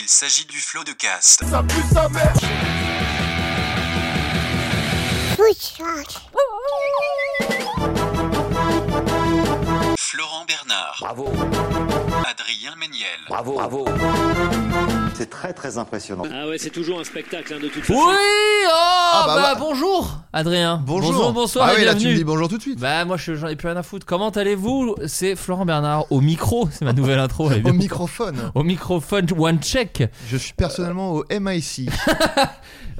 Il s'agit du flot de cast. Florent Bernard, Bravo, Adrien Méniel, bravo, bravo. C'est très très impressionnant. Ah ouais, c'est toujours un spectacle hein, de toute façon. Oui Oh Ah, bah, bah, ouais. bonjour Adrien Bonjour. bonsoir Ah oui, là tu me dis bonjour tout de suite. Bah moi je- j'en ai plus rien à foutre. Comment allez-vous? C'est Florent Bernard au micro, c'est ma nouvelle intro. Au bien. microphone. Au microphone One Check. Je suis personnellement au MIC.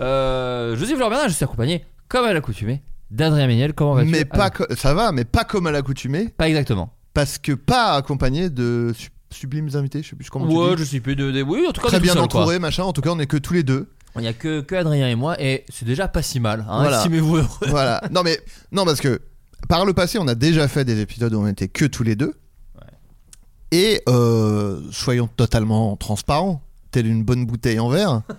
Euh, je suis Florent Bernard, je suis accompagné, comme à l'accoutumée, d'Adrien Méniel. Comment vas-tu? Mais pas Ah, co- ça va, mais pas comme à l'accoutumée, Pas exactement. parce que pas accompagné de sublimes invités, je sais plus comment Ouais, tu je dis. suis plus de, de- Oui, en tout cas, on Très est tout bien seul, quoi. entouré, machin. En tout cas, on est que tous les deux. Il n'y a que, que Adrien et moi, et c'est déjà pas si mal. Hein, Voilà. Estimez-vous heureux. voilà. Non mais non parce que par le passé, on a déjà fait des épisodes où on était que tous les deux. Et euh, soyons totalement transparents, telle une bonne bouteille en verre.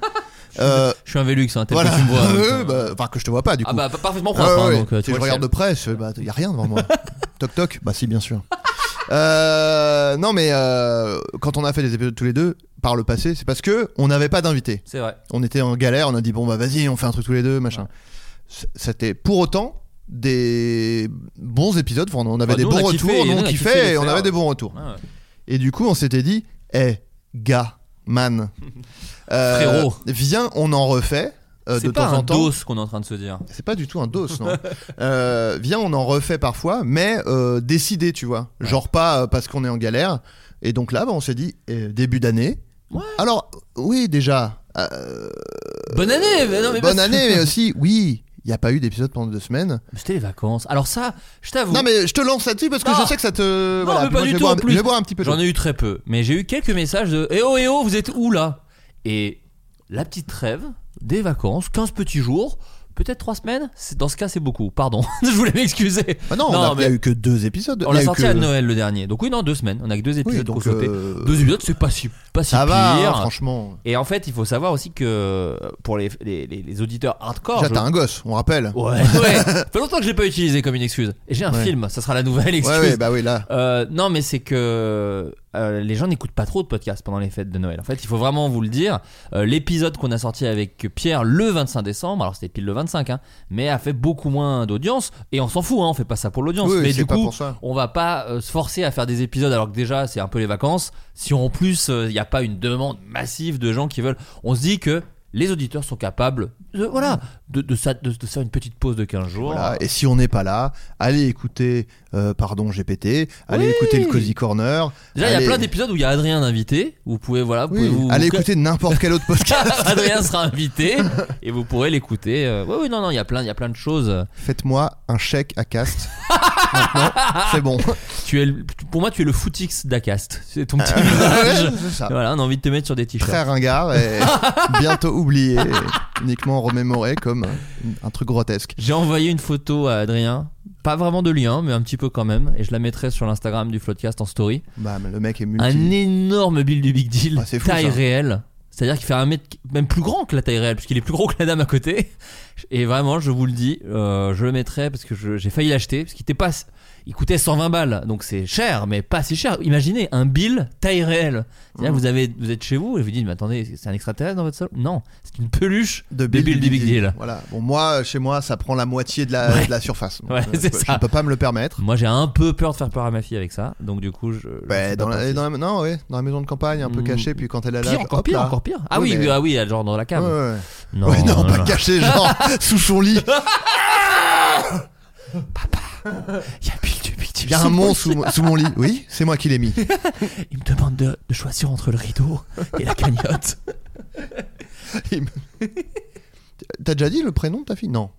Euh, Je suis un Velux, hein, tel voilà. que tu me vois. donc, Ouais, euh, bah, enfin que je te vois pas du coup. Ah bah parfaitement Ouais, propre, hein, ouais, donc euh, tu si vois je le regarde de ciel. près, je- bah, y a rien devant moi. toc toc, bah si bien sûr. Euh, non mais euh, quand on a fait des épisodes tous les deux par le passé, c'est parce que on n'avait pas d'invité. C'est vrai. On était en galère, on a dit bon bah vas-y, on fait un truc tous les deux, machin. C'était pour autant des bons épisodes, Enfin, on avait Bah, des nous, bons kiffé, retours, nous on kiffé kiffait les et on avait des bons retours. Ouais. Et du coup, on s'était dit, eh gars, man, euh, viens, on en refait. Euh, de C'est pas temps en un dos qu'on est en train de se dire. C'est pas du tout un dos, non. Euh, viens, on en refait parfois, mais euh, décidé, tu vois. Genre pas parce qu'on est en galère. Et donc là, bah, on s'est dit, début d'année. Ouais. Alors, oui, déjà. Bonne année mais non, mais bonne année, mais aussi, oui, il n'y a pas eu d'épisode pendant deux semaines. C'était les vacances. Alors ça, je t'avoue. Non, mais je te lance là-dessus parce que Non. je sais que ça te. Non, voilà, mais pas du je vais tout, boire en plus. Je vais boire un petit peu. J'en ai eu très peu, mais j'ai eu quelques messages de Eh oh, eh oh, vous êtes où là? Et la petite trêve des vacances, 15 petits jours, peut-être 3 semaines Dans ce cas, c'est beaucoup. Pardon, je voulais m'excuser. Ah non, Non, on a- il n'y a mais- eu que deux épisodes. On l'a sorti que- à Noël le dernier. Donc, oui, non, deux semaines. On a que deux Oui, épisodes donc. pour sauter. euh, Deux épisodes, c'est pas si, pas si Ça va, pire. hein, franchement. Et en fait, il faut savoir aussi que pour les, les, les- les auditeurs hardcore. Déjà, je- t'as un gosse, on rappelle. Ouais, ouais. Ça fait longtemps que je l'ai pas utilisé comme une excuse. Et j'ai un Ouais. film, ça sera la nouvelle excuse. Ouais, ouais, bah oui, là. Euh, non, mais c'est que euh, les gens n'écoutent pas trop de podcasts pendant les fêtes de Noël. En fait, il faut vraiment vous le dire. Euh, L'épisode qu'on a sorti avec Pierre le 25 décembre, alors c'était pile le 25, hein, mais a fait beaucoup moins d'audience. Et on s'en fout, hein, on fait pas ça pour l'audience. Oui, mais du coup, on va pas se forcer à faire des épisodes alors que déjà c'est un peu les vacances. Si en plus il n'y a pas une demande massive de gens qui veulent, on se dit que les auditeurs sont capables de, voilà, de, faire une petite pause de 15 jours. Et si on n'est pas là, allez écouter, euh, pardon GPT, allez Oui. écouter le Cozy Corner. Déjà, il y a plein d'épisodes où il y a Adrien invité. Vous pouvez, voilà, vous Oui, pouvez vous. allez vous- écouter n'importe quel autre podcast. Adrien sera invité et vous pourrez l'écouter. Euh, Oui, oui, non, non, il y a plein, il y a plein de choses. Faites-moi un chèque à Cast. Maintenant, c'est bon. Tu es, le- pour moi, tu es le footix d'Acast. C'est ton petit visage. ça. Voilà, on a envie de te mettre sur des t-shirts. Très ringard et bientôt oublié, uniquement remémoré comme un, un truc grotesque. J'ai envoyé une photo à Adrien, pas vraiment de lien, mais un petit peu quand même, et je la mettrai sur l'Instagram du Floodcast en story. Bah, mais le mec est multi. Un énorme Bill du Big Deal, Ah, c'est fou, taille ça. réelle. C'est-à-dire qu'il fait un mètre, même plus grand que la taille réelle, puisqu'il est plus gros que la dame à côté. Et vraiment, je vous le dis, euh, je le mettrai parce que je- j'ai failli l'acheter, parce qu'il était pas, il coûtait 120 balles, donc c'est cher, mais pas si cher. Imaginez un Bill taille réelle. C'est-à-dire, Mmh. vous avez, vous êtes chez vous et vous dites, mais attendez, c'est un extraterrestre dans votre salon Non, c'est une peluche de des Bill du Big Deal. Voilà. Bon, moi, chez moi, ça prend la moitié de la, Ouais. de la surface. Donc, Ouais, euh, je, ça. je peux pas me le permettre. Moi, j'ai un peu peur de faire peur à ma fille avec ça, donc du coup, je. fais dans la, dans la- non, ouais, dans la maison de campagne, un peu Mm. caché, puis quand elle est là, Pire, encore pire, encore pire. Ah oui, mais- ah oui, genre dans la cave. ouais, ouais. Non, Ouais, non, non, pas non. caché, genre sous son lit. Il y a Bill du Big Deal Il y a un mon monstre sous, sous mon lit. Oui, c'est moi qui l'ai mis. Il me demande de, de choisir entre le rideau et la cagnotte. Il me- T'as déjà dit le prénom de ta fille? Non.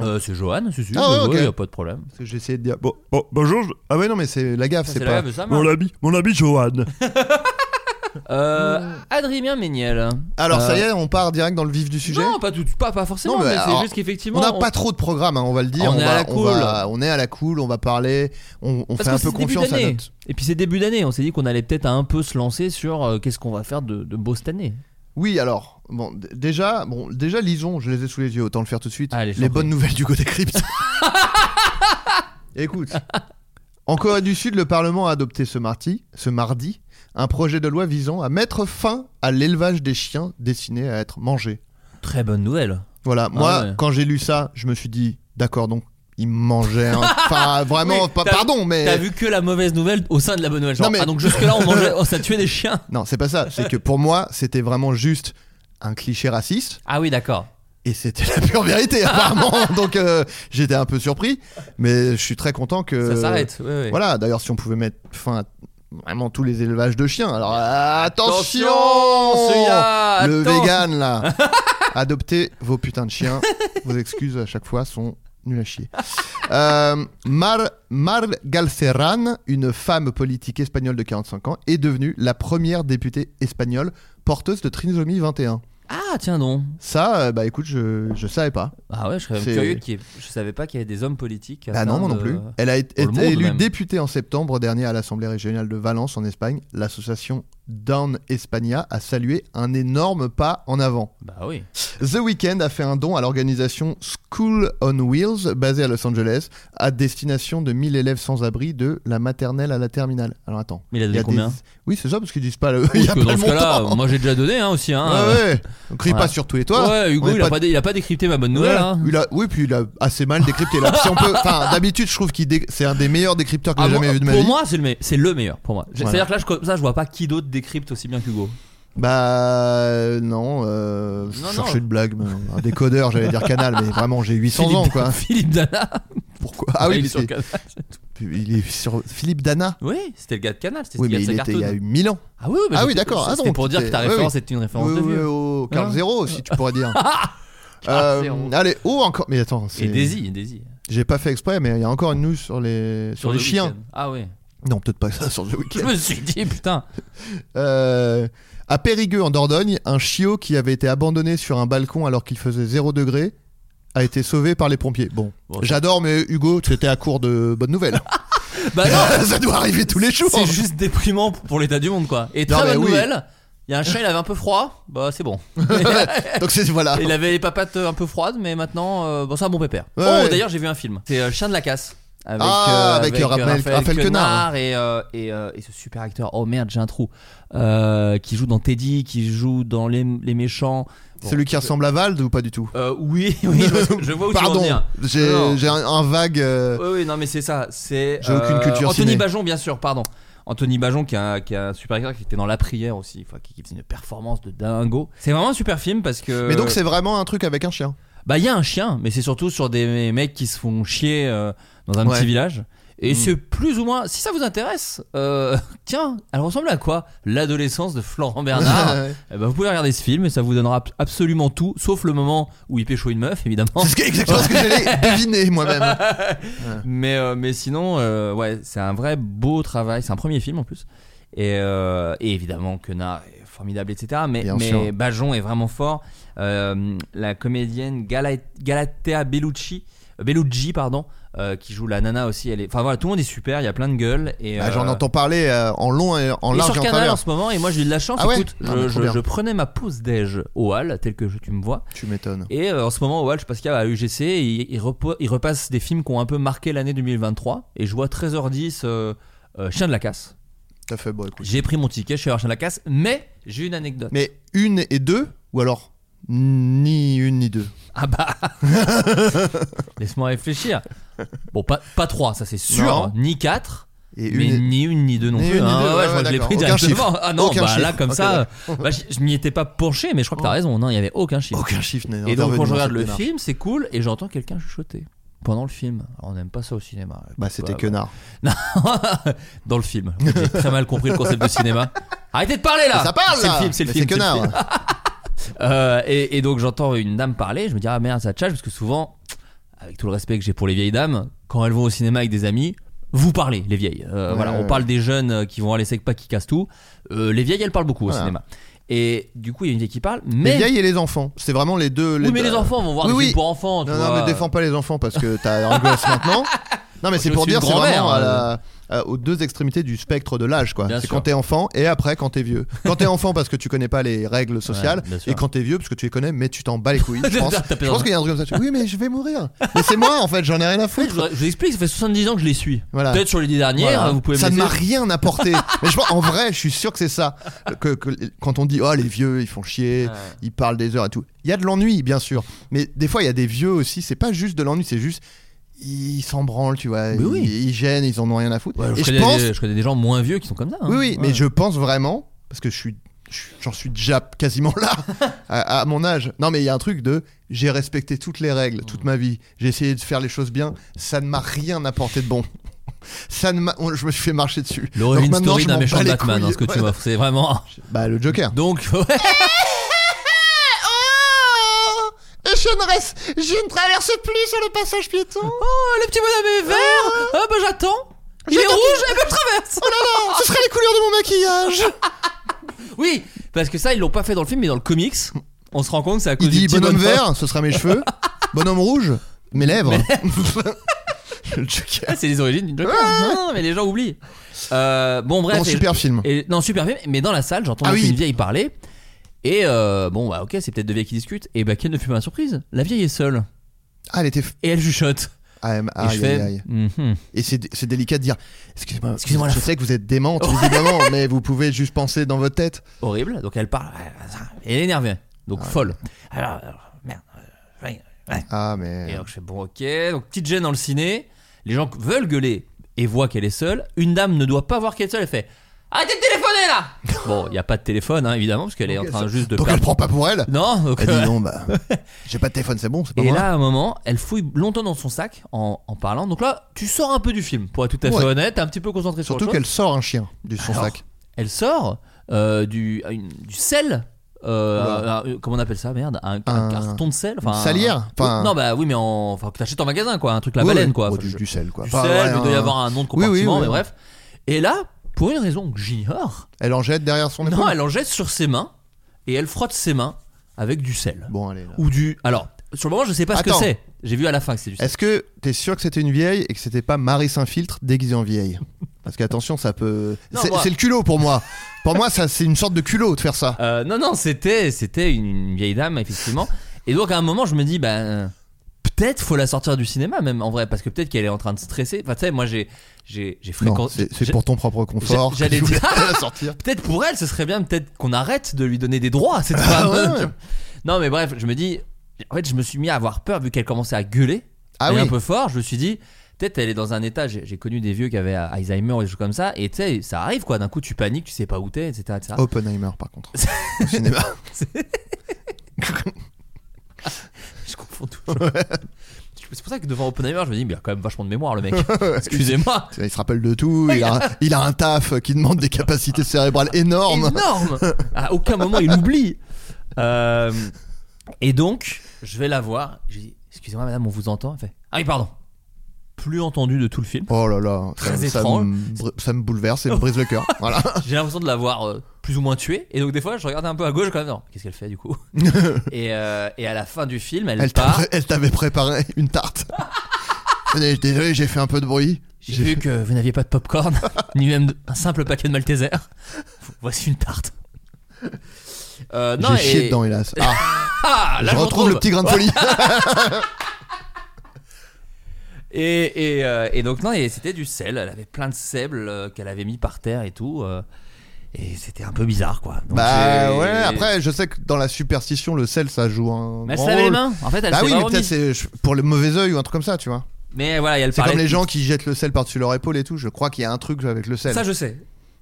Euh, c'est Johan, c'est sûr. Ah ouais, ok. y a pas de problème. Parce que j'ai essayé de dire. Bon, bon, bonjour. je- Ah ouais, non, mais c'est la gaffe, c'est pas. la gaffe, ça marche. mon ami, mon ami Johan. Euh, Adrien Méniel. Alors, ça Euh, y est, on part direct dans le vif du sujet. Non, pas, tout, pas, pas forcément, Non, mais mais, alors, c'est juste qu'effectivement. On n'a pas trop de programme, hein, on va le dire. On est va, à la cool. va- on est à la cool, on va parler, on, fait un peu confiance à notre. Et puis c'est début d'année, on s'est dit qu'on allait peut-être un peu se lancer sur euh, qu'est-ce qu'on va faire de, de beau cette année. Oui, alors, bon, d- déjà, bon, déjà, lisons, je les ai sous les yeux, autant le faire tout de suite. Allez, je les t'en bonnes prie. nouvelles du côté crypte. Écoute, en Corée du Sud, le Parlement a adopté ce mardi, ce mardi un projet de loi visant à mettre fin à l'élevage des chiens destinés à être mangés. Très bonne nouvelle. Voilà, moi, Ah ouais. quand j'ai lu ça, je me suis dit, d'accord, donc, ils mangeaient. un- Enfin, vraiment, Oui, pas- pardon, mais. T'as vu que la mauvaise nouvelle au sein de la bonne nouvelle. Genre, Non, mais- Ah donc jusque-là on mangeait, oh, ça tuait des chiens. Non, c'est pas ça. C'est que pour moi, c'était vraiment juste un cliché raciste. Ah oui, d'accord. Et c'était la pure vérité, apparemment. Donc euh, j'étais un peu surpris. Mais je suis très content que. Ça s'arrête. ouais, ouais. Voilà, d'ailleurs, si on pouvait mettre fin à vraiment tous les élevages de chiens. Alors attention, Le attends. vegan, là. Adoptez vos putains de chiens. Vos excuses à chaque fois sont nulles à chier. Euh, Mar, Mar Galceran, une femme politique espagnole de 45 ans, est devenue la première députée espagnole porteuse de trisomie 21. Ah tiens donc. Ça, euh, bah écoute, je, je savais pas. Ah ouais, je serais C'est- curieux qu'il y ait- Je savais pas qu'il y avait des hommes politiques. Ah non, moi non plus. Elle a été dans le été monde, élue même. députée en septembre dernier à l'Assemblée régionale de Valence en Espagne. L'association Down España a salué un énorme pas en avant. Bah oui. The Weeknd a fait un don à l'organisation School on Wheels, basée à Los Angeles, à destination de 1000 élèves sans abri de la maternelle à la terminale. Alors attends. Mais il a Il y donné a combien? Des- Oui, c'est ça, parce qu'ils disent pas le. Parce il y a que pas dans le ce cas-là, moi j'ai déjà donné hein, aussi. Hein, Ouais, ouais. On crie Ouais. pas sur tous les toits. Ouais, Hugo, il a, pas- pas... dé- il a pas décrypté ma bonne nouvelle. Ouais, hein. il a- oui, puis il a assez mal décrypté. Là. Si on peut, enfin, d'habitude, je trouve dé- c'est un des meilleurs décrypteurs que Ah, j'ai moi- jamais vu de ma pour vie. moi, c'est le, me- c'est le meilleur. Pour moi. Voilà. C'est-à-dire que là, je, ça, je vois pas qui d'autre décrypte aussi bien qu'Hugo. Bah euh, non, euh, je Non, cherchais non. une blague, mais un décodeur, j'allais dire canal, mais vraiment j'ai 800 ans Philippe- quoi. Philippe Dana. Pourquoi? Ah oui, il est mais sur c'est- Canal. il est sur Philippe Dana. Oui, c'était le gars de Canal. C'était Oui, mais de il sa était il y a cartoon. eu 1000 ans. Ah oui, mais Ah oui, d'accord. Ah, C'était pour dire que ta c'était- référence oui, est une référence Oui, de oui, vieux. au Carl Hein Zero, si tu pourrais dire. Carl Euh, Zero. allez, oh encore? Mais attends, c'est- Et Daisy, Daisy. j'ai pas fait exprès, mais il y a encore une news sur les sur, les chiens. Ah oui. Non, peut-être pas ça sur le Je week-end. me suis dit, putain. Euh, à Périgueux, en Dordogne, un chiot qui avait été abandonné sur un balcon alors qu'il faisait 0 degré a été sauvé par les pompiers. Bon, j'adore, mais Hugo, tu étais à court de bonnes nouvelles. Bah non, ça doit arriver tous les jours. c'est juste déprimant pour l'état du monde, quoi. Et Non, très mais bonne oui. nouvelle. Il y a un chien, il avait un peu froid. Bah, c'est bon. Donc c'est voilà. Il avait les papates un peu froides, mais maintenant, euh, bon, c'est un bon pépère. Ouais, oh, ouais. d'ailleurs, j'ai vu un film. C'est euh, Chien de la casse. Avec, Ah, avec, euh, Raphaël- Raphaël Quenard. et, euh, et, euh, et ce super acteur. Oh merde, j'ai un trou. Euh, qui joue dans Teddy, qui joue dans Les, les Méchants. Bon, Celui qui je- ressemble à Vald ou pas du tout Euh, oui, oui, je vois, je vois où Pardon, j'ai un, un vague. euh, Oui, oui, non, mais c'est ça. J'ai aucune culture Anthony ciné. Bajon, bien sûr, pardon. Anthony Bajon, qui est un, qui est un super acteur, qui était dans La Prière aussi, qui, qui faisait une performance de dingo. C'est vraiment un super film parce que. Mais donc c'est vraiment un truc avec un chien. Bah, il y a un chien, mais c'est surtout sur des mecs qui se font chier euh, dans un Ouais. petit village. Et Mm. c'est plus ou moins, si ça vous intéresse, euh, tiens, elle ressemble à quoi? L'adolescence de Florent Bernard. Eh ben, vous pouvez regarder ce film et ça vous donnera ab- absolument tout, sauf le moment où il pécho une meuf, évidemment. c'est ce que- exactement ce que j'allais deviner moi-même. Mais, euh, mais sinon, euh, ouais, c'est un vrai beau travail. C'est un premier film en plus. Et, euh, et évidemment, Quenard est formidable, etc. Mais, Bien mais sûr. Bajon est vraiment fort. Euh, la comédienne Gala- Galatea Bellucci, euh, Bellucci pardon, euh, qui joue la nana aussi. Elle est... Enfin voilà, tout le monde est super. Il y a plein de gueules. Et, Bah, J'en entends parler euh, en long et en large sur et en Canal en ce moment et moi j'ai eu de la chance. Ah ouais Écoute, Ah, je, prenais ma pause déj au hall, tel que je- tu me vois. Tu m'étonnes. Et en ce moment, au Hall, je passe qu'il y a à UGC, il, il repasse des films qui ont un peu marqué l'année 2023. Et je vois 13h10, euh, euh, Chien de la casse. T'as fait bon, écoute. J'ai pris mon ticket, je suis allé de la casse, mais j'ai une anecdote. Mais une et deux ou alors ni une ni deux? Ah bah Laisse-moi réfléchir. Bon, pas, pas 3, ça c'est sûr, Non. ni 4. Et Mais ni une ni deux non Ni plus. une, hein. deux, Ouais, ouais, je crois que je l'ai pris directement. chiffre. Ah non, Aucun bah là comme ça, bah, je, je m'y étais pas penché, mais je crois que t'as raison, non, il y avait aucun chiffre. Aucun chiffre Et donc quand je regarde le film, c'est cool, et j'entends quelqu'un chuchoter pendant le film. Alors, on n'aime pas ça au cinéma. Bah c'était Bah, Quenard. Non, dans le film. J'ai très mal compris le concept de cinéma. Arrêtez de parler là Ça parle C'est le film, c'est le film. C'est. Euh, et, et donc j'entends une dame parler, je me dis ah merde ça tchatche parce que souvent avec tout le respect que j'ai pour les vieilles dames, quand elles vont au cinéma avec des amis, vous parlez, les vieilles. Euh, Ouais, voilà, on ouais. parle des jeunes euh, qui vont à l'essai pas qui cassent tout. Euh, les vieilles, elles parlent beaucoup au cinéma. Et du coup, il y a une vieille qui parle, Les mais. vieilles et les enfants. C'est vraiment les deux. oui, mais deux- les enfants vont voir Oui, des oui. films pour enfants. tu Non, non, mais défends pas les enfants parce que t'as un gosse maintenant. Non, mais c'est pour dire, c'est vraiment à la- à- aux deux extrémités du spectre de l'âge, quoi. Bien C'est sûr. quand t'es enfant et après quand t'es vieux. Quand t'es enfant parce que tu connais pas les règles sociales bien sûr. et quand t'es vieux parce que tu les connais mais tu t'en bats les couilles. Je pense, T'as je raison. pense qu'il y a un truc comme ça. Oui, mais je vais mourir. Mais c'est moi en fait, j'en ai rien à foutre. je vous explique, ça fait 70 ans que je les suis. Voilà. Peut-être sur les 10 dernières, Voilà. vous pouvez me ça ne m'a rien apporté. mais je pense, en vrai, je suis sûr que c'est ça. Que, que- quand on dit oh les vieux, ils font chier, Ouais. ils parlent des heures et tout. Il y a de l'ennui, bien sûr. Mais des fois, il y a des vieux aussi. C'est pas juste de l'ennui, c'est juste ils s'en branlent, tu vois. Ils, gênent, ils en ont rien à foutre. Ouais, je, et je connais pense, des, je connais des gens moins vieux qui sont comme ça. hein. oui, oui, Ouais. mais je pense vraiment parce que je suis je- j'en suis déjà quasiment là à, à mon âge. Non, mais il y a un truc de j'ai respecté toutes les règles toute ma vie. J'ai essayé de faire les choses bien. Ça ne m'a rien apporté de bon. Ça ne je me suis fait marcher dessus. L'origin Donc maintenant, story d'un méchant Batman, hein, ce que tu m'offres, c'est vraiment. Bah le Joker. Donc, ouais. Je ne reste, je ne traverse plus sur le passage piéton. Oh, le petit bonhomme est vert. Ah, bah j'attends. Il est rouge, et ben je traverse. Oh là là, ce serait les couleurs de mon maquillage. Oui, parce que ça, ils l'ont pas fait dans le film, mais dans le comics, on se rend compte que c'est à cause Il du dit petit bonhomme vert, ce sera mes cheveux. Bonhomme rouge, mes lèvres. le Joker. Ah, c'est les origines du Joker. Non, non, mais les gens oublient. Euh, bon, bref. Et- super film. Et, non, super film. Mais dans la salle, j'entends Ah oui. une vieille parler. Et euh, bon, bah ok, c'est peut-être deux vieilles qui discutent. Et bah, quelle ne fut pas ma surprise La vieille est seule. Ah, elle était. f- Et elle chuchote. Ah, Et aïe, je fais. aïe, aïe. Mhm. Et c'est c'est délicat de dire. Excusez-moi, Excusez-moi, je la sais que vous êtes démente, évidemment, mais vous pouvez juste penser dans votre tête. Horrible. Donc elle parle. Et elle est énervée. Donc folle. Alors, alors, merde. euh, ouais, ouais. Ah, Et mais. donc je fais bon, ok. Donc petite gêne dans le ciné. Les gens veulent gueuler et voient qu'elle est seule. Une dame ne doit pas voir qu'elle est seule. Elle fait Arrêtez de téléphoner là Bon, il n'y a pas de téléphone, hein, évidemment, parce qu'elle est en train juste de Donc elle perdre. prend pas pour elle Non, donc, Elle dit non, bah. J'ai pas de téléphone, c'est bon, c'est pas Et moi. là, à un moment, elle fouille longtemps dans son sac en, en parlant. Donc là, tu sors un peu du film, pour être tout à fait Ouais. honnête. T'es un petit peu concentré sur Surtout autre qu'elle sort un chien du son Alors, sac. Elle sort euh, du, une- du sel. euh, Oula. un- un- comment on appelle ça merde un, un Un- carton de sel enfin une salière un- Enfin, non bah oui mais en, enfin que t'achètes en magasin quoi un truc la Ouais, baleine ouais. quoi Oh, Enfin, du, je- du sel, quoi. du sel ouais, il doit y un- avoir un nom de Oui, oui, compartiment oui, mais oui. bref et là pour une raison que j'ignore Elle en jette derrière son épaule. non elle en jette sur ses mains et elle frotte ses mains avec du sel Bon, allez. là. ou du alors sur le moment je sais pas ce que c'est j'ai vu à la fin que c'est du sel Est-ce que t'es sûr que c'était une vieille et que c'était pas Marie Saint-Filtre déguisée en vieille? Parce qu'attention, ça peut. Non, C'est moi- c'est le culot pour moi. pour moi, ça, c'est une sorte de culot de faire ça. Euh, non, non, c'était, c'était une, une vieille dame, effectivement. Et donc, à un moment, je me dis, ben, peut-être faut la sortir du cinéma, même en vrai, parce que peut-être qu'elle est en train de stresser. Enfin, tu sais, moi, j'ai, j'ai, fréquenté. c'est pour ton propre confort. j'a- j'allais dire- la sortir. Peut-être pour elle, ce serait bien, peut-être qu'on arrête de lui donner des droits cette Ah femme. ouais, ouais. Non, mais bref, je me dis, en fait, je me suis mis à avoir peur vu qu'elle commençait à gueuler. Ah oui. un peu fort, je me suis dit, peut-être elle est dans un état. J'ai, j'ai connu des vieux qui avaient Alzheimer ou des choses comme ça, et tu sais, ça arrive quoi. D'un coup, tu paniques, tu sais pas où t'es, etc. etc. Oppenheimer, par contre. Au cinéma. Tout. C'est pour ça que devant Oppenheimer, je me dis, mais il a quand même vachement de mémoire, le mec. Excusez-moi. Il se rappelle de tout. Il a, il a un taf qui demande des capacités cérébrales énormes. Énorme. À aucun moment il oublie. Euh, et donc, je vais la voir. Je dis, excusez-moi, madame, on vous entend. Elle fait, ah oui, pardon. Plus entendu de tout le film. Oh là là, Très ça étrange. me, ça me bouleverse et me brise le cœur. Voilà. J'ai l'impression de l'avoir euh, plus ou moins tuée. Et donc, des fois, je regardais un peu à gauche, quand même, non, qu'est-ce qu'elle fait du coup et, euh, et à la fin du film, elle, Elle part. t'avait- elle t'avait préparé une tarte. Désolé, Désolé, j'ai fait un peu de bruit. J'ai vu que vous n'aviez pas de popcorn, ni même un simple paquet de Malteser. Voici une tarte. Euh, J'ai chié et- dedans, hélas. Ah, Ah, là, je retrouve le petit grain de folie. Et, et, euh, et donc non, et c'était du sel. Elle avait plein de sable euh, qu'elle avait mis par terre et tout. euh, et c'était un peu bizarre, quoi. Donc, bah j'ai- ouais, après, je sais que dans la superstition, le sel, ça joue un. Mais elle se grand lavait les rôle. mains. En fait, elle Bah s'est oui, mais peut-être c'est pour le mauvais oeil ou un truc comme ça, tu vois. Mais voilà, et elle C'est parlait. comme les gens qui jettent le sel par-dessus leur épaule et tout. Je crois qu'il y a un truc avec le sel. Ça, je sais.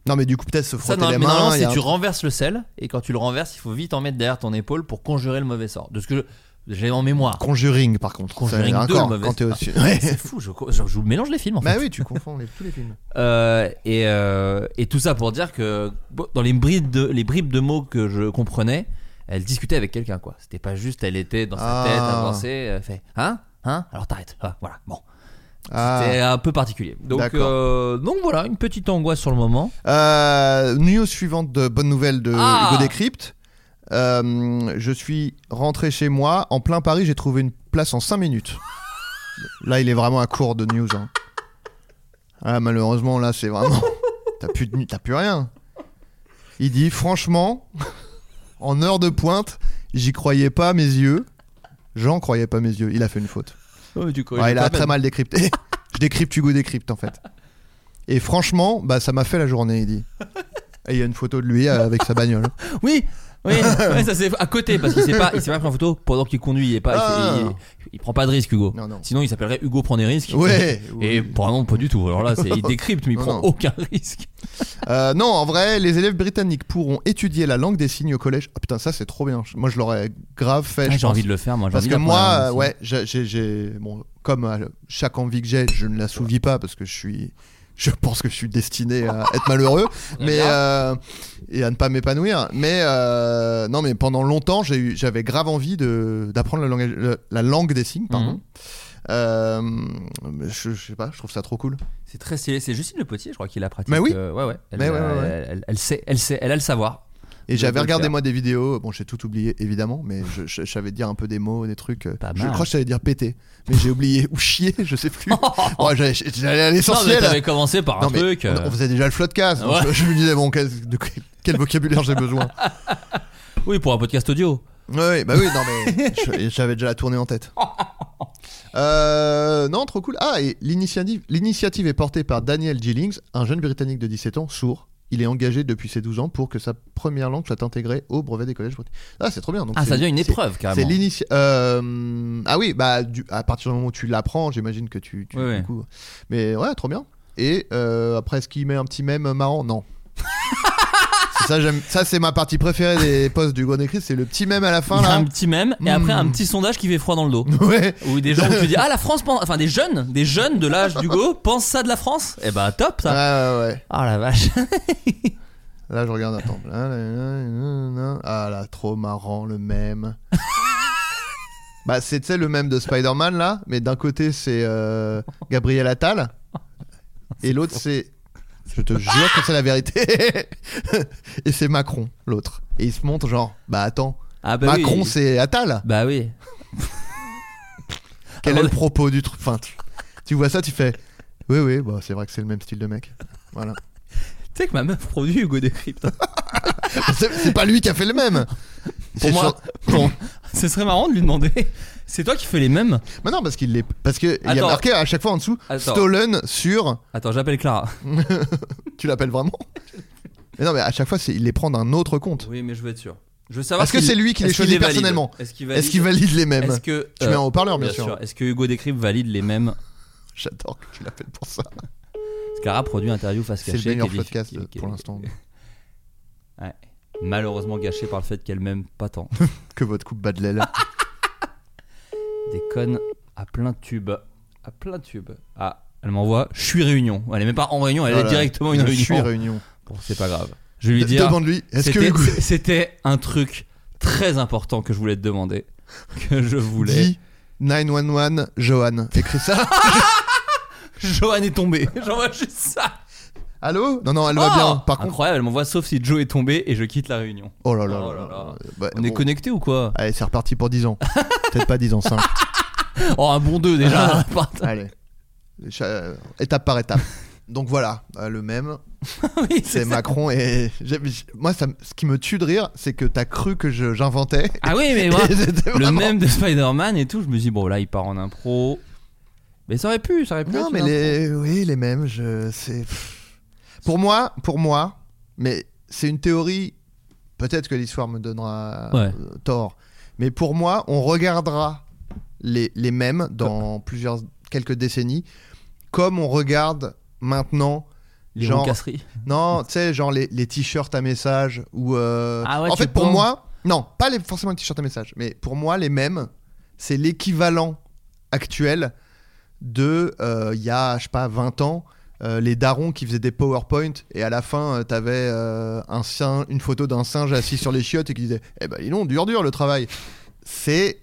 Non, mais du coup, peut-être se Ça, frotter non, les mais mains. normalement, il y a c'est un tu renverses le sel. Et quand tu le renverses, il faut vite en mettre derrière ton épaule pour conjurer le mauvais sort. De ce que je- j'ai en mémoire. Conjuring, par contre. Conjuring C'est 2, encore le mauvais quand t'es sort. au-dessus. Ouais. C'est fou, je, je, je mélange les films en Bah fait. oui, tu confonds les- tous les films. Euh, et, euh, et tout ça pour dire que bon, dans les bribes de, les bribes de mots que je comprenais, elle discutait avec quelqu'un quoi. C'était pas juste elle était dans sa Ah. tête à penser, elle fait Hein? Hein? Alors t'arrêtes. Ah, voilà, bon. Ah. C'est un peu particulier. Donc, euh, donc voilà, une petite angoisse sur le moment. Euh, news suivante de bonne nouvelle de Ah. Hugo Décrypte. Euh, je suis rentré chez moi en plein Paris, j'ai trouvé une place en 5 minutes. Là, il est vraiment à court de news. hein. Ah, malheureusement, là, c'est vraiment. T'as plus, de... t'as plus rien. Il dit franchement, en heure de pointe, j'y croyais pas à mes yeux. J'en croyais pas mes yeux. Il a fait une faute. Oh, du coup, Ouais, il a très mal décrypté. je décrypte Hugo décrypte en fait. Et franchement, bah ça m'a fait la journée, il dit. Et il y a une photo de lui euh, avec sa bagnole. Oui, oui, ouais, ça c'est à côté parce qu'il s'est pas, il s'est pas pris en photo pendant qu'il conduit. Il, est pas, Ah. il, il prend pas de risque, Hugo. Non, non. Sinon, il s'appellerait Hugo prend des risques. Ouais. Et vraiment pas du tout. Alors là, c'est, il décrypte, mais il Non, prend non. aucun risque. Euh, non, en vrai, les élèves britanniques pourront étudier la langue des signes au collège. Ah putain, ça c'est trop bien. Moi, je l'aurais grave fait. Ah, je j'ai pense. envie de le faire, moi. j'ai Parce envie que d'apprendre la moi, langue euh, aussi. ouais, j'ai, j'ai- j'ai- bon, comme chaque envie que j'ai, je ne la souvis pas parce que je suis, je pense que je suis destiné à être malheureux, mais euh, et à ne pas m'épanouir. Mais euh, non, mais pendant longtemps, j'avais grave envie de d'apprendre la langue des signes, pardon. Mhm. Euh, je, je sais pas, je trouve ça trop cool. C'est très stylé. C'est Justine Le Potier, je crois, qui l'a pratiqué. Mais oui. Ouais, ouais. Elle, Mais ouais, ouais, ouais. Elle, elle- elle sait, elle sait, elle a le savoir. Et j'avais regardé moi des vidéos, bon j'ai tout oublié évidemment, mais je, je, je savais dire un peu des mots, des trucs. euh, Pas je mal. crois que je savais dire péter, mais j'ai oublié ou chier, je sais plus. ouais, j'allais j'allais à Non, mais l'essentiel. commencé par un Non, truc. on, euh, on faisait déjà le floodcast, donc Ouais. je, je me disais bon quel, de quel- quel vocabulaire j'ai besoin. Oui, pour un podcast audio. Ouais, bah oui, non mais j'avais déjà la tournée en tête. Euh, non, trop cool. Ah, et l'initiative, l'initiative est portée par Daniel Gillings, un jeune Britannique de 17 ans, sourd. Il est engagé depuis ses 12 ans pour que sa première langue soit intégrée au brevet des collèges. Ah, c'est trop bien. Donc Ah, c'est- ça devient une c'est- épreuve, C'est carrément. l'initia- euh, Ah oui, bah du- à partir du moment où tu l'apprends, j'imagine que tu. tu- Ouais, ouais. du coup- Mais ouais, trop bien. Et euh, après, est-ce qu'il met un petit mème marrant? Non. C'est ça, j'aime. Ça, c'est ma partie préférée des posts du Gros c'est le petit mème à la fin là. un petit mème et après un petit sondage qui fait froid dans le dos. Ouais. Ou des gens où tu dis ah la France pense enfin des jeunes des jeunes de l'âge d'Hugo pensent ça de la France? Et bah top ça ouais, ouais. ah la vache Là, je regarde, attends. Ah là, trop marrant, le même. bah, c'est, tu sais, le même de Spider-Man, là, mais d'un côté, c'est euh, Gabriel Attal, et l'autre, c'est. Je te jure que c'est la vérité. et c'est Macron, l'autre. Et il se montre genre, bah attends, ah bah Macron, oui. c'est Attal. bah oui Quel est le propos du truc? Enfin, tu, tu vois ça, tu fais. Oui, oui, bah, c'est vrai que c'est le même style de mec. Voilà. tu sais que ma meuf produit Hugo Décrypte c'est, c'est pas lui qui a fait le même. pour moi sur- pour- ce serait marrant de lui demander c'est toi qui fais les mêmes Mais non, parce qu'il l'est. Parce que il y a Attends. marqué à chaque fois en dessous Attends. stolen sur. attends j'appelle Clara Tu l'appelles vraiment Mais non, mais à chaque fois, c'est il les prend d'un autre compte. oui mais je veux être sûr je veux savoir Est-ce que s'il- c'est lui qui les est-ce qu'il choisit valide personnellement est-ce qu'il valide Est-ce qu'il valide les mêmes est-ce que Tu mets euh, un haut-parleur, bien, sûr. est-ce que Hugo Décrypte valide les mêmes J'adore que tu l'appelles pour ça. Clara produit interview face C'est le meilleur qui est- podcast qui qui pour l'instant. Ouais. malheureusement gâché par le fait qu'elle m'aime pas tant Que votre coupe bat de l'aile. Des connes à plein tube. À plein tube. Ah, elle m'envoie je suis réunion. Elle est même pas en réunion, elle est directement une Je réunion. suis réunion. Bon, c'est pas grave. Je vais lui dire. Demande-lui. Est-ce que c'était- un truc très important que je voulais te demander. Que je voulais. dit 911 Johan Écris ça. Johan est tombé. J'envoie juste ça. Allô Non, non, elle va Oh bien. Par contre. Incroyable, elle m'envoie sauf si Joe est tombé et je quitte la réunion. Oh là là. Oh là là là. là. Bah, On est bon. connecté ou quoi Allez, c'est reparti pour 10 ans. Peut-être pas 10 ans, 5. Oh, un bon 2 déjà. Allez. Étape par étape. Donc voilà, euh, le même, oui, c'est. Macron et moi ça, ce qui me tue de rire, c'est que t'as cru que je- j'inventais. Ah oui, mais moi, le même de Spider-Man et tout, je me dis bon là il part en impro. Mais ça aurait pu, ça aurait pu. Non mais les, oui les mêmes, je c'est. Pour moi, pour moi, mais c'est une théorie. Peut-être que l'histoire me donnera Ouais. euh, tort, mais pour moi, on regardera les les mêmes dans plusieurs quelques décennies, comme on regarde maintenant Les genre. Non, tu sais, genre les, les t-shirts à message ou. euh, Ah ouais, en fait, pour moi, non, pas les, forcément les t-shirts à message, mais pour moi, les mêmes, c'est l'équivalent actuel de euh, il y a, je sais pas, 20 ans. Euh, les darons qui faisaient des PowerPoint et à la fin euh, t'avais euh, un singe, une photo d'un singe assis sur les chiottes et qui disait eh ben dis donc dur dur le travail c'est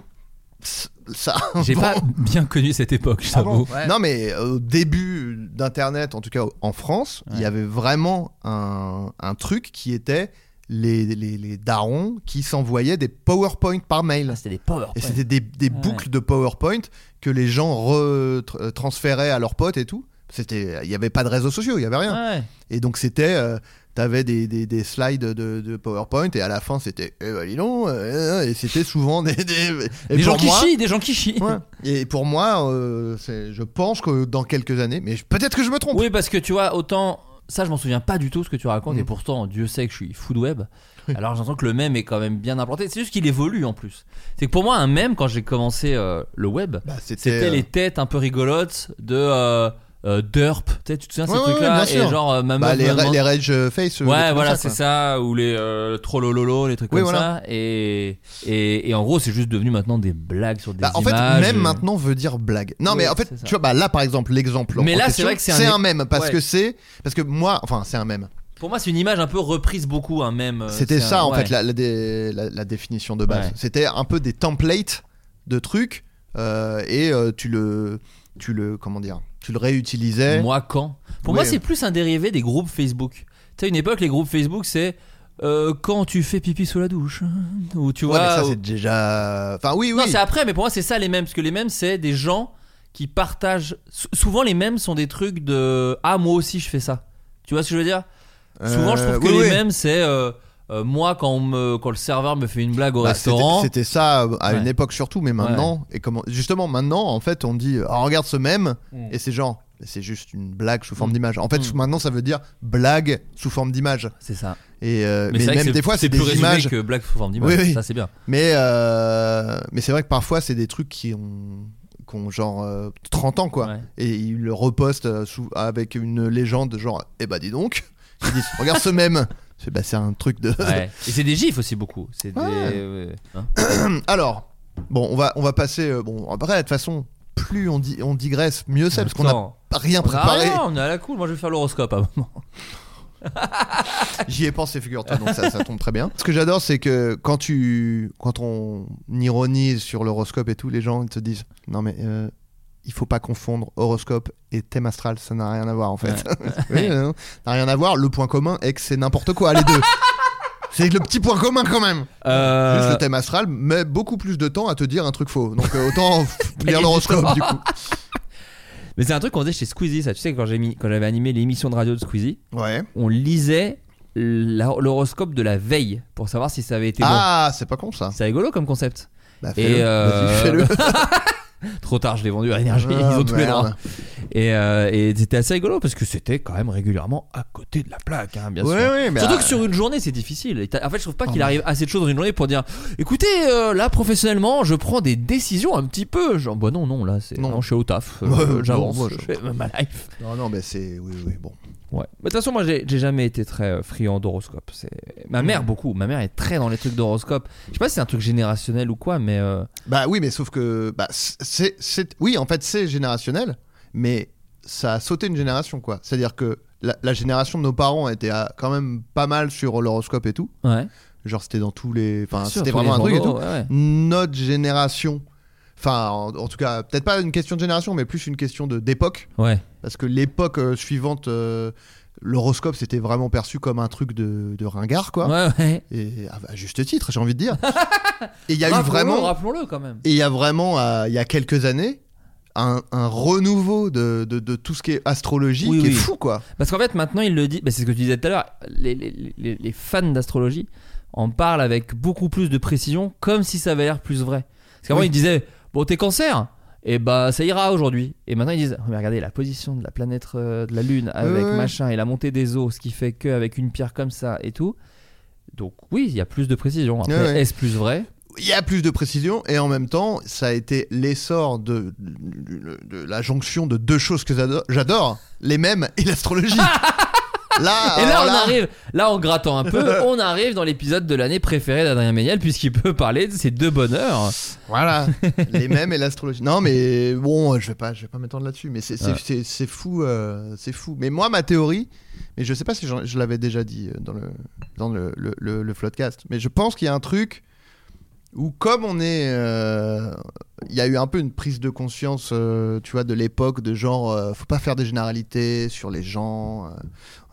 ça. J'ai pas bien connu cette époque, je Ah bon. Non, mais au début d'Internet, en tout cas en France, il y avait vraiment un, un truc qui était les, les, les darons qui s'envoyaient des PowerPoint par mail. Ah, C'était des PowerPoint. Et c'était des, des Ouais. boucles de PowerPoint que les gens retransféraient à leurs potes et tout. C'était, il n'y avait pas de réseaux sociaux, il y avait rien. Ouais. Et donc c'était, euh, t'avais des, des, des slides de, de PowerPoint et à la fin c'était, eh ben dis donc, euh, et c'était souvent des, des, et Des gens qui chient, des gens qui chient. Ouais. Et pour moi, euh, je pense que dans quelques années, mais peut-être que je me trompe. Oui, parce que tu vois, autant. Ça, je m'en souviens pas du tout ce que tu racontes, Mm. et pourtant, Dieu sait que je suis fou de web. Alors, j'entends que le mème est quand même bien implanté. C'est juste qu'il évolue en plus. C'est que pour moi, un mème, quand j'ai commencé euh, le web, Bah, c'était, c'était euh, les têtes un peu rigolotes de euh, euh, Derp. Tu sais, tu te souviens de Ouais, ces ouais, trucs-là ouais. Et genre, euh, ma bah, meuf les, me ra- demande- les rage face. euh, Ouais, voilà, c'est ça, ou les euh, trollololo, les trucs Oui, comme voilà. ça. Et, et, et en gros, c'est juste devenu maintenant des blagues sur des Bah, en fait, images. même et- maintenant veut dire blague. Non, mais en fait, tu vois, bah là, par exemple, l'exemple. en Mais là, c'est vrai que c'est un c'est un mème parce que c'est parce que moi, enfin, c'est un mème. Pour moi, c'est une image un peu reprise beaucoup, un même. C'était c'est un- ça en ouais. fait la, la dé- la- la définition de base. Ouais. C'était un peu des templates de trucs euh, et euh, tu le, tu le, comment dire, tu le réutilisais. Moi, quand Pour Oui. moi, c'est plus un dérivé des groupes Facebook. Tu sais, une époque, les groupes Facebook, c'est euh, quand tu fais pipi sous la douche. Ou tu Ouais, vois. mais ça ou- c'est déjà. Enfin oui, oui. Non, c'est après, mais pour moi, c'est ça les mêmes. Parce que les mêmes, c'est des gens qui partagent. sou- Souvent, les mêmes sont des trucs de Ah, moi aussi, je fais ça. Tu vois ce que je veux dire? Souvent, je Euh, trouve que oui, les oui. mêmes, c'est. euh, euh, moi, quand, on me, quand le serveur me fait une blague au Bah, c'était- restaurant. C'était ça euh, à Ouais. une époque surtout, mais maintenant, et comment, justement maintenant, en fait, on dit, oh, regarde ce mème, Mm. et c'est genre, c'est juste une blague sous forme Mm. d'image. En fait, Mm. maintenant, ça veut dire blague sous forme d'image. C'est ça. Et euh, mais, c'est vrai que même des fois, c'est plus des résumé images. que blague sous forme d'image. Oui, oui. Ça, c'est bien. Mais euh, mais c'est vrai que parfois, c'est des trucs qui ont, qui ont genre euh, 30 ans, quoi. Ouais. Et ils le repostent euh, sous, avec une légende, genre, eh bah dis donc. Ils disent, regarde ce mème. C'est bah, un truc de. Ouais. Et c'est des gifs aussi beaucoup. C'est des. Ouais. hein. Alors, bon, on va, on va passer. euh, bon, après, de toute façon, plus on, dit, on digresse, mieux c'est, parce qu'on n'a rien préparé. rien, on est à la cool. Moi, je vais faire l'horoscope à un moment. J'y ai pensé, figure-toi, donc ça, ça tombe très bien. Ce que j'adore, c'est que quand tu, quand on ironise sur l'horoscope et tout, les gens ils te disent, non mais euh, il faut pas confondre horoscope et thème astral, ça n'a rien à voir en fait. oui, ça n'a rien à voir. Le point commun est que c'est n'importe quoi les deux. C'est le petit point commun quand même. Euh, Juste le thème astral met beaucoup plus de temps à te dire un truc faux. Donc euh, autant lire l'horoscope du coup. Mais c'est un truc qu'on faisait chez Squeezie, ça. Tu sais, quand j'ai mis- quand j'avais animé l'émission de radio de Squeezie, Ouais. on lisait l'horoscope de la veille pour savoir si ça avait été Ah, c'est pas con ça. bon. C'est rigolo comme concept. Bah, Et, fais-le. euh, fais-le. Trop tard, je l'ai vendu à l'énergie. Ah, Ils ont tous les merde. droits. Et, euh, et c'était assez rigolo parce que c'était quand même régulièrement à côté de la plaque, hein, bien Ouais, sûr. ouais, mais Surtout ah, que sur une journée, c'est difficile. Et t'as- En fait, je trouve pas Oh, qu'il arrive assez de choses dans une journée pour dire écoutez, euh, là, professionnellement, je prends des décisions un petit peu. Genre, bah non, non, là, c'est. Non. Non, je suis au taf. euh, Ouais, J'avance. je- fais ma life. Non, non, mais c'est. Oui, oui, bon. Ouais. Mais De toute façon, moi, j'ai j'ai jamais été très euh, friand d'horoscope. C'est ma Mm. mère beaucoup. Ma mère est très dans les trucs d'horoscope. Je sais pas si c'est un truc générationnel ou quoi, mais euh, Bah oui, mais sauf que. Bah, c'est, c'est- Oui, en fait, c'est générationnel, mais ça a sauté une génération, quoi. C'est-à-dire que la, la génération de nos parents était quand même pas mal sur l'horoscope et tout. ouais. Genre, c'était dans tous les. Enfin, Sûr, c'était vraiment un truc et tout. ouais. Notre génération. Enfin, en, en tout cas, peut-être pas une question de génération, mais plus une question de, d'époque. Ouais. Parce que l'époque euh, suivante, euh, l'horoscope, c'était vraiment perçu comme un truc de, de ringard, quoi. Ouais, ouais. Et à, à juste titre, j'ai envie de dire. et il y a eu vraiment. Rappelons-le quand même. Et il y a vraiment, euh, il y a quelques années, un, un renouveau de, de, de tout ce qui est astrologie Oui, qui est fou, quoi. Parce qu'en fait, maintenant, il le dit, bah, c'est ce que tu disais tout à l'heure, les, les- les- les fans d'astrologie en parlent avec beaucoup plus de précision, comme si ça avait l'air plus vrai. Parce qu'avant, Oui. ils disaient, bon, t'es cancer, et bah ça ira aujourd'hui. Et maintenant, ils disent, mais regardez la position de la planète euh, de la Lune avec ouais. machin et la montée des eaux, ce qui fait qu'avec une pierre comme ça et tout. Donc, oui, il y a plus de précision. Après, Ouais, ouais. est-ce plus vrai? Il y a plus de précision et en même temps, ça a été l'essor de, de, de la jonction de deux choses que j'adore, les mêmes et l'astrologie. là, Et là, on arrive, là, en grattant un peu, on arrive dans l'épisode de l'année préférée d'Adrien Méniel, puisqu'il peut parler de ces deux bonheurs. Voilà, les mêmes et l'astrologie. Non, mais bon, je vais pas, je vais pas m'étendre là-dessus, mais c'est Ouais. fou, euh, c'est fou. Mais moi, ma théorie, mais je sais pas si je l'avais déjà dit euh, dans le dans le, le, le- le Floodcast, mais je pense qu'il y a un truc où comme on est, euh, il y a eu un peu une prise de conscience, euh, tu vois, de l'époque, de genre, euh, faut pas faire des généralités sur les gens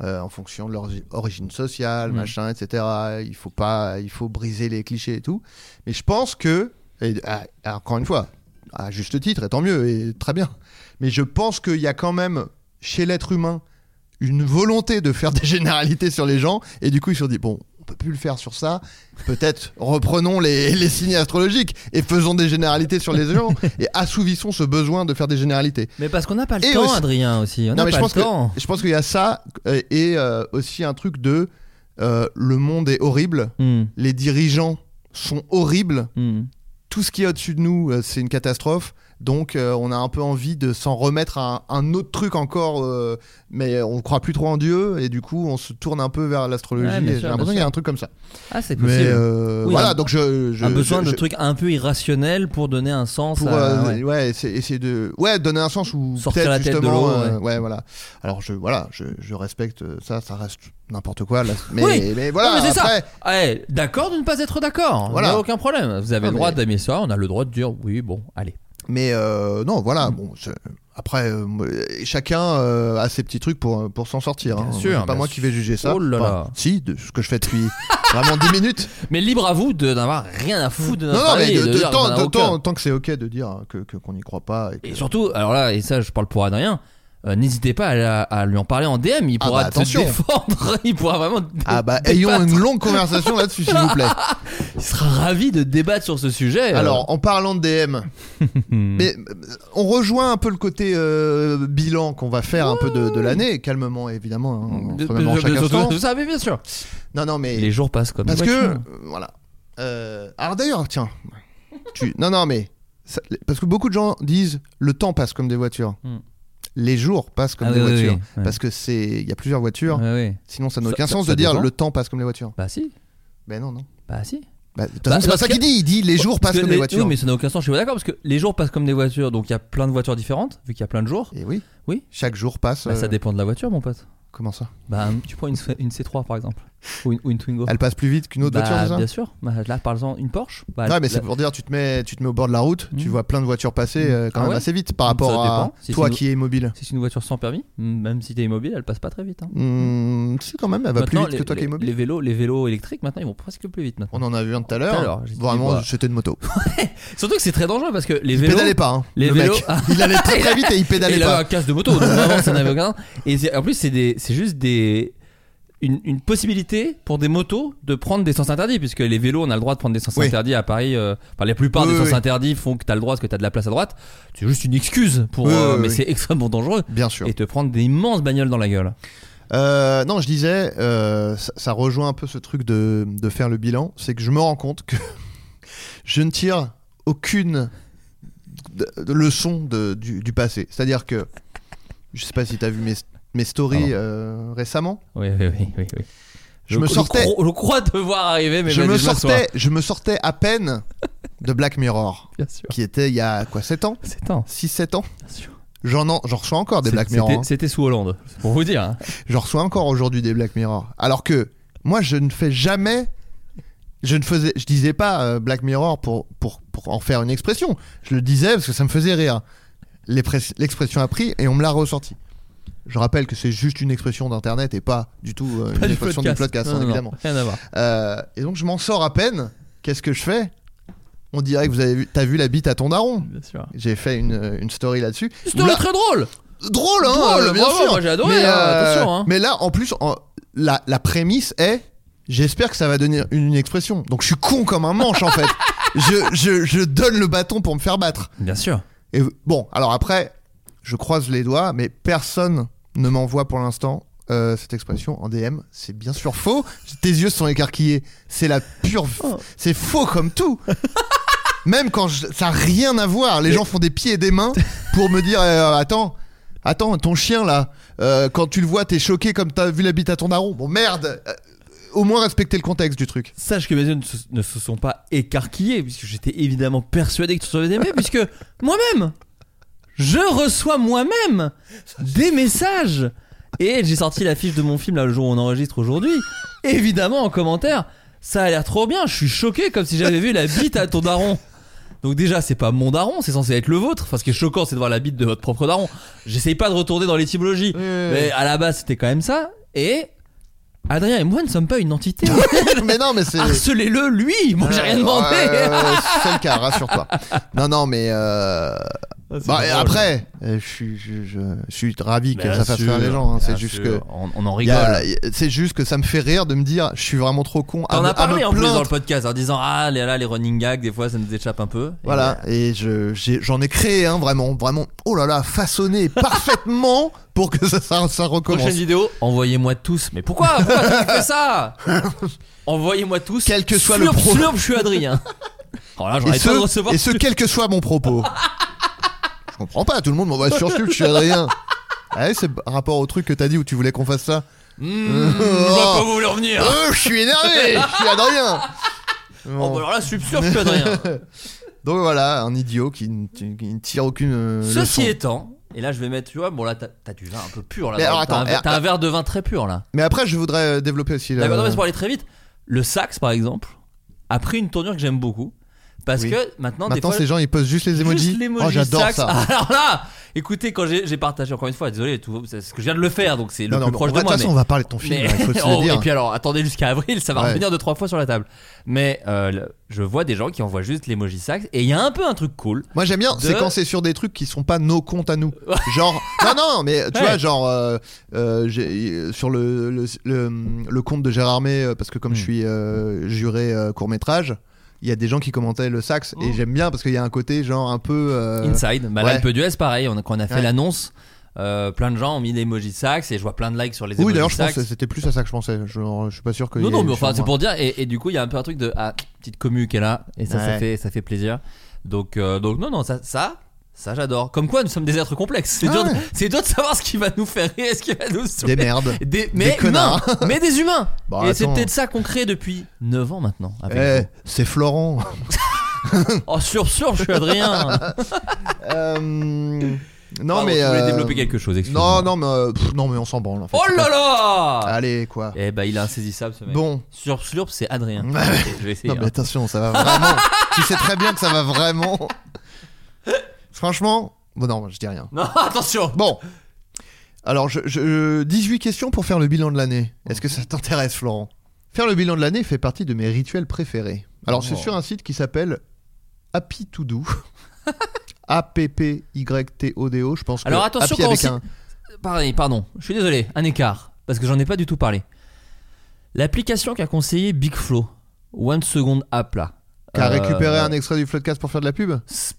euh, en fonction de leur origi- origine sociale, Mm. machin, etc. Il faut pas, il faut briser les clichés et tout. Mais je pense que, et, ah, encore une fois, à juste titre, et tant mieux, et très bien. Mais je pense qu'il y a quand même chez l'être humain une volonté de faire des généralités sur les gens, et du coup ils se sont dit bon, on peut plus le faire sur ça. Peut-être reprenons les, les signes astrologiques et faisons des généralités sur les gens et assouvissons ce besoin de faire des généralités. Mais parce qu'on n'a pas le Et temps, aussi- Adrien aussi. On Non mais pas je pense le que temps. je pense qu'il y a ça euh, et euh, aussi un truc de euh, le monde est horrible, Hmm, les dirigeants sont horribles, hmm. tout ce qui est au-dessus de nous c'est une catastrophe. Donc euh, on a un peu envie de s'en remettre à un, un autre truc encore, euh, mais on croit plus trop en Dieu et du coup on se tourne un peu vers l'astrologie. Ouais, J'ai l'impression qu'il y a un truc comme ça. Ah, c'est possible. Mais euh, Oui, voilà, un- donc je, je un besoin je- de trucs un peu irrationnels pour donner un sens pour à. ouais. ouais, essayer, de ouais donner un sens ou Sortir la tête de justement l'eau, euh, ouais. voilà alors je voilà je, respecte ça ça reste n'importe quoi là, mais Oui. mais voilà d'accord de ne pas être d'accord. Voilà. A aucun problème. Vous avez le droit mais- d'aimer ça. On a le droit de dire oui, bon, allez. Mais euh, non Mm. voilà bon c'est- après euh, chacun euh, a ses petits trucs pour pour s'en sortir Bien hein. sûr, c'est pas moi qui vais juger ça Oh là Enfin, là. si de ce que je fais depuis vraiment 10 minutes Mais libre à vous de n'avoir rien à foutre de non notre non mais avis, de, de de- dire tant, que c'est ok de dire que que- qu'on n'y croit pas et que- Et surtout, alors là, et ça, je parle pour Adrien. Euh, N'hésitez pas à, lui en parler en DM, il Ah pourra bah, te attention. défendre, il pourra vraiment. ah bah ayons une longue conversation là-dessus s'il vous plaît Il sera ravi de débattre sur ce sujet. euh. Alors, en parlant de DM, mais euh, on rejoint un peu le côté euh, bilan qu'on va faire un peu de, de l'année, calmement évidemment, hein, De- chaque instant. ça, mais bien sûr. Non, non, mais Les jours passent comme parce des que voilà. Alors d'ailleurs, tiens, tu, non, non, mais ça- parce que beaucoup de gens disent le temps passe comme des voitures. Hmm. Les jours passent comme Ah des oui, voitures. oui. Parce que c'est, il y a plusieurs voitures. Ouais. Sinon, ça n'a aucun ça- sens ça de dire dépend. le temps passe comme les voitures. Bah si, Ben non, non. bah si. Bah, Bah, c'est pas ça qu'il dit. Il dit les jours passent comme les- des voitures. Oui, mais ça n'a aucun sens. Je suis d'accord parce que les jours passent comme des voitures, donc il y a plein de voitures différentes, vu qu'il y a plein de jours. Et oui. Oui. Chaque jour passe. Bah, euh, ça dépend de la voiture, mon pote. Comment ça? Bah, tu prends une, une C3 par exemple, ou une, ou une Twingo. Elle passe plus vite qu'une autre Bah, voiture, c'est ça Bien sûr. Bah, là, par exemple, une Porsche. Bah, Ouais, mais la- c'est pour dire, tu te mets, tu te mets au bord de la route, tu Mhm. vois plein de voitures passer euh, quand Ah même ouais assez vite par Ça rapport à. Si toi qui est mobile. Si c'est une voiture sans permis, même si t'es immobile, elle passe pas très vite. hein. Hmm, si quand même, elle va plus vite les, que toi qui les- est mobile. Les vélos, les vélos électriques, maintenant, ils vont presque plus vite. Maintenant. On en a vu un tout à Tout à l'heure. Vraiment, c'était une moto. Surtout que c'est très dangereux parce que les Il vélos. pédalait pas, hein, les le vélos-. Il allait très très vite et il pédalait il avait pas. un casque de moto, vraiment ça n'avait aucun. Et en plus, c'est des, c'est juste des. Une, une possibilité pour des motos de prendre des sens interdits, puisque les vélos, on a le droit de prendre des sens Oui. interdits à Paris. euh, enfin, la plupart Oui, des oui, sens interdits font que tu as le droit parce que tu as de la place à droite. C'est juste une excuse pour. Euh, mais c'est extrêmement dangereux. Bien sûr. Et te prendre des immenses bagnoles dans la gueule. Euh, non, je disais, euh, ça, ça rejoint un peu ce truc de, de faire le bilan. C'est que je me rends compte que je ne tire aucune de- de leçon de- du, du passé. C'est-à-dire que, je sais pas si tu as vu mes, mes stories euh, récemment. Oui, oui, oui. oui, oui. Je me sortais- cro- je crois te voir arriver, mais je, me sortais, je me sortais à peine de Black Mirror, Bien sûr. qui était il y a quoi 7 ans C'est un. 6-7 ans Bien sûr. J'en en- j'en reçois encore des Black Mirror. c'était- hein. Sous Hollande, pour vous dire. hein. J'en reçois encore aujourd'hui des Black Mirror. Alors que moi, je ne fais jamais. Je ne faisais, je disais pas euh, Black Mirror pour, pour, pour en faire une expression. Je le disais parce que ça me faisait rire. L'expression a pris et on me l'a ressorti. Je rappelle que c'est juste une expression d'internet et pas du tout euh, Pas une du expression podcast. du podcast, Non, hein, non, évidemment. Rien à voir. Euh, et donc je m'en sors à peine. Qu'est-ce que je fais? On dirait que vous avez vu, t'as vu la bite à ton daron. Bien sûr. J'ai fait une, une story là-dessus. Là- très drôle. drôle, hein, Drôle, euh, bien bravo, sûr. moi j'ai adoré, mais, hein, euh, attention, hein. mais là, en plus, en- la, la prémisse est. J'espère que ça va devenir une, une expression. Donc je suis con comme un manche en fait. Je, je, je donne le bâton pour me faire battre. Bien sûr. Et bon, alors après, je croise les doigts, mais personne ne m'envoie pour l'instant euh, cette expression en DM. C'est bien sûr faux. Tes yeux sont écarquillés. C'est la pure. Oh. C'est faux comme tout. Même quand je- ça n'a rien à voir. Les gens font des pieds et des mains pour me dire euh, Attends, attends, ton chien là, euh, quand tu le vois, t'es choqué comme t'as vu la bite à ton daron. Bon, merde euh, Au moins respecter le contexte du truc. Sache que mes yeux ne se, ne se sont pas écarquillés, puisque j'étais évidemment persuadé que tu serais aimé, puisque moi-même, je reçois moi-même des messages. Et j'ai sorti la fiche de mon film là, le jour où on enregistre aujourd'hui. Évidemment, en commentaire, Ça a l'air trop bien. Je suis choqué comme si j'avais vu la bite à ton daron. Donc déjà, c'est pas mon daron, c'est censé être le vôtre. Enfin, ce qui est choquant, c'est de voir la bite de votre propre daron. J'essaye pas de retourner dans l'étymologie, mais à la base, c'était quand même ça. Et Adrien et moi ne sommes pas une entité. mais non, mais c'est. Harcelez-le, lui. Moi, j'ai rien Ouais, demandé. c'est le cas, rassure-toi. Non, non, mais. Euh... bah, et après, euh, je suis, je, je- je suis ravi que Bien ça fasse sûr, rire les gens. hein, C'est juste sûr. que. on, on en a- rigole. y C'est juste que ça me fait rire de me dire, je suis vraiment trop con. à T'en me- as à parlé en plus plaindre. dans le podcast en disant ah les, là, les running gags des fois ça nous échappe un peu. Et Voilà, et je j'ai- j'en ai, créé un vraiment, vraiment, oh là là, façonné parfaitement pour que ça, ça, ça recommence. Prochaine vidéo, envoyez-moi tous. Mais pourquoi? Pourquoi tu fais ça? Envoyez-moi tous. Quel que soit le Slurp, pro- slurp, je suis Adrien. Alors là, Et j'aurais pas de ce, recevoir. et ce quel que soit mon propos. Je comprends pas, tout le monde m'envoie sur Slurp, je suis Adrien. Ah ouais, c'est par rapport au truc que t'as dit où tu voulais qu'on fasse ça. Mmh, je vois pas où vous voulez en venir. Oh, je suis énervé, je suis Adrien. Oh, Bon. bah alors là, slurp, slurp, je suis Adrien. Donc voilà, un idiot qui ne, qui ne tire aucune euh, Ceci leçon. étant, et là je vais mettre, tu vois, bon là t'as t'as du vin un peu pur là. Mais alors, T'as un, attends, verre- eh, t'as un verre de vin très pur là. Mais après, je voudrais euh, développer aussi. la- D'accord, non, mais c'est pour aller très vite. Le sax par exemple a pris une tournure que j'aime beaucoup. Parce Oui. que maintenant, Maintenant, des fois, ces gens, ils posent juste les emojis. Juste oh, j'adore ça. Alors là, écoutez, quand j'ai partagé encore une fois, désolé, tout, c'est ce que je viens de le faire, donc c'est le non, plus proche de moi. toute façon, mais- on va parler de ton film, mais- là, il faut se Oh, le dire. Et puis alors, attendez jusqu'à avril, ça va Ouais. revenir deux trois fois sur la table. Mais euh, je vois des gens qui envoient juste l'emoji sax, et il y a un peu un truc cool. Moi j'aime bien, De- c'est quand c'est sur des trucs qui sont pas nos comptes à nous. genre, non, non, mais tu Ouais. vois, genre, euh, euh, sur le, le, le, le compte de Gérard May, parce que comme Mm. je suis juré court métrage, il y a des gens qui commentaient le sax, et Mm. j'aime bien parce qu'il y a un côté genre un peu. euh, Inside, bah là, ouais. peu d'US, pareil, on a, quand on a fait Ouais. l'annonce, euh, plein de gens ont mis l'emoji sax, et je vois plein de likes sur les Oui, emojis d'ailleurs, je pense sax. que c'était plus à ça que je pensais. Genre, je suis pas sûr que. Non, non, mais enfin, c'est pour dire, et, et du coup, il y a un peu un truc de ah, petite commu qui est là, et ça, ça, fait, ça fait plaisir. Donc, euh, donc non, non, ça, ça, ça j'adore. Comme quoi, nous sommes des êtres complexes. C'est Ah dur, de- ouais. c'est dur de savoir ce qui va nous faire rire et ce qui va nous saouler. Des merdes. Des- mais connards. humains, mais des humains. Bon, et c'est attends. peut-être ça qu'on crée depuis 9 ans maintenant. Avec Eh, c'est Florent. Oh, sur, sur, je suis Adrien. Euh, non, Pardon, mais. tu voulais euh, développer quelque chose, excuse-moi. Non, non, mais, euh, pff, non, mais on s'en branle. En fait, Oh là là Allez, quoi. Eh bah, il est insaisissable ce mec. Bon. Sur Slurp, c'est Adrien. Ouais. Ok, je vais essayer. Non mais hein. attention, ça va vraiment. tu sais très bien que ça va vraiment. Franchement, bon non, je dis rien. Non, attention. Bon. Alors, je, je- 18 questions pour faire le bilan de l'année. Est-ce que ça t'intéresse, Florent? Faire le bilan de l'année fait partie de mes rituels préférés. Alors, c'est Oh. sur un site qui s'appelle Happy To Do. A-P-P-Y-T-O-D-O. Je pense que Alors, attention Happy quand avec on un. Pareil, pardon, je suis désolé, un écart, parce que j'en ai pas du tout parlé. L'application qu'a conseillé Big Flow, One Second App là. Qui a euh, récupéré un extrait du Floodcast pour faire de la pub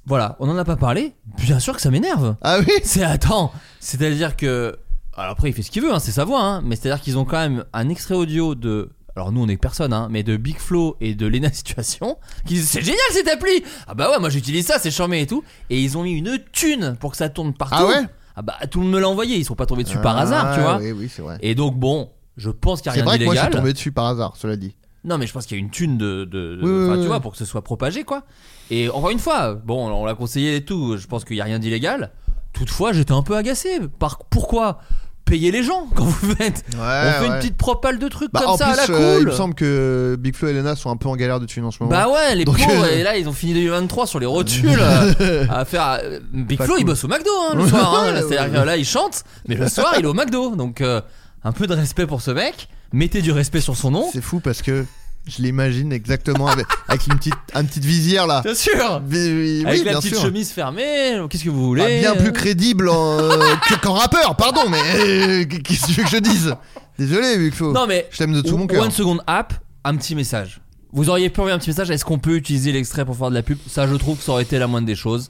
Voilà, on en a pas parlé. Bien sûr que ça m'énerve. Ah oui C'est attends, c'est-à-dire que alors après il fait ce qu'il veut, hein, c'est sa voix, hein, mais c'est-à-dire qu'ils ont quand même un extrait audio de alors nous on est personne, hein, mais de Big Flow et de Lena Situation qui disent c'est génial cette appli. Ah bah ouais, moi j'utilise ça, c'est charmé et tout. Et ils ont mis une thune pour que ça tourne partout. Ah ouais? Ah bah tout le monde me l'a envoyé, ils sont pas tombés dessus par hasard, tu Ah, vois. Oui, oui, c'est vrai. Et donc bon, je pense qu'il y a C'est rien vrai que moi, je suis d'illégal. tombé dessus par hasard, cela dit. Non, mais je pense qu'il y a une thune de, de, de- Oui, oui, enfin, oui, tu vois, pour que ce soit propagé, quoi. Et encore une fois, bon, on l'a conseillé et tout. Je pense qu'il y a rien d'illégal. Toutefois, j'étais un peu agacé. Par pourquoi payer les gens quand vous faites Ouais, On fait une petite propale de trucs Bah, comme en ça plus, à la euh, il cool. me semble que Big Flo et Lena sont un peu en galère de thunes en ce moment. Bah ouais, les Donc, pauvres, euh, et là ils ont fini 2023 sur les rotules à faire. euh, Big Pas Flo il bosse au McDo hein, le soir, hein, c'est-à-dire là il chante, mais le soir il est au McDo, donc euh, un peu de respect pour ce mec, mettez du respect sur son nom. C'est fou parce que je l'imagine exactement avec, avec une petite, une petite visière là. Bien sûr Oui, oui, Avec oui, la petite sûr. chemise fermée, qu'est-ce que vous voulez bien plus crédible euh, que- qu'en rappeur, pardon, mais euh, qu'est-ce que tu veux que je dise? Désolé, Big Flo. Non mais Je t'aime de tout mon cœur. One Second App, un petit message. Vous auriez pu envoyer un petit message. Est-ce qu'on peut utiliser l'extrait pour faire de la pub? Ça, je trouve que ça aurait été la moindre des choses.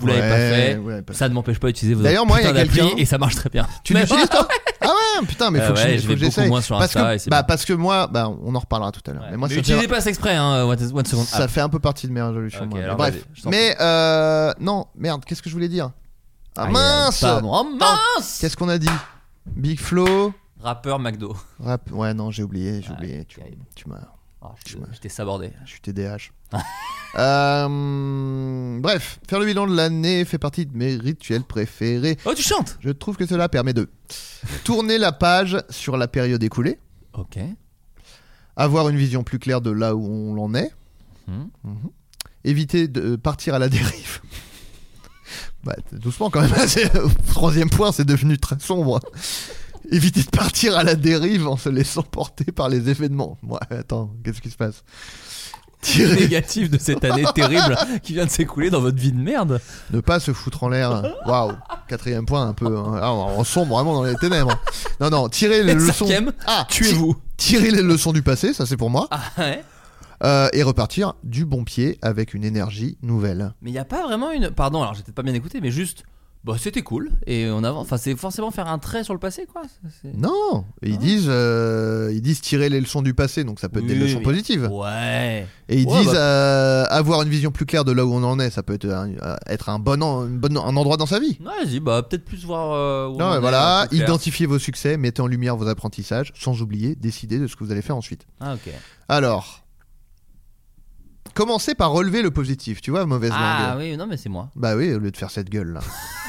Vous l'avez Ouais, pas fait. l'avez pas ça ne m'empêche pas d'utiliser vos D'ailleurs, moi, il y a quelqu'un- et ça marche très bien. Tu l'utilises toi? Ah putain, mais Euh, faut que ouais, je- je faut vais que beaucoup j'essaye. moins sur parce Insta que, c'est bah, bien. parce que moi, bah, on en reparlera tout à l'heure. Mais moi, Mais ça utilisez fait, pas cet exprès, hein, One One Second ça App. fait un peu partie de mes résolutions. Ok, moi. alors Bref, vas-y, je t'en mais euh, non, merde, qu'est-ce que je voulais dire? Ah Aïe, mince pardon. Oh mince Qu'est-ce qu'on a dit? Big Flow Rappeur McDo. Rap. Ouais, non, j'ai oublié, j'ai Ouais, oublié. Tu, terrible. tu m'as. Ah, je t'ai sabordé. Je suis TDH. Euh, bref, faire le bilan de l'année fait partie de mes rituels préférés. Oh, tu chantes Je trouve que cela permet de tourner la page sur la période écoulée, Ok. avoir une vision plus claire de là où on en est, Hmm. Mhm. éviter de partir à la dérive. Bah, doucement quand même. C'est- Troisième point, c'est devenu très sombre. Éviter de partir à la dérive en se laissant porter par les événements. Ouais, attends, qu'est-ce qui se passe? Tirer, Négatif de cette année terrible qui vient de s'écouler dans votre vie de merde. ne pas se foutre en l'air. Waouh, quatrième point, un peu. hein. Ah, on sombre vraiment dans les ténèbres. Non, non, tirer les Et leçons. cinquième, Ah, Tuez-vous. Tirer les leçons du passé, ça c'est pour moi. Ah ouais Euh, et repartir du bon pied avec une énergie nouvelle. Mais il n'y a pas vraiment une. Pardon, alors j'ai peut-être pas bien écouté, mais juste. Bah, c'était cool. Et on avance. Enfin, c'est forcément faire un trait sur le passé, quoi. C'est- Non, ils Ah. disent, euh, ils disent tirer les leçons du passé, donc ça peut être des Oui, leçons oui. positives. Ouais. Et ils Ouais, disent bah- euh, avoir une vision plus claire de là où on en est, ça peut être un, euh, être un bon, en- une bonne- un endroit dans sa vie. Ouais, vas-y, bah, peut-être plus voir. euh, où on Non, en mais est, voilà, un peu clair. identifiez vos succès, mettez en lumière vos apprentissages, sans oublier, décider de ce que vous allez faire ensuite. Ah, ok. Alors, commencez par relever le positif, tu vois, mauvaise Ah, langue. oui, non, mais c'est moi. Bah oui, au lieu de faire cette gueule là.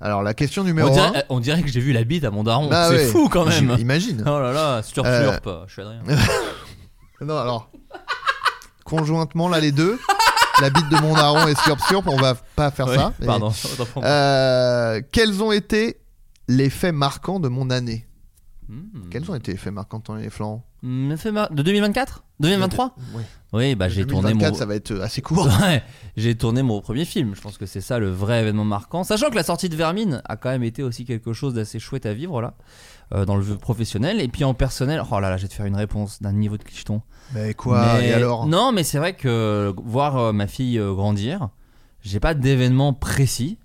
Alors, la question numéro On 1. dirait, on dirait que j'ai vu la bite à mon daron. Bah c'est ouais, fou quand même. Imagine. Oh là là, slurp Euh, slurp, je suis Adrien. Non, alors. Conjointement, là, les deux. La bite de mon daron et Slurp Slurp, on va pas faire Ouais, ça. mais- Pardon, moi. Euh, quels ont été les faits marquants de mon année? Hmm. Quels ont été les faits marquants de ton année, Florent? Fait mar- De 2024 2023 Ouais. Oui, bah j'ai tourné 2024, mon. ça va être euh, assez court. Ouais, j'ai tourné mon premier film. Je pense que c'est ça le vrai événement marquant. Sachant que la sortie de Vermine a quand même été aussi quelque chose d'assez chouette à vivre là, euh, dans le vœu professionnel. Et puis en personnel, oh là là, je vais te faire une réponse d'un niveau de clicheton. Mais quoi Mais- Et alors? Non, mais c'est vrai que voir euh, ma fille euh, grandir, j'ai pas d'événement précis.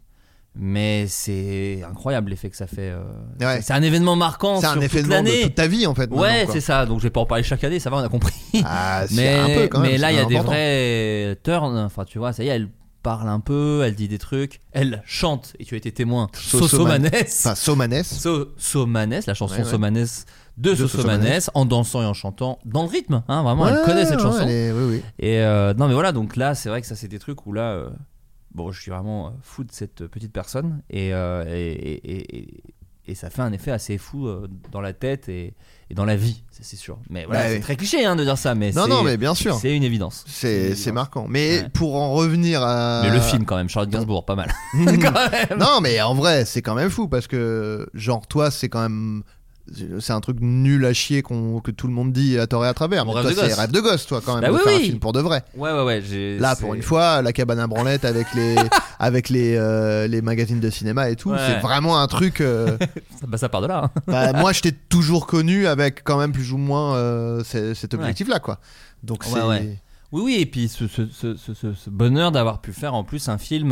Mais c'est incroyable l'effet que ça fait. euh, Ouais. C'est un événement marquant C'est sur un toute événement de l'année. toute ta vie en fait. Ouais, maintenant, quoi. c'est ça. Donc je vais pas en parler chaque année, ça va, on a compris. Ah, c'est mais un peu quand même. mais là, c'est il y a des important. vrais turns. Enfin, tu vois, ça y est, elle parle un peu, elle dit des trucs, elle chante. Et tu as été témoin. Sosomanes. Sosomanes. Enfin, Somanes. So- Somanes, la chanson Ouais, ouais. Somanes de De Sosomanes, Sosomanes. en dansant et en chantant dans le rythme. Hein, vraiment, elle Ouais, connaît cette ouais, chanson. elle est- Oui, oui. Et euh, non, mais voilà, donc là, c'est vrai que ça, c'est des trucs où là, euh, bon, je suis vraiment euh, fou de cette petite personne et, euh, et, et, et- et ça fait un effet assez fou euh, dans la tête et, dans la vie, c'est sûr. Mais voilà, Bah c'est oui. très cliché hein, de dire ça, mais Non, c'est- non, mais bien sûr. c'est une évidence. C'est marquant. Mais Ouais. pour en revenir à. Mais le film, quand même, Charlotte Gainsbourg, pas mal. Quand même. non, mais en vrai, c'est quand même fou parce que, genre, toi, c'est quand même. C'est un truc nul à chier qu'on- que tout le monde dit à tort et à travers. Mon Mais rêve toi, c'est rêve de gosse, toi, quand même, Bah de oui, faire un film pour de vrai. Ouais, ouais, ouais. j'ai- Là, pour une fois, la cabane à branlette avec les, avec les, euh, les magazines de cinéma et tout, Ouais. c'est vraiment un truc. euh, Ça, bah, ça part de là. hein. bah, moi, je t'ai toujours connu avec quand même plus ou moins euh, ce- cet objectif-là, quoi. Donc, c'est. Oui, oui, et puis ce, ce- ce- ce- ce- ce bonheur d'avoir pu faire en plus un film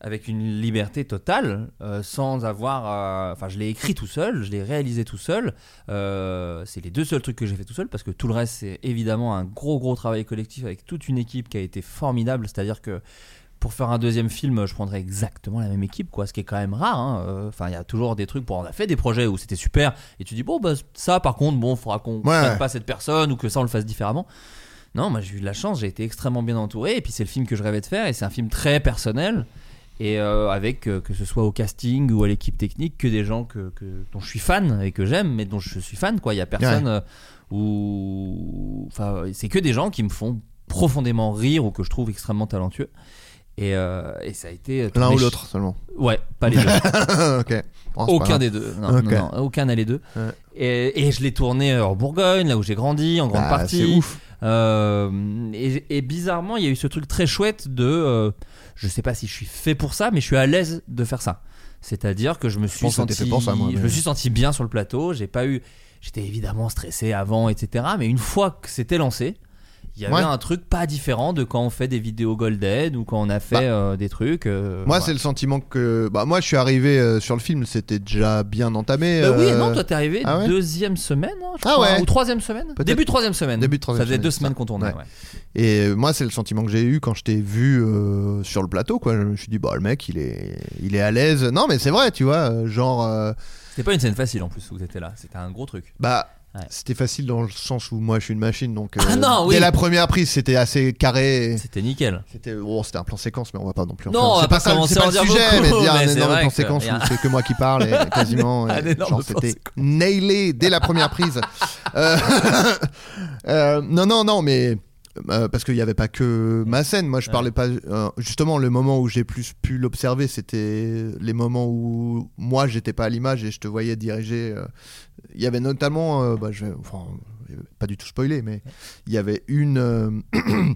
avec une liberté totale, euh, sans avoir. euh, Enfin, je l'ai écrit tout seul, je l'ai réalisé tout seul. Euh, c'est les deux seuls trucs que j'ai fait tout seul, parce que tout le reste, c'est évidemment un gros, gros travail collectif avec toute une équipe qui a été formidable. C'est-à-dire que. Pour faire un deuxième film, je prendrais exactement la même équipe, quoi. Ce qui est quand même rare. hein. Enfin, il y a toujours des trucs. Pour on a fait des projets où c'était super, et tu dis bon, bah ça, par contre, bon, faudra qu'on prenne ouais. pas cette personne ou que ça on le fasse différemment. Non, moi j'ai eu de la chance, j'ai été extrêmement bien entouré et puis c'est le film que je rêvais de faire et c'est un film très personnel et euh, avec euh, que ce soit au casting ou à l'équipe technique que des gens que, que- dont je suis fan et que j'aime mais dont je suis fan quoi. Il y a personne euh, où enfin c'est que des gens qui me font profondément rire ou que je trouve extrêmement talentueux. Et, et ça a été L'un ou l'autre seulement. Ouais, pas les deux. ok. Bon, c'est pas Aucun des deux. Non, Ok. non, non, aucun deux. Ouais. Et, et je l'ai tourné en Bourgogne, là où j'ai grandi, en grande Bah, partie. C'est ouf. Euh, et, et bizarrement, il y a eu ce truc très chouette de. euh, je sais pas si je suis fait pour ça, mais je suis à l'aise de faire ça. C'est-à-dire que je me suis senti, fait pour ça, moi, je me suis senti bien sur le plateau. J'ai pas eu, j'étais évidemment stressé avant, etc. Mais une fois que c'était lancé, il y avait Ouais. un truc pas différent de quand on fait des vidéos Golden ou quand on a fait Bah, euh, des trucs. euh, Moi, c'est le sentiment que. Bah, moi, je suis arrivé euh, sur le film, c'était déjà bien entamé. Bah oui, non, toi t'es arrivé ah ouais deuxième semaine, hein, je Ah crois, ouais. ou troisième semaine. Début de troisième semaine. Début de troisième Ça faisait semaine, deux semaines qu'on tournait. Et moi, c'est le sentiment que j'ai eu quand je t'ai vu sur le plateau, quoi. Je me suis dit, bah, le mec, il est, il est à l'aise. Non, mais c'est vrai, tu vois, genre. C'était pas une scène facile en plus où t'étais là, c'était un gros truc. bah, Ouais. C'était facile dans le sens où moi je suis une machine, donc euh, Ah non, oui. dès la première prise c'était assez carré. C'était nickel. C'était bon, c'était un plan séquence, mais on va pas non plus. en Non, c'est pas ça, commencer c'est pas le sujet, beaucoup, mais dire mais un énorme plan que séquence a- où c'est que moi qui parle et quasiment, c'était nailé dès la première prise. Euh, euh, non, non, non, mais euh, parce qu'il n'y avait pas que ma scène. Moi, je parlais pas. euh, justement, le moment où j'ai plus pu l'observer, c'était les moments où moi, j'étais pas à l'image et je te voyais diriger. Il y avait notamment, euh, bah, je, enfin, pas du tout spoiler, mais il y avait une euh,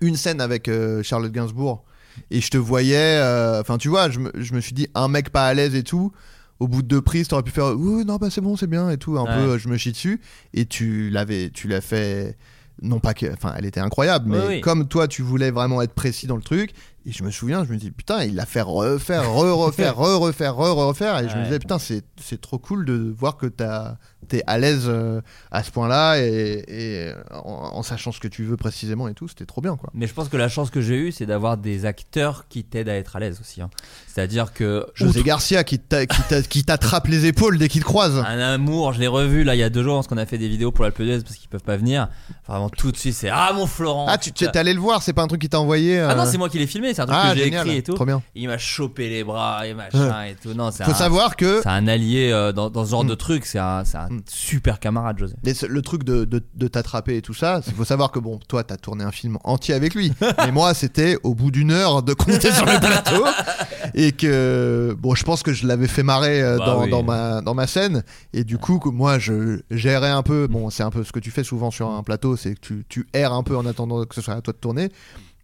une scène avec euh, Charlotte Gainsbourg et je te voyais. Enfin, tu vois, je me, je me suis dit un mec pas à l'aise et tout. Au bout de deux prises, t'aurais pu faire oui, non, bah c'est bon, c'est bien et tout. Un Ouais. peu, je me chie dessus et tu l'avais, tu l'as fait. Non pas que, enfin, elle était incroyable, mais Oui, oui. comme toi, tu voulais vraiment être précis dans le truc. Et je me souviens, je me dis putain, il l'a fait refaire, re-refaire, re-refaire, re-refaire. Et je me disais putain, c'est trop cool de voir que t'as- t'es à l'aise euh, à ce point-là et, et en, en sachant ce que tu veux précisément et tout. C'était trop bien quoi. Mais je pense que la chance que j'ai eue, c'est d'avoir des acteurs qui t'aident à être à l'aise aussi. hein. C'est-à-dire que. José Garcia qui t'a- qui t'a- qui t'attrape les épaules dès qu'il te croise. Un amour, je l'ai revu là il y a deux jours parce qu'on a fait des vidéos pour l'Alpe d'Huez parce qu'ils peuvent pas venir. Vraiment tout de suite c'est Ah mon Florent Ah, tu tu putain. es allé le voir, c'est pas un truc qui t'a envoyé Ah non, euh, c'est moi qui l'ai filmé, c'est un truc Ah, que j'ai écrit et tout. trop bien. Il m'a chopé les bras et machin et tout. Non, c'est Faut un, savoir que c'est un allié euh, dans, dans ce genre Mm. de truc, c'est un, c'est un Mm. super camarade, José. Mais le truc de, de, de t'attraper et tout ça, il faut savoir que bon, toi, t'as tourné un film entier avec lui. Mais moi, c'était au bout d'une heure de compter sur le plateau. Et que, bon, je pense que je l'avais fait marrer euh, Bah dans, oui. dans, ma, dans ma scène. Et du coup, que moi, je gérais un peu. Bon, c'est un peu ce que tu fais souvent sur un plateau, c'est que tu, tu erres un peu en attendant que ce soit à toi de tourner.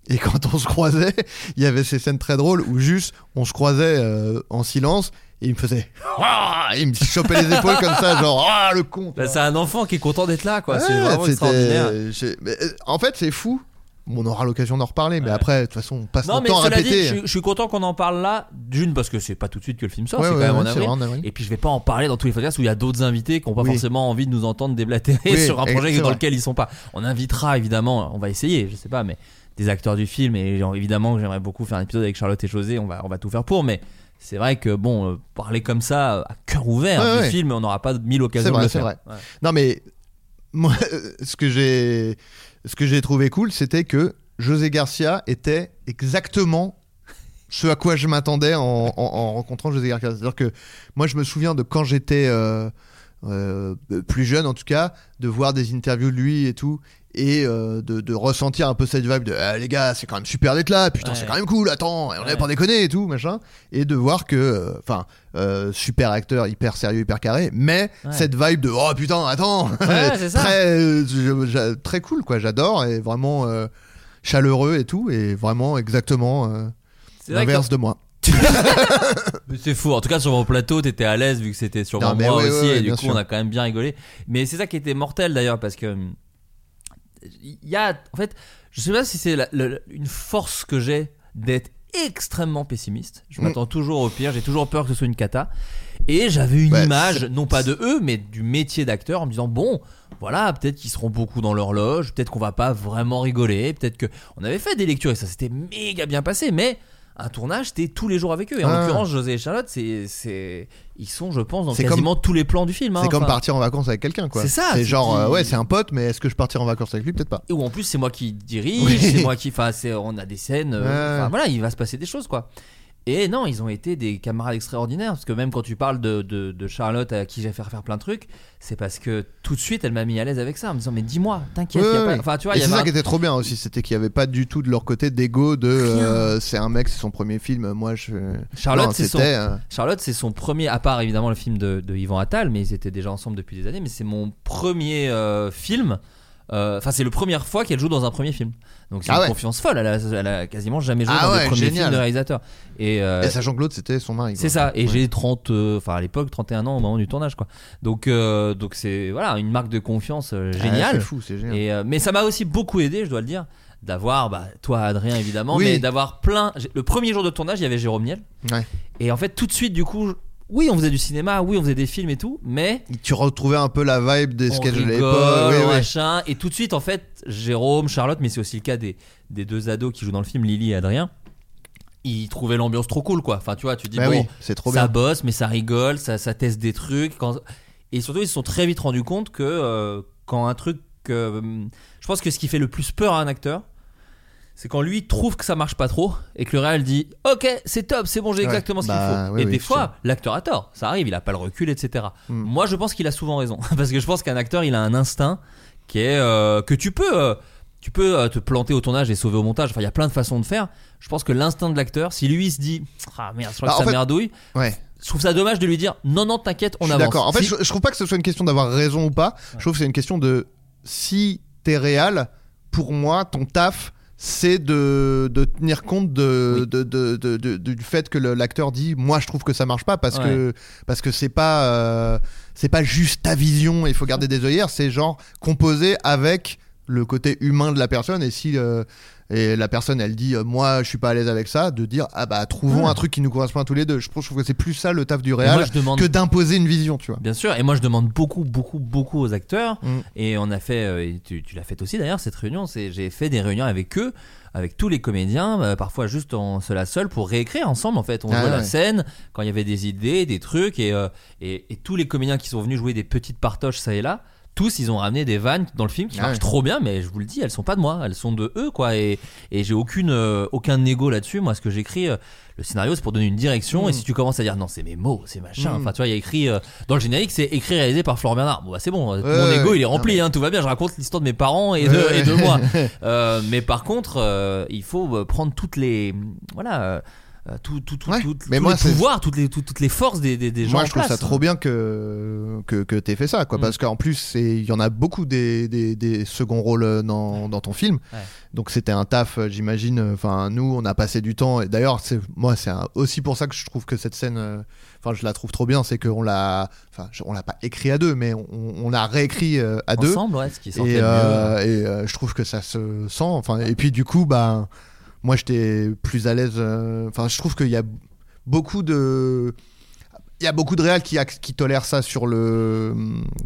Et quand on se croisait, il y avait ces scènes très drôles où juste on se croisait euh, en silence et il me faisait. Ah il me chopait les épaules comme ça, genre Ah le con Bah, c'est un enfant qui est content d'être là, quoi. c'est vraiment extraordinaire. mais, euh, en fait, c'est fou. On aura l'occasion d'en reparler, mais Ouais. après, de toute façon, on passe Non, notre temps à dit, répéter. je, suis- je suis content qu'on en parle là. D'une, parce que c'est pas tout de suite que le film sort, Ouais, c'est quand même en avril. en avril. Et puis je vais pas en parler dans tous les podcasts où il y a d'autres invités qui ont pas Oui. forcément envie de nous entendre déblatérer Oui, sur un et- projet dans lequel ils sont pas. On invitera évidemment, on va essayer, je sais pas, mais des acteurs du film et genre, évidemment j'aimerais beaucoup faire un épisode avec Charlotte et José, on va, on va tout faire pour, mais c'est vrai que bon, euh, parler comme ça à cœur ouvert Ouais, du ouais. film, on n'aura pas mille occasions de le faire. vrai. Ouais. Non, mais moi, euh, ce que j'ai, ce que j'ai trouvé cool, c'était que José Garcia était exactement ce à quoi je m'attendais en, en- en rencontrant José Garcia. C'est-à-dire que moi, je me souviens de quand j'étais euh, euh, plus jeune, en tout cas, de voir des interviews de lui et tout. Et euh, de, de ressentir un peu cette vibe de Ah, les gars, c'est quand même super d'être là, putain, Ouais. c'est quand même cool, attends, on Ouais. n'avait pas déconné et tout, machin. Et de voir que, euh, enfin, euh, super acteur, hyper sérieux, hyper carré, mais Ouais. cette vibe de oh putain, attends, Ouais, très, euh, je- très cool, quoi, j'adore, et vraiment chaleureux et tout, et vraiment exactement l'inverse de moi. C'est fou. En tout cas, sur mon plateau, t'étais à l'aise vu que c'était sur moi ouais, aussi. ouais, ouais, et du coup, sûr. on a quand même bien rigolé. Mais c'est ça qui était mortel d'ailleurs parce que. Il y a. En fait, je sais pas si c'est la- la- une force que j'ai d'être extrêmement pessimiste. Je Mm. m'attends toujours au pire. J'ai toujours peur que ce soit une cata. Et j'avais une Ouais, image, non pas de eux, mais du métier d'acteur en me disant bon, voilà, peut-être qu'ils seront beaucoup dans leur loge, peut-être qu'on va pas vraiment rigoler, peut-être que. On avait fait des lectures et ça s'était méga bien passé, mais un tournage, c'était tous les jours avec eux. Et en Ah. l'occurrence, José et Charlotte, c'est, c'est, ils sont, je pense, dans C'est quasiment tous les plans du film. hein, C'est comme enfin. partir en vacances avec quelqu'un, quoi. C'est ça, C'est c'est genre, qui- euh, ouais, c'est un pote, mais est-ce que je partirai en vacances avec lui? Peut-être pas. Et où en plus c'est moi qui dirige, Oui. c'est moi qui, enfin, c'est, on a des scènes, euh, Ouais. enfin, voilà, il va se passer des choses quoi. Et non, ils ont été des camarades extraordinaires parce que même quand tu parles de, de, de Charlotte à qui j'ai fait faire plein de trucs, c'est parce que tout de suite elle m'a mis à l'aise avec ça en me disant mais dis-moi, t'inquiète, Ouais, y a ouais, pas- ouais. enfin tu vois, et il y c'est ça un- qui était trop bien aussi, c'était qu'il n'y avait pas du tout de leur côté d'ego de euh, c'est un mec, c'est son premier film, moi je. Charlotte, c'est son- euh, Charlotte, c'est son premier, à part évidemment le film de, de Yvan Attal, mais ils étaient déjà ensemble depuis des années, mais c'est mon premier euh, film. Euh, Enfin, c'est la première fois qu'elle joue dans un premier film. Donc c'est Ah une ouais. confiance folle. Elle a, elle a quasiment jamais joué Ah dans ouais, des premiers génial. films de réalisateur. Et, euh, Et sachant que l'autre c'était son mari. c'est ça. Et Ouais. j'ai 30, euh, enfin à l'époque 31 ans au moment du tournage, quoi. Donc, euh, donc c'est voilà une marque de confiance Ouais, géniale. c'est fou, c'est génial. Et, mais ça m'a aussi beaucoup aidé, je dois le dire, d'avoir, bah, toi Adrien évidemment, Oui. mais d'avoir plein. Le premier jour de tournage, il y avait Jérôme Niel. Et en fait, tout de suite, du coup, oui, on faisait du cinéma, oui, on faisait des films et tout, mais Tu retrouvais un peu la vibe des sketchs de l'époque. Machin. Et tout de suite, en fait, Jérôme, Charlotte, mais c'est aussi le cas des, des deux ados qui jouent dans le film, Lily et Adrien. Ils trouvaient l'ambiance trop cool, quoi. Enfin, tu vois, tu dis Bah bon, oui, c'est trop ça bien. bosse, mais ça rigole, ça, ça teste des trucs. Quand... Et surtout, ils se sont très vite rendus compte que euh, quand un truc. euh, je pense que ce qui fait le plus peur à un acteur, c'est quand lui trouve que ça marche pas trop et que le réal dit Ok, c'est top, c'est bon, j'ai Ouais. exactement ce qu'il Bah, faut. oui, et oui, des fois, l'acteur a tort. Ça arrive, il a pas le recul, etc. Mm. Moi, je pense qu'il a souvent raison. Parce que je pense qu'un acteur, il a un instinct qui est. euh, que tu peux. euh, tu peux euh, te planter au tournage et sauver au montage. Enfin, il y a plein de façons de faire. Je pense que l'instinct de l'acteur, si lui il se dit Ah merde, je crois Bah, que ça fait- merdouille, Ouais. je trouve ça dommage de lui dire Non, non, t'inquiète, on Je suis avance. d'accord. En fait, Si- je, je trouve pas que ce soit une question d'avoir raison ou pas. Je trouve que c'est une question de si t'es réel, pour moi, ton taf, c'est de, de tenir compte de, Oui. de- du fait que l'acteur dit moi je trouve que ça marche pas parce que parce que c'est pas euh, c'est pas juste ta vision il faut garder des œillères c'est genre composé avec le côté humain de la personne et si euh, et la personne elle dit euh, moi je suis pas à l'aise avec ça de dire ah bah trouvons un truc qui nous correspond à tous les deux je trouve, je trouve que c'est plus ça le taf du réel moi, je demande que d'imposer une vision tu vois Bien sûr, et moi je demande beaucoup, beaucoup, beaucoup aux acteurs. Mm. Et on a fait, euh, et tu, tu l'as fait aussi d'ailleurs, cette réunion. C'est, j'ai fait des réunions avec eux, avec tous les comédiens, euh, parfois juste en seul à seul, pour réécrire ensemble en fait. On Ah jouait la ouais. scène quand il y avait des idées, des trucs, et, euh, et, et tous les comédiens qui sont venus jouer des petites partoches ça et là. Tous, ils ont ramené des vannes dans le film qui Ah marchent ouais. trop bien, mais je vous le dis, elles sont pas de moi, elles sont de eux, quoi. Et, et j'ai aucune, euh, aucun ego là-dessus. Moi, ce que j'écris, euh, le scénario, c'est pour donner une direction. Et si tu commences à dire non, c'est mes mots, c'est machin. Mm. Enfin, tu vois, il y a écrit euh, dans le générique, c'est écrit réalisé par Florent Bernard. Bon, bah, c'est bon. euh, Mon ego, il est rempli, hein, tout va bien. Je raconte l'histoire de mes parents et de, et de moi. Euh, mais par contre, euh, il faut prendre toutes les, voilà, tout, tout, tout, Ouais. tout- Mais tous moi, les pouvoirs, toutes les, tout- toutes les forces des, des, des gens. Moi, je trouve place. ça trop bien que que, que t'aies fait ça, quoi, Mm. parce qu'en plus, il y en a beaucoup des, des, des seconds rôles euh, dans, dans ton film. Ouais. Donc c'était un taf, euh, j'imagine. euh, Enfin, nous, on a passé du temps. Et d'ailleurs, c'est moi, c'est aussi pour ça que je trouve que cette scène, euh, enfin, je la trouve trop bien, c'est qu'on l'a, enfin, on l'a pas écrit à deux, mais on, on l'a réécrit euh, à deux. Ensemble, ouais, ce qui Et, le mieux. euh, et euh, je trouve que ça se sent. Enfin, et puis du coup, bah, moi, j'étais plus à l'aise. euh, Enfin, je trouve qu'il y a beaucoup de. Il y a beaucoup de réals qui, tolèrent ça sur le.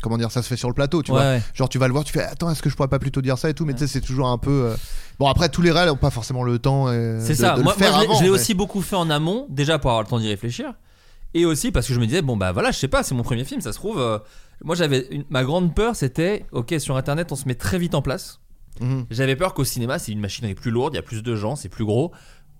Comment dire, ça se fait sur le plateau, tu Ouais, vois. ouais. Genre, tu vas le voir, tu fais Attends, est-ce que je pourrais pas plutôt dire ça et tout, mais tu sais, c'est toujours un peu. euh, Bon, après, tous les réals n'ont pas forcément le temps. euh, C'est ça. de le moi, faire moi, je l'ai- avant, je l'ai mais- aussi beaucoup fait en amont, déjà pour avoir le temps d'y réfléchir. Et aussi parce que je me disais, bon, bah voilà, je sais pas, c'est mon premier film, ça se trouve. euh, moi, j'avais. une- Ma grande peur, c'était, ok, sur internet, on se met très vite en place. Mhm. J'avais peur qu'au cinéma, c'est une machinerie plus lourde, il y a plus de gens, c'est plus gros,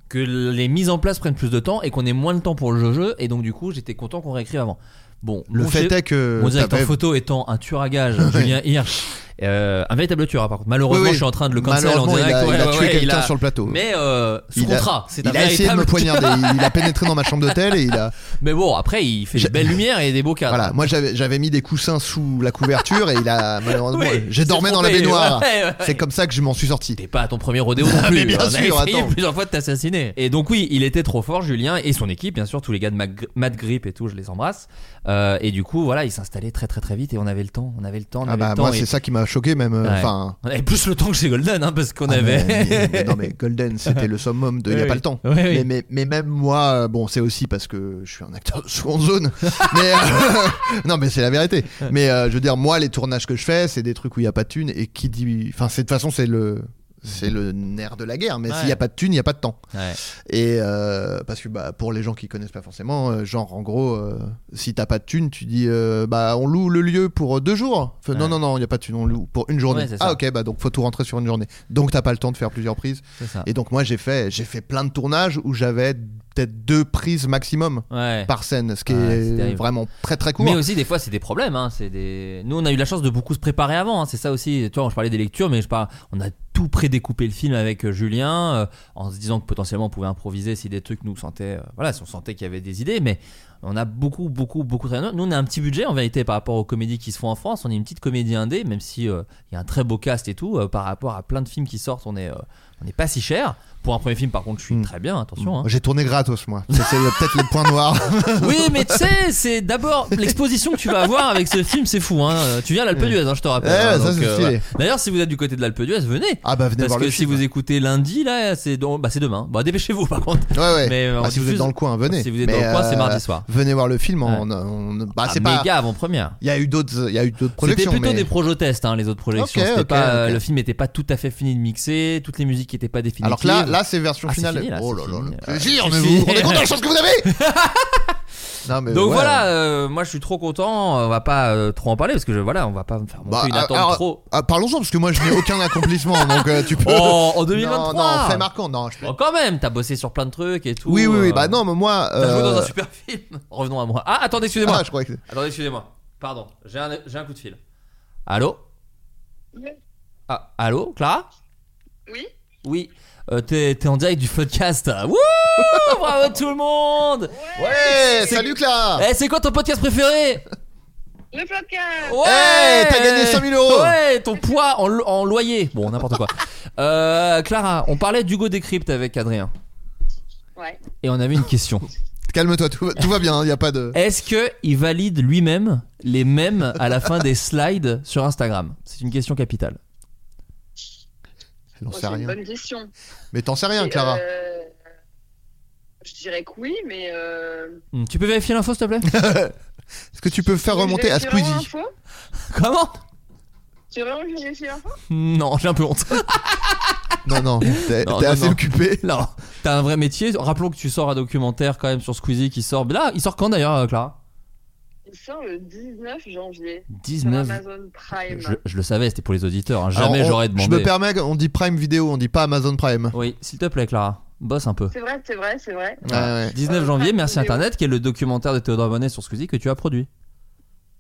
que les mises en place prennent plus de temps et qu'on ait moins de temps pour le jeu. Et donc, du coup, j'étais content qu'on réécrive avant. Bon, Le mon fait est que. mon directeur photo étant un tueur à gage, Julien Hirsch, euh, un véritable tueur, hein, par contre. Malheureusement, Oui, oui. je suis en train de le cancel en direct. il a, Ouais, il a tué ouais, quelqu'un a- sur le plateau. Mais euh, sous il contrat, c'est un il a essayé de me poignarder. il, a pénétré dans ma chambre d'hôtel et il a. Mais bon, après, il fait des belles lumières et des beaux cadres. Voilà, moi j'avais mis des coussins sous la couverture et il a malheureusement Oui, j'ai dormi dans la baignoire. ouais. C'est comme ça que je m'en suis sorti. T'es pas à ton premier rodéo non plus. Mais bien On a sûr, essayé attends. plusieurs fois de t'assassiner. Et donc oui, il était trop fort, Julien et son équipe, bien sûr, tous les gars de Mad Grip et tout, je les embrasse. Euh, et du coup, voilà, il s'installait très très très vite et on avait le temps, on avait le temps, on Ah avait bah le temps. moi et- c'est ça qui m'a choqué même. euh, Ouais. Enfin. On avait plus le temps que chez Golden, hein, parce qu'on ah, avait. mais- non mais Golden c'était le summum de il y a Oui, pas le temps. Oui. Mais, mais, mais même moi euh, bon c'est aussi parce que je suis un acteur de seconde zone. mais euh, non mais c'est la vérité. Mais euh, je veux dire moi les tournages que je fais c'est des trucs où il y a pas de thune et qui dit enfin de toute façon c'est le c'est le nerf de la guerre mais Ouais. s'il y a pas de thune il y a pas de temps. Ouais. Et euh, parce que bah, pour les gens qui connaissent pas forcément, euh, genre en gros, euh, si t'as pas de thune, tu dis euh, bah on loue le lieu pour deux jours. Non Ouais. non non, il y a pas de thune, on loue pour une journée. Ah ok bah donc faut tout rentrer sur une journée. Donc t'as pas le temps de faire plusieurs prises. Et donc moi j'ai fait j'ai fait plein de tournages où j'avais peut-être deux prises maximum Ouais. par scène, ce qui Ouais, est vraiment très très court. Mais aussi des fois c'est des problèmes. Hein. C'est des. Nous on a eu la chance de beaucoup se préparer avant. hein. C'est ça aussi. Tu vois, je parlais des lectures, mais je parle. On a tout prédécoupé le film avec euh, Julien, euh, en se disant que potentiellement on pouvait improviser si des trucs nous sentaient. euh, voilà, si on sentait qu'il y avait des idées, mais. On a beaucoup, beaucoup, beaucoup travaillé. Nous, on a un petit budget en vérité par rapport aux comédies qui se font en France. On est une petite comédie indé, même si euh, il y a un très beau cast et tout. par rapport à plein de films qui sortent, on est, on n'est pas si cher. Pour un premier film, par contre, je suis Mm. très bien. Attention. hein. J'ai tourné gratos moi. C'est peut-être le point noir. Oui, mais tu sais, c'est d'abord l'exposition que tu vas avoir avec ce film, c'est fou. Hein. Tu viens à l'Alpe d'Huez, hein, je te rappelle. Ouais, hein, euh. D'ailleurs, si vous êtes du côté de l'Alpe d'Huez, venez. ah bah venez Parce voir que le si film. vous écoutez lundi, là, c'est donc- bah, demain. Bon, dépêchez-vous par contre. Ouais ouais. Mais, euh, Bah, on si vous êtes dans le coin, venez. Si vous êtes Mais, dans le coin, c'est euh, mardi soir. Venez voir le film. En- bah Ah, c'est pas. méga avant-première. Il y a eu d'autres, il y a eu d'autres C'était projections. plutôt mais- des projo-tests, hein, les autres projections. C'était. Le film n'était pas tout à fait fini de mixer, toutes les musiques n'étaient pas définitives. Alors là, là c'est version Ah, finale. fini, là, oh là là, le plaisir, mais vous vous rendez compte de la chance que vous avez Non, mais Donc ouais. voilà, euh, moi je suis trop content. On va pas euh, trop en parler parce que je, voilà, on va pas me faire monter Bah, une ah, attente alors, trop. ah, Parlons-en parce que moi je n'ai aucun accomplissement donc euh, tu peux. Oh, en 2023. Non, non, fait marquant. Non, je... Oh, quand même, t'as bossé sur plein de trucs et tout. Oui, oui, oui. euh, Bah non, mais moi. T'as joué dans un super film. Revenons à moi. Ah, attendez, excusez-moi. Ah, je crois que. Attendez, excusez-moi. Pardon, j'ai un, j'ai un coup de fil. Allô? Ah, allô, Clara? Oui Oui. Euh, t'es, t'es en direct du podcast. Wouh Bravo tout le monde Ouais, C'est- salut Clara. Eh, c'est quoi ton podcast préféré Le podcast Ouais Hey, t'as gagné 100 000 euros. Ouais, ton poids en, lo- en loyer. Bon, n'importe quoi. Euh, Clara, on parlait d'Hugo Décrypte avec Adrien. Ouais. Et on avait une question. Calme-toi, tout, va- tout va bien. Il y a pas de. Est-ce que il valide lui-même les mèmes à la fin des slides sur Instagram? C'est une question capitale. J'en Bon, sais c'est une rien. bonne question. Mais t'en sais rien, Et, Clara. euh, Je dirais que oui, mais. Euh... Hmm, Tu peux vérifier l'info s'il te plaît? Est-ce que tu peux faire remonter à Squeezie Comment? Tu veux vraiment que je vérifie l'info? Non, j'ai un peu honte. Non, non. T'es assez non. occupé. Non, t'as un vrai métier. Rappelons que tu sors un documentaire quand même sur Squeezie qui sort. Là, il sort quand d'ailleurs, euh, Clara? Il sort le 19 janvier. Sur 19. Amazon Prime. Je, je le savais, c'était pour les auditeurs. hein. Alors, Jamais on- j'aurais Je demandé. me permets, on dit Prime Vidéo, on dit pas Amazon Prime. Oui, s'il te plaît, Clara. Bosse un peu. C'est vrai, c'est vrai, c'est vrai. Ouais, ouais. 19 Euh, janvier, merci. Internet, qui est le documentaire de Théodore Bonnet sur Squeezie que tu as produit.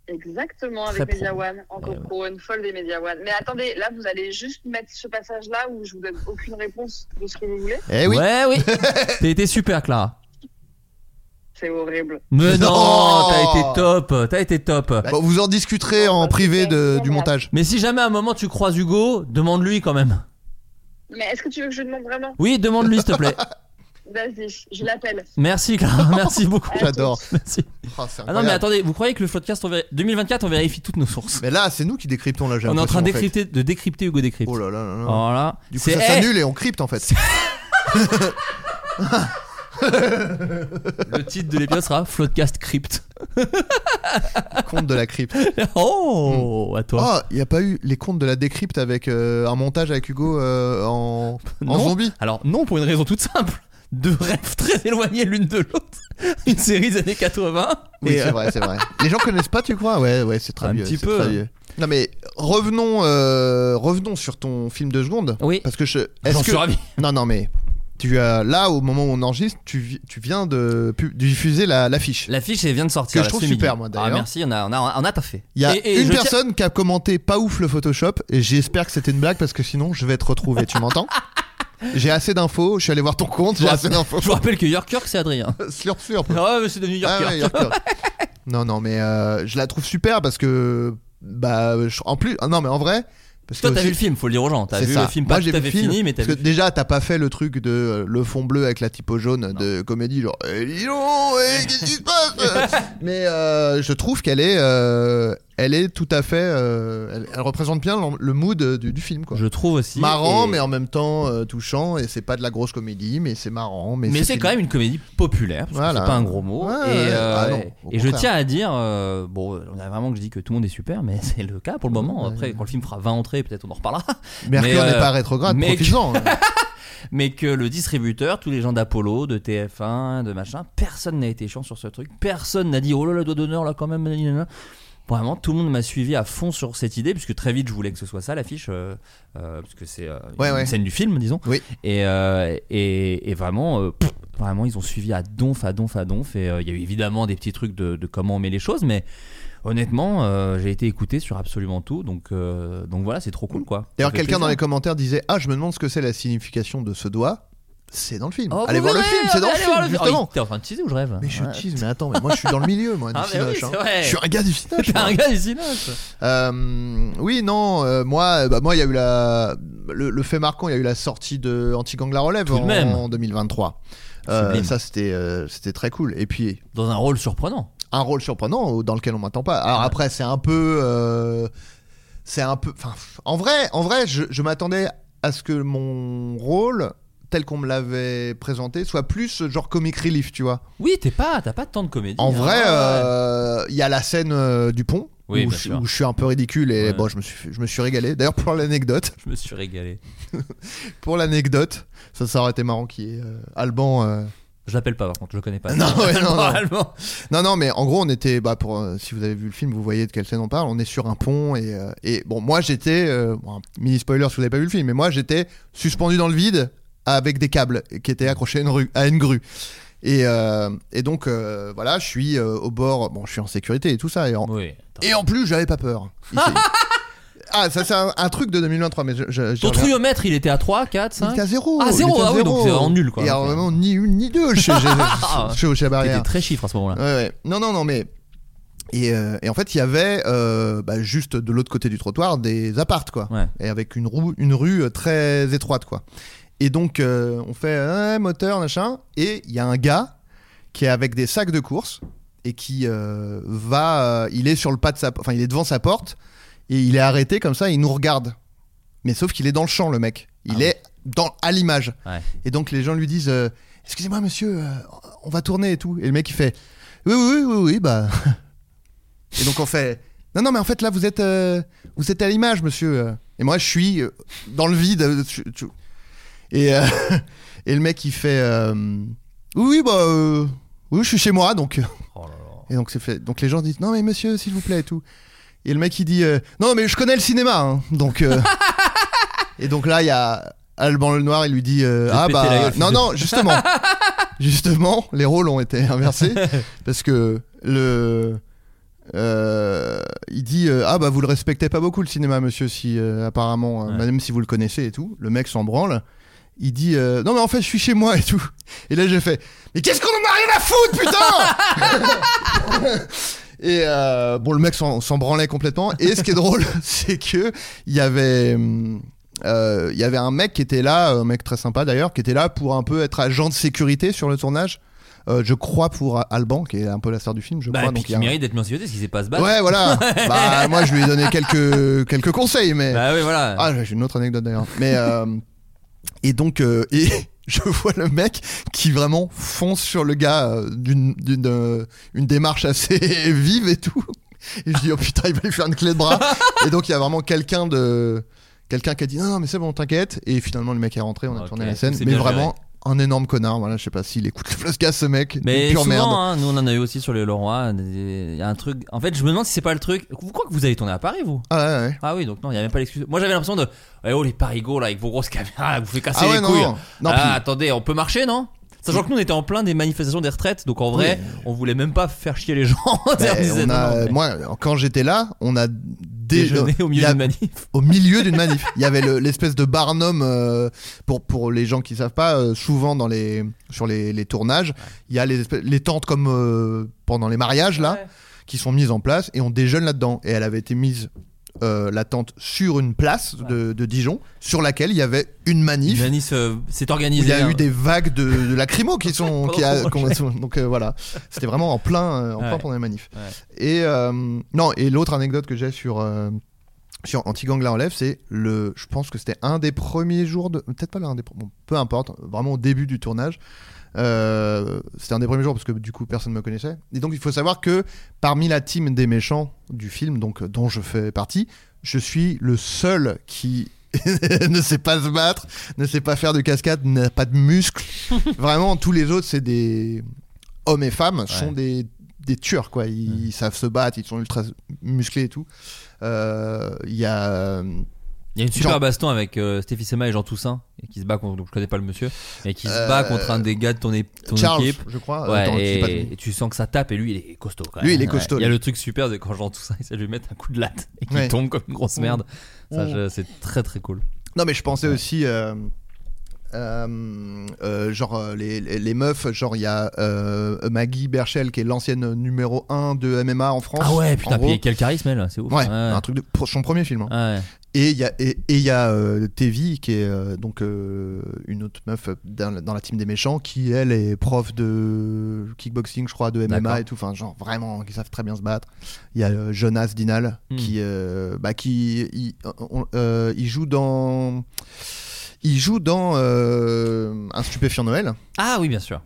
Exactement, Très avec Media. One. Encore ouais. une folle des Media One. Mais attendez, là, vous allez juste mettre ce passage-là où je vous donne aucune réponse de ce que vous voulez. Eh oui. Ouais, oui. T'as été super, Clara. C'est horrible. Mais non, Non. t'as été top. T'as été top. Bon, vous en discuterez en privé de- du montage. Mais si jamais à un moment tu croises Hugo, demande-lui quand même. Mais est-ce que tu veux que je demande vraiment? Oui, demande-lui s'il te plaît. Vas-y, je l'appelle. Merci Clara, merci beaucoup. J'adore. Merci. Oh, Ah non mais attendez, vous croyez que le podcast on vér- 2024 on vérifie toutes nos sources? Mais là, c'est nous qui décryptons là. j'ai On est en train de décrypter, de décrypter Hugo Décrypte. Oh là là là là. Voilà. Du coup, C'est- ça s'annule et on crypte en fait. Le titre de l'épisode sera Floodcast Crypt. Compte de la crypte. Oh, à toi. Oh, il n'y a pas eu les comptes de la décrypte avec euh, un montage avec Hugo euh, en, en Non. zombie Alors non, pour une raison toute simple. Deux rêves très éloignés l'une de l'autre. Une série des années 80. Oui, Et, c'est euh, vrai, c'est vrai. Les gens connaissent pas, tu crois? Ouais, ouais, c'est très Un vieux. petit c'est peu. très vieux. Non mais revenons, euh, revenons sur ton film de seconde. Oui. Parce que je. J'en Est-ce suis que ravi. non, non mais tu as là au moment où on enregistre, tu, tu viens de pu- diffuser la- l'affiche. L'affiche elle vient de sortir. Que je trouve super, moi, d'ailleurs. Ah merci, on a, on a, on a taffé. Il y a Et- et une je tiens- personne qui a commenté pas ouf le Photoshop et j'espère que c'était une blague parce que sinon je vais te retrouver. tu m'entends? J'ai assez d'infos. Je suis allé voir ton compte. J'ai assez d'infos. Je vous rappelle que York c'est Adrien. Slurp, slurp. Ah mais c'est de New York. Ah ouais, Yorker. non, non, mais euh, je la trouve super parce que bah je- en plus, ah non mais en vrai. Parce Toi t'as vu le film, faut le dire aux gens. T'as vu ça. le film Moi, pas j'ai tout à vu fini, mais t'as parce vu. que déjà t'as pas fait le truc de euh, le fond bleu avec la typo jaune de comédie genre eh, dis donc, eh, qu'est-ce qui se passe? Mais euh, je trouve qu'elle est euh, elle est tout à fait euh, elle, elle représente bien le mood du, du film quoi Je trouve aussi. marrant et- mais en même temps euh, touchant et c'est pas de la grosse comédie mais c'est marrant mais, Mais c'est quand même une comédie populaire, parce que Voilà. c'est pas un gros mot. Ouais, et ouais. euh, Ah non, et je tiens à dire, euh, bon, on a vraiment que je dis que tout le monde est super, mais c'est le cas pour le moment. Ouais. Après, quand le film fera 20 entrées, peut-être on en reparlera. Mercure n'est euh, pas rétrograde mais- profites-en Mais que le distributeur, tous les gens d'Apollo, de TF1, de machin, personne n'a été chiant sur ce truc. Personne n'a dit, oh là là, doigt d'honneur là quand même. nanana. Vraiment, tout le monde m'a suivi à fond sur cette idée, puisque très vite je voulais que ce soit ça l'affiche, euh, euh, parce que c'est euh, Ouais, une ouais. scène du film, disons. Oui. Et, euh, et, et vraiment, euh, pff, vraiment, ils ont suivi à donf, à donf, à donf. Et il y a eu évidemment des petits trucs de, de comment on met les choses, mais honnêtement, euh, j'ai été écouté sur absolument tout. Donc, euh, donc voilà, c'est trop cool, quoi. D'ailleurs, quelqu'un dans les commentaires disait Ah, je me demande ce que c'est la signification de ce doigt. C'est dans le film. Oh, allez vous voir le film, c'est dans le film, justement. Oh, T'es en train de teaser ou je rêve Mais je Ouais. tease, mais attends, mais moi je suis dans le milieu, moi, du Ah, mais oui, cinoche, c'est hein. vrai. Je suis un gars du cinoche. T'es un gars du cinoche. Euh, oui, non, euh, moi, euh, bah, moi, il y a eu la. Le, le fait marquant, il y a eu la sortie de Anti-Gang la relève Tout de en, même. en 2023. Euh, Sublime. ça, c'était euh, c'était très cool. Et puis, Dans un rôle surprenant. un rôle surprenant dans lequel on m'attend pas. Alors après, c'est un peu, euh, c'est un peu. Enfin, en vrai, en vrai, je, je m'attendais à ce que mon rôle, tel qu'on me l'avait présenté, soit plus genre comic relief, tu vois. Oui, t'es pas, t'as pas tant de comédie. En hein. vrai, euh, il y a la scène euh, du pont. Oui, où, je, sûr. où je suis un peu ridicule et Ouais. bon je me suis je me suis régalé d'ailleurs pour l'anecdote je me suis régalé. pour l'anecdote ça ça aurait été marrant qu'il y ait euh, Alban euh, Je l'appelle pas par contre, je le connais pas. Non, ouais, non, non. Non, non, mais en gros, on était, bah, pour, euh, si vous avez vu le film, vous voyez de quelle scène on parle. On est sur un pont et, euh, et bon, moi j'étais, euh, bon, mini spoiler si vous n'avez pas vu le film, mais moi j'étais suspendu dans le vide avec des câbles qui étaient accrochés à une, rue, à une grue. Et, euh, et donc, euh, voilà, je suis euh, au bord, bon, je suis en sécurité et tout ça. Et en, Oui. et en plus, j'avais pas peur. Il ah, ça c'est un, un truc de 2023, mais je, je, Ton reviens. truiomètre, il était à 3, 4, Il 5 était à zéro. Ah, il zéro, était à ah oui, donc c'est vraiment nul, quoi. Et alors, vraiment, ni une ni deux chez, chez, chez Hocher Barrière. T'étais très chiffre à ce moment-là. Ouais, ouais. Non, non, non, mais. Et, euh, et en fait, il y avait euh, bah, juste de l'autre côté du trottoir des appartes, quoi. Ouais. Et avec une, roue, une rue très étroite, quoi. Et donc, euh, on fait un moteur, machin. Et il y a un gars qui est avec des sacs de course et qui euh, va. euh, il est sur le pas de sa. Enfin, il est devant sa porte et il est arrêté comme ça, il nous regarde. Mais sauf qu'il est dans le champ, le mec. Il Ah est dans, à l'image. Ouais. Et donc les gens lui disent euh, Excusez-moi, monsieur, euh, on va tourner et tout. Et le mec il fait Oui, oui, oui, oui, bah. et donc on fait Non, non, mais en fait là vous êtes, euh, vous êtes à l'image, monsieur. Et moi je suis euh, dans le vide. euh, je- je- Et, euh, et le mec il fait euh, Oui, bah. euh, oui, je suis chez moi donc. Oh là là. Et donc c'est fait. Donc les gens disent Non, mais monsieur, s'il vous plaît et tout. Et le mec il dit Non, mais je connais le cinéma, hein, donc. et donc là il y a. Alban le Noir, il lui dit Ah bah. gueule, non, non, justement. justement, les rôles ont été inversés. parce que le. euh, il dit euh, Ah bah vous le respectez pas beaucoup le cinéma, monsieur, si euh, apparemment, Ouais. même si vous le connaissez et tout. Le mec s'en branle. Il dit euh, Non, mais en fait, je suis chez moi et tout. Et là, j'ai fait Mais qu'est-ce qu'on en a rien à foutre, putain Et euh, bon, le mec s'en branlait complètement. Et ce qui est drôle, c'est que il y avait. hum, euh, il y avait un mec qui était là, un mec très sympa d'ailleurs, qui était là pour un peu être agent de sécurité sur le tournage. Euh, je crois pour Alban, qui est un peu la star du film, je Bah, crois. puis donc il y a un- mérite d'être mis en sécurité parce qu'il sait pas se battre. Ouais, voilà. bah, moi, je lui ai donné quelques, quelques conseils, mais. Bah oui, voilà. Ah, j'ai une autre anecdote d'ailleurs. Mais euh, et donc euh, et je vois le mec qui vraiment fonce sur le gars euh, d'une d'une euh, une démarche assez vive et tout. Et je dis oh putain il va lui faire une clé de bras. et donc il y a vraiment quelqu'un de quelqu'un qui a dit non, non mais c'est bon t'inquiète. Et finalement le mec est rentré, on a Ok, tourné la scène. c'est Mais bien vraiment un énorme connard. Voilà, je sais pas s'il écoute le Flasca ce mec. Mais pure souvent, merde. hein, nous on en a eu aussi sur les Leroy. Il y a un truc. En fait, je me demande si c'est pas le truc. Vous croyez que vous avez tourné à Paris, vous? Ah ouais, ouais. Ah oui, donc non, il y a même pas l'excuse. Moi j'avais l'impression de. Eh oh, les parigots là, avec vos grosses caméras, vous faites casser Ah ouais, les non, couilles. non. Non, ah, puis- attendez, on peut marcher, non? Sachant que nous on était en plein des manifestations des retraites, donc en vrai, on voulait même pas faire chier les gens. on Ben, disait, on non, a, non, mais moi, quand j'étais là, on a dé- déjeuner au il y milieu a- d'une manif. au milieu d'une manif. Il y avait le- l'espèce de barnum euh, pour pour les gens qui savent pas. euh, souvent dans les sur les, les tournages, il y a les espèces- les tentes comme euh, pendant les mariages là, qui sont mises en place et on déjeune là-dedans. Et elle avait été mise euh, la tente sur une place de, de Dijon sur laquelle il y avait une manif. Une manif euh, s'est où organisée. il y a hein. eu des vagues de, de lacrymo qui sont qui a- donc euh, voilà c'était vraiment en plein euh, en plein Ouais. pendant les manifs Ouais. et euh, non et l'autre anecdote que j'ai sur euh, sur Anti-Gang la relève c'est le je pense que c'était un des premiers jours de peut-être pas l'un des bon, peu importe vraiment au début du tournage euh, c'était un des premiers jours parce que du coup personne ne me connaissait et donc il faut savoir que parmi la team des méchants du film donc euh, dont je fais partie je suis le seul qui ne sait pas se battre, ne sait pas faire de cascade, n'a pas de muscles. Vraiment, tous les autres, c'est des hommes et femmes, sont des, des tueurs, quoi. Ils, savent se battre, ils sont ultra musclés et tout. Euh, Il y a. Il y a une super baston avec euh, Stéphie Sema et Jean Toussaint et qui se bat contre, donc je connais pas le monsieur, et qui se Euh, bat contre un des gars de ton, é- ton Charles, équipe. je crois. Ouais, Attends, pas et, tu sens que ça tape et lui il est costaud quand Lui, même. il est Ouais. costaud, Il y a lui. le truc super de quand Jean Toussaint essaie de lui mettre un coup de latte et qu'il Ouais. tombe comme une grosse merde. Ça, Mm. je- c'est très très cool. Non, mais je pensais aussi. euh, euh, euh, genre euh, les, les, les meufs, genre il y a euh, Maggie Berchel qui est l'ancienne numéro 1 de MMA en France. Ah ouais, putain, puis quel charisme elle, c'est ouf. Ouais, un truc de son premier film. hein. Ah ouais. Et il y a et et y a euh, Tevi qui est euh, donc euh, une autre meuf dans, la- dans la team des méchants qui elle est prof de kickboxing je crois de. MMA et tout enfin genre vraiment qui savent très bien se battre. Il y a Jonas Dinal Hmm. qui bah qui il, on- il joue dans il joue dans un stupéfiant Noël. Ah oui, bien sûr.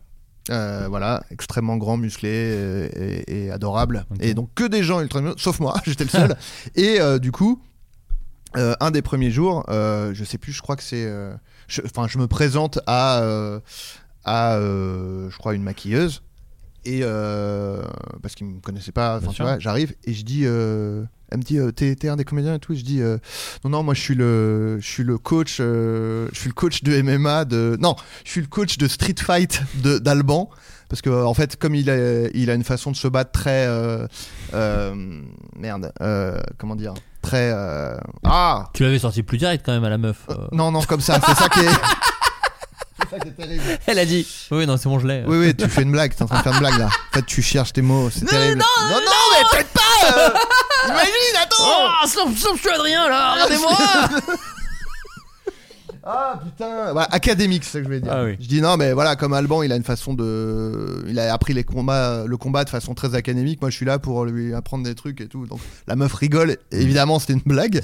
Euh, voilà, extrêmement grand, musclé euh, et, et adorable. Et donc que des gens ultra sauf moi, j'étais le seul. et euh, du coup, euh, un des premiers jours, euh, je sais plus, je crois que c'est, euh, je- enfin, je, me présente à à, je crois, une maquilleuse. Et parce qu'ils me connaissaient pas, j'arrive et je dis, elle me dit, euh, t'es t'es un des comédiens et tout. Et je dis, non, non, moi je suis le, je suis le coach, je suis le coach de MMA, de, non, je suis le coach de street fight de- d'Alban. Parce que en fait, comme il a, il a une façon de se battre très, merde, comment dire, très, euh, ah, Tu l'avais sorti plus direct quand même à la meuf. euh. non, non, comme ça, c'est ça qui est. C'est ça qui est terrible. Elle a dit Oui, non, c'est bon, je l'ai. Oui, oui, tu fais une blague, t'es en train de faire une blague là. En fait, tu cherches tes mots, c'est terrible. Non, non, mais peut-être pas euh, Imagine, attends Oh, je suis Adrien là, regardez-moi Ah putain Voilà, académique, c'est ça que je voulais dire. Ah oui. Je dis non, mais voilà, comme Alban, il a une façon de. Il a appris les combats, le combat de façon très académique. Moi, je suis là pour lui apprendre des trucs et tout. Donc, la meuf rigole. Évidemment, c'était une blague.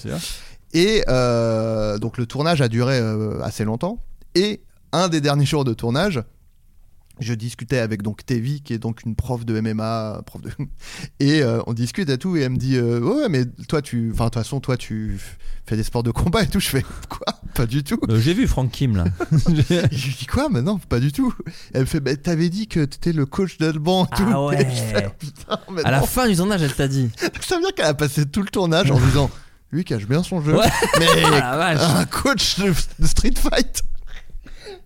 Et euh, donc le tournage a duré euh, assez longtemps. Et un des derniers jours de tournage, je discutais avec donc Tevi, qui est donc une prof de MMA, prof de... et euh, on discute et tout, et elle me dit euh, ouais mais toi tu, enfin de toute façon toi tu fais des sports de combat et tout. Je fais quoi? Pas du tout. Euh, J'ai vu Frank Kim là. Je lui dis quoi? Mais non, pas du tout. Elle me fait bah, t'avais dit que t'étais le coach d'Alban et tout. Ah ouais. Et je fais, Putain, mais à la fin du tournage, elle t'a dit Ça veut dire qu'elle a passé tout le tournage en disant lui cache bien son jeu, Ouais. mais Ah un coach de, de street fight.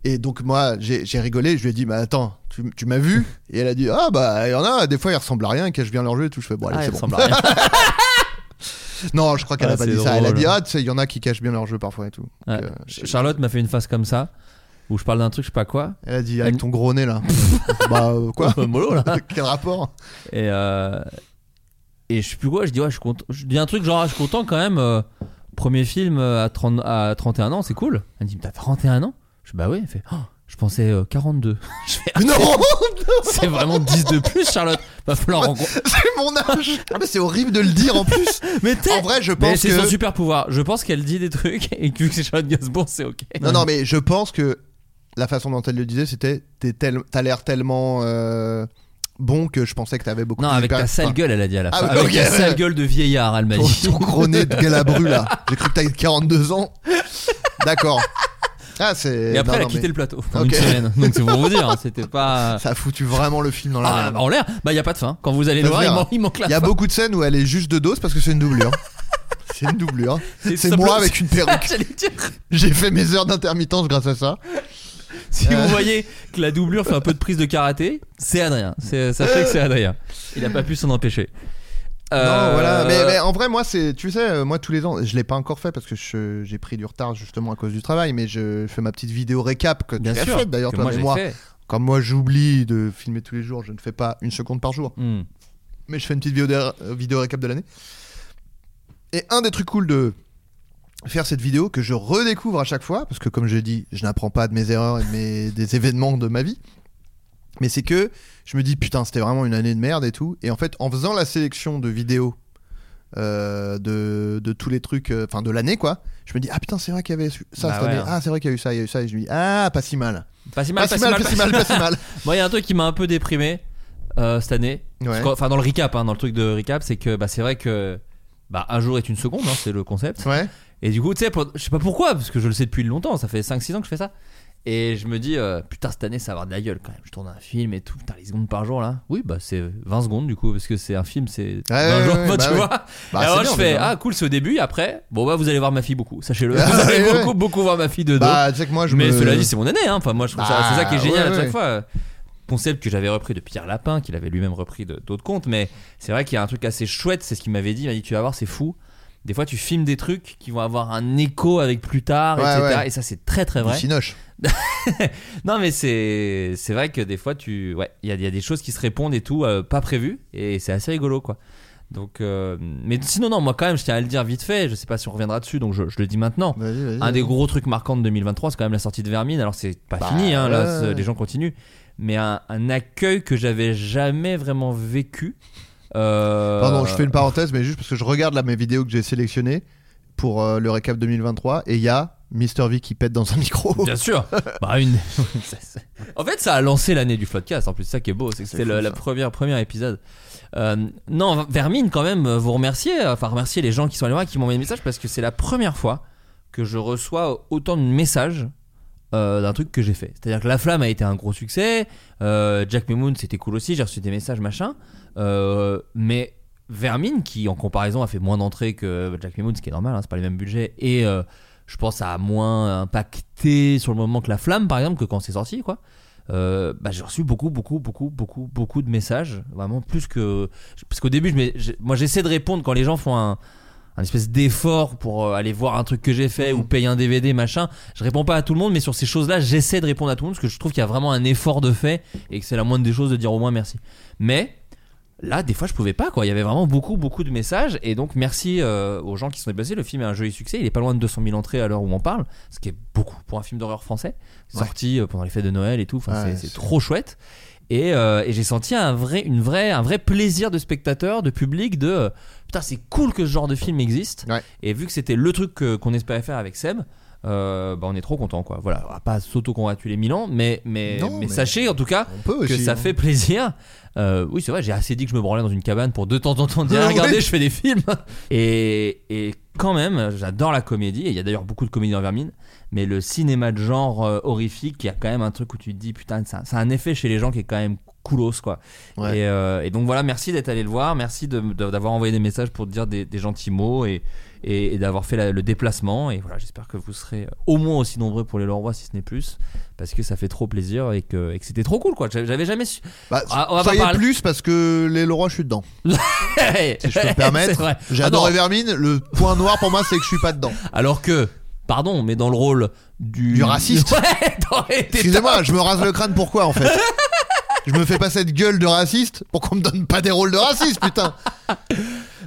Et donc moi j'ai rigolé, je lui ai dit mais attends, tu, tu m'as vu? Et elle a dit ah bah il y en a des fois ils ressemblent à rien, ils cachent bien leur jeu et tout. Je fais bon allez Ah, c'est bon. ressemble à rien. Non je crois qu'elle Ah, a pas c'est dit ça. Elle a dit ah tu sais il y en a qui cachent bien leur jeu parfois et tout. Ouais. Donc, euh, Ch- Charlotte m'a fait une face comme ça, où je parle d'un truc, je sais pas quoi. elle a dit avec ton gros nez là. bah euh, quoi? Mollo là. Quel rapport? Et, euh, et je sais plus quoi, je dis ouais, je suis content. Je dis un truc genre, ah, je suis content quand même. euh, premier film à, 30, à 31 ans, c'est cool. Elle me dit, t'as 31 ans? Je bah oui, elle fait, Oh, je pensais euh, 42. je fais, ah, Non c'est vraiment 10 de plus, Charlotte. Va falloir rencontrer. C'est mon âge Ah, mais c'est horrible de le dire en plus Mais t'es. En vrai je Mais pense c'est que son super pouvoir. Je pense qu'elle dit des trucs et que vu que c'est Charlotte Gainsbourg, c'est ok. Non, non, mais je pense que la façon dont elle le disait, c'était t'es tel- t'as l'air tellement euh, bon que je pensais que t'avais beaucoup Non, plus avec ta sale enfin, gueule, elle a dit à la Ah fin. oui, avec ok, ta ouais. sale gueule de vieillard, elle m'a ton, dit. ton gros nez de galabru là. J'ai cru que t'avais 42 ans. D'accord. Ah, c'est. Et après, non, elle a non, quitté mais le plateau pendant une semaine. Donc c'est pour vous dire, hein, c'était pas. Ça a foutu vraiment le film dans la Ah, merde. bah, en l'air, bah y a pas de fin. Quand vous allez le voir, il, manque la Il y a fin. beaucoup de scènes où elle est juste de dos parce que c'est une doublure. c'est une doublure. C'est moi avec une perruque. J'ai fait mes heures d'intermittence grâce à ça. si Euh. vous voyez que la doublure fait un peu de prise de karaté, c'est Adrien. Sachez que c'est Adrien. Il a pas pu s'en empêcher. Non, Euh, voilà. Mais, mais en vrai, moi, c'est, tu sais, euh, moi tous les ans, je l'ai pas encore fait parce que je- j'ai pris du retard justement à cause du travail, mais je fais ma petite vidéo récap que Bien tu as sûr. faite d'ailleurs toi moi moi. fait. Comme moi, j'oublie de filmer tous les jours, je ne fais pas une seconde par jour, Hmm. mais je fais une petite vidéo, de- euh, vidéo récap de l'année. Et un des trucs cool de faire cette vidéo que je redécouvre à chaque fois, parce que comme je dis, je n'apprends pas de mes erreurs et de mes, des événements de ma vie, mais c'est que je me dis putain, c'était vraiment une année de merde et tout. Et en fait, en faisant la sélection de vidéos euh, de, de tous les trucs, euh, enfin de l'année quoi, je me dis ah putain, c'est vrai qu'il y avait ça Bah cette ouais. année, ah c'est vrai qu'il y a eu ça, il y a eu ça, et je me dis ah pas si mal, Pas si mal, pas si mal, pas si mal, pas si mal. Moi, il y a un truc qui m'a un peu déprimé euh, cette année. Ouais. Enfin, dans le recap, hein, dans le truc de recap, c'est que bah, c'est vrai que bah, un jour est une seconde, hein, c'est le concept. Ouais. Et du coup, tu sais, je sais pas pourquoi, parce que je le sais depuis longtemps, ça fait 5-6 ans que je fais ça. Et je me dis, euh, putain, cette année, ça va avoir de la gueule quand même. Je tourne un film et tout, putain, les secondes par jour là. Oui, bah c'est 20 secondes du coup, parce que c'est un film, c'est 20 ouais, jours, ouais, bah, bah tu vois. Bah, alors bien, je fais, ah cool, c'est au début, et après, bon bah vous allez voir ma fille beaucoup, sachez-le. Ah, vous allez beaucoup, beaucoup voir ma fille de dos. Bah tu moi je Mais me... cela dit, c'est mon année, hein. Enfin, moi je trouve ça, Bah, c'est ça qui est génial ouais, à chaque fois. Concept que j'avais repris de Pierre Lapin, qu'il avait lui-même repris d'autres comptes, mais c'est vrai qu'il y a un truc assez chouette, c'est ce qu'il m'avait dit. Il m'a dit, tu vas voir, c'est fou. Des fois, tu filmes des trucs qui vont avoir un écho avec plus tard, Ouais, etc. ouais. Et ça, c'est très très vrai. cinoche. non, mais c'est c'est vrai que des fois, tu ouais, il y, a- il y a des choses qui se répondent et tout, euh, pas prévues, et c'est assez rigolo, quoi. Donc, euh, mais sinon, non, moi quand même, je tiens à le dire vite fait. Je sais pas si on reviendra dessus, donc je, je le dis maintenant. Un des gros trucs marquants de 2023, c'est quand même la sortie de Vermine. Alors, c'est pas Bah, fini, hein, là, les gens continuent. Mais un, un accueil que j'avais jamais vraiment vécu. Euh, Pardon, je fais une parenthèse, mais juste parce que je regarde là mes vidéos que j'ai sélectionnées pour euh, le récap 2023 et il y a Mister V qui pète dans un micro. Bien sûr. Bah, une... en fait, ça a lancé l'année du podcast. En plus, ça qui est beau, c'est que c'était le la première premier épisode. Euh, non, Vermine quand même. Vous remercier, enfin remercier les gens qui sont allés voir, qui m'ont envoyé des messages parce que c'est la première fois que je reçois autant de messages euh, d'un truc que j'ai fait. C'est-à-dire que La Flamme a été un gros succès, euh, Jack Moon c'était cool aussi, j'ai reçu des messages machin, euh, mais Vermine qui en comparaison a fait moins d'entrées que Jack Moon, ce qui est normal, hein, c'est pas les mêmes budgets, et je pense ça a moins impacté sur le moment que La Flamme par exemple que quand c'est sorti quoi. Bah, j'ai reçu beaucoup, beaucoup, beaucoup, beaucoup, beaucoup de messages, vraiment plus que parce qu'au début, je moi j'essaie de répondre quand les gens font un, un espèce d'effort pour euh, aller voir un truc que j'ai fait ou payer un DVD machin. Je réponds pas à tout le monde, mais sur ces choses-là, j'essaie de répondre à tout le monde parce que je trouve qu'il y a vraiment un effort de fait et que c'est la moindre des choses de dire au moins merci. Mais là, des fois, je pouvais pas quoi. Il y avait vraiment beaucoup, beaucoup de messages et donc merci euh, aux gens qui sont déplacés. Le film est un joli succès. Il est pas loin de 200 000 entrées à l'heure où on parle, ce qui est beaucoup pour un film d'horreur français sorti euh, pendant les fêtes de Noël et tout. Enfin, Ouais, c'est- trop chouette. Et, euh, et j'ai senti un vrai, une vraie, un vrai plaisir de spectateur, de public, de euh, putain, c'est cool que ce genre de film existe. Ouais. Et vu que c'était le truc que- qu'on espérait faire avec Seb, euh, bah on est trop content quoi. Voilà, on va pas s'auto-congratuler mille ans, mais, mais, Non, mais mais sachez en tout cas On peut que aussi, ça hein. fait plaisir. Euh, oui, c'est vrai, j'ai assez dit que je me branlais dans une cabane pour de temps en temps dire regardez, je fais des films. Et, et quand même, j'adore la comédie, et il y a d'ailleurs beaucoup de comédies en vermine, mais le cinéma de genre euh, horrifique, il y a quand même un truc où tu te dis putain, ça, ça a un effet chez les gens qui est quand même coolos quoi. Ouais. Et, euh, et donc voilà, merci d'être allé le voir, merci de- de- d'avoir envoyé des messages pour te dire des, des gentils mots et, et, et d'avoir fait la- le déplacement. Et voilà, j'espère que vous serez au moins aussi nombreux pour les Leroy si ce n'est plus, parce que ça fait trop plaisir et que, c'était trop cool quoi. J'avais jamais su. Bah, Ah, on va pas soyez parler- plus parce que les Leroy, je suis dedans. si je peux me permettre. J'ai adoré Vermine. Le point noir pour moi, c'est que je suis pas dedans. Alors que, pardon, mais dans le rôle du. Du raciste. Ouais, Excusez-moi, je me rase le crâne pourquoi en fait? Je me fais pas cette gueule de raciste pour qu'on me donne pas des rôles de raciste, putain.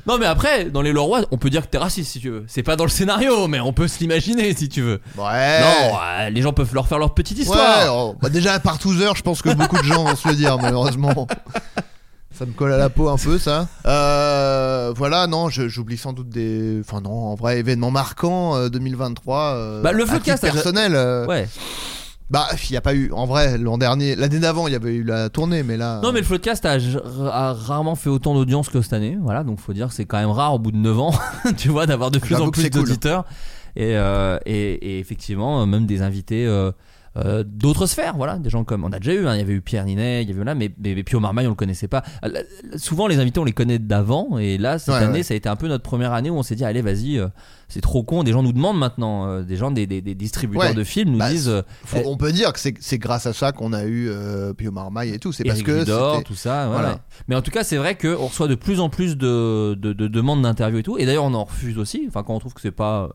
Non, mais après, dans les Leroy, on peut dire que t'es raciste si tu veux. C'est pas dans le scénario, mais on peut se l'imaginer si tu veux. Ouais. Non, euh, les gens peuvent leur faire leur petite histoire. Ouais, oh, bah déjà par 12 heures, je pense que beaucoup de gens vont se le dire, malheureusement. Ça me colle à la peau un peu, ça. Euh, voilà, non, je- j'oublie sans doute des. Enfin, non, en vrai, événement marquant euh, 2023. euh, Bah, le à Floodcast personnel. euh, Ouais. Bah, il y a pas eu. En vrai, l'an dernier, l'année d'avant, il y avait eu la tournée, mais là. Non, mais le Floodcast a, a rarement fait autant d'audience que cette année. Voilà, donc faut dire que c'est quand même rare au bout de 9 ans, tu vois, d'avoir de plus J'avoue en que plus c'est cool. d'auditeurs. Et, euh, et, et effectivement, euh, même des invités euh, euh, d'autres sphères, voilà, des gens comme on a déjà eu, hein, il y avait eu Pierre Ninet, il y avait eu là, mais, mais, mais Pio Marmaille on le connaissait pas. Euh, là, Souvent les invités on les connaît d'avant, et là cette Ouais, année ouais. ça a été un peu notre première année où on s'est dit allez vas-y, euh, c'est trop con, des gens nous demandent maintenant, euh, des gens des, des, des distributeurs Ouais. de films nous Bah, disent euh, Faut- on peut dire que c'est c'est grâce à ça qu'on a eu euh, Pio Marmaille et tout. C'est parce que. Tout ça. Voilà. Mais en tout cas, c'est vrai qu'on reçoit de plus en plus de, de, de demandes d'interviews et tout. Et d'ailleurs, on en refuse aussi. Enfin, quand on trouve que c'est pas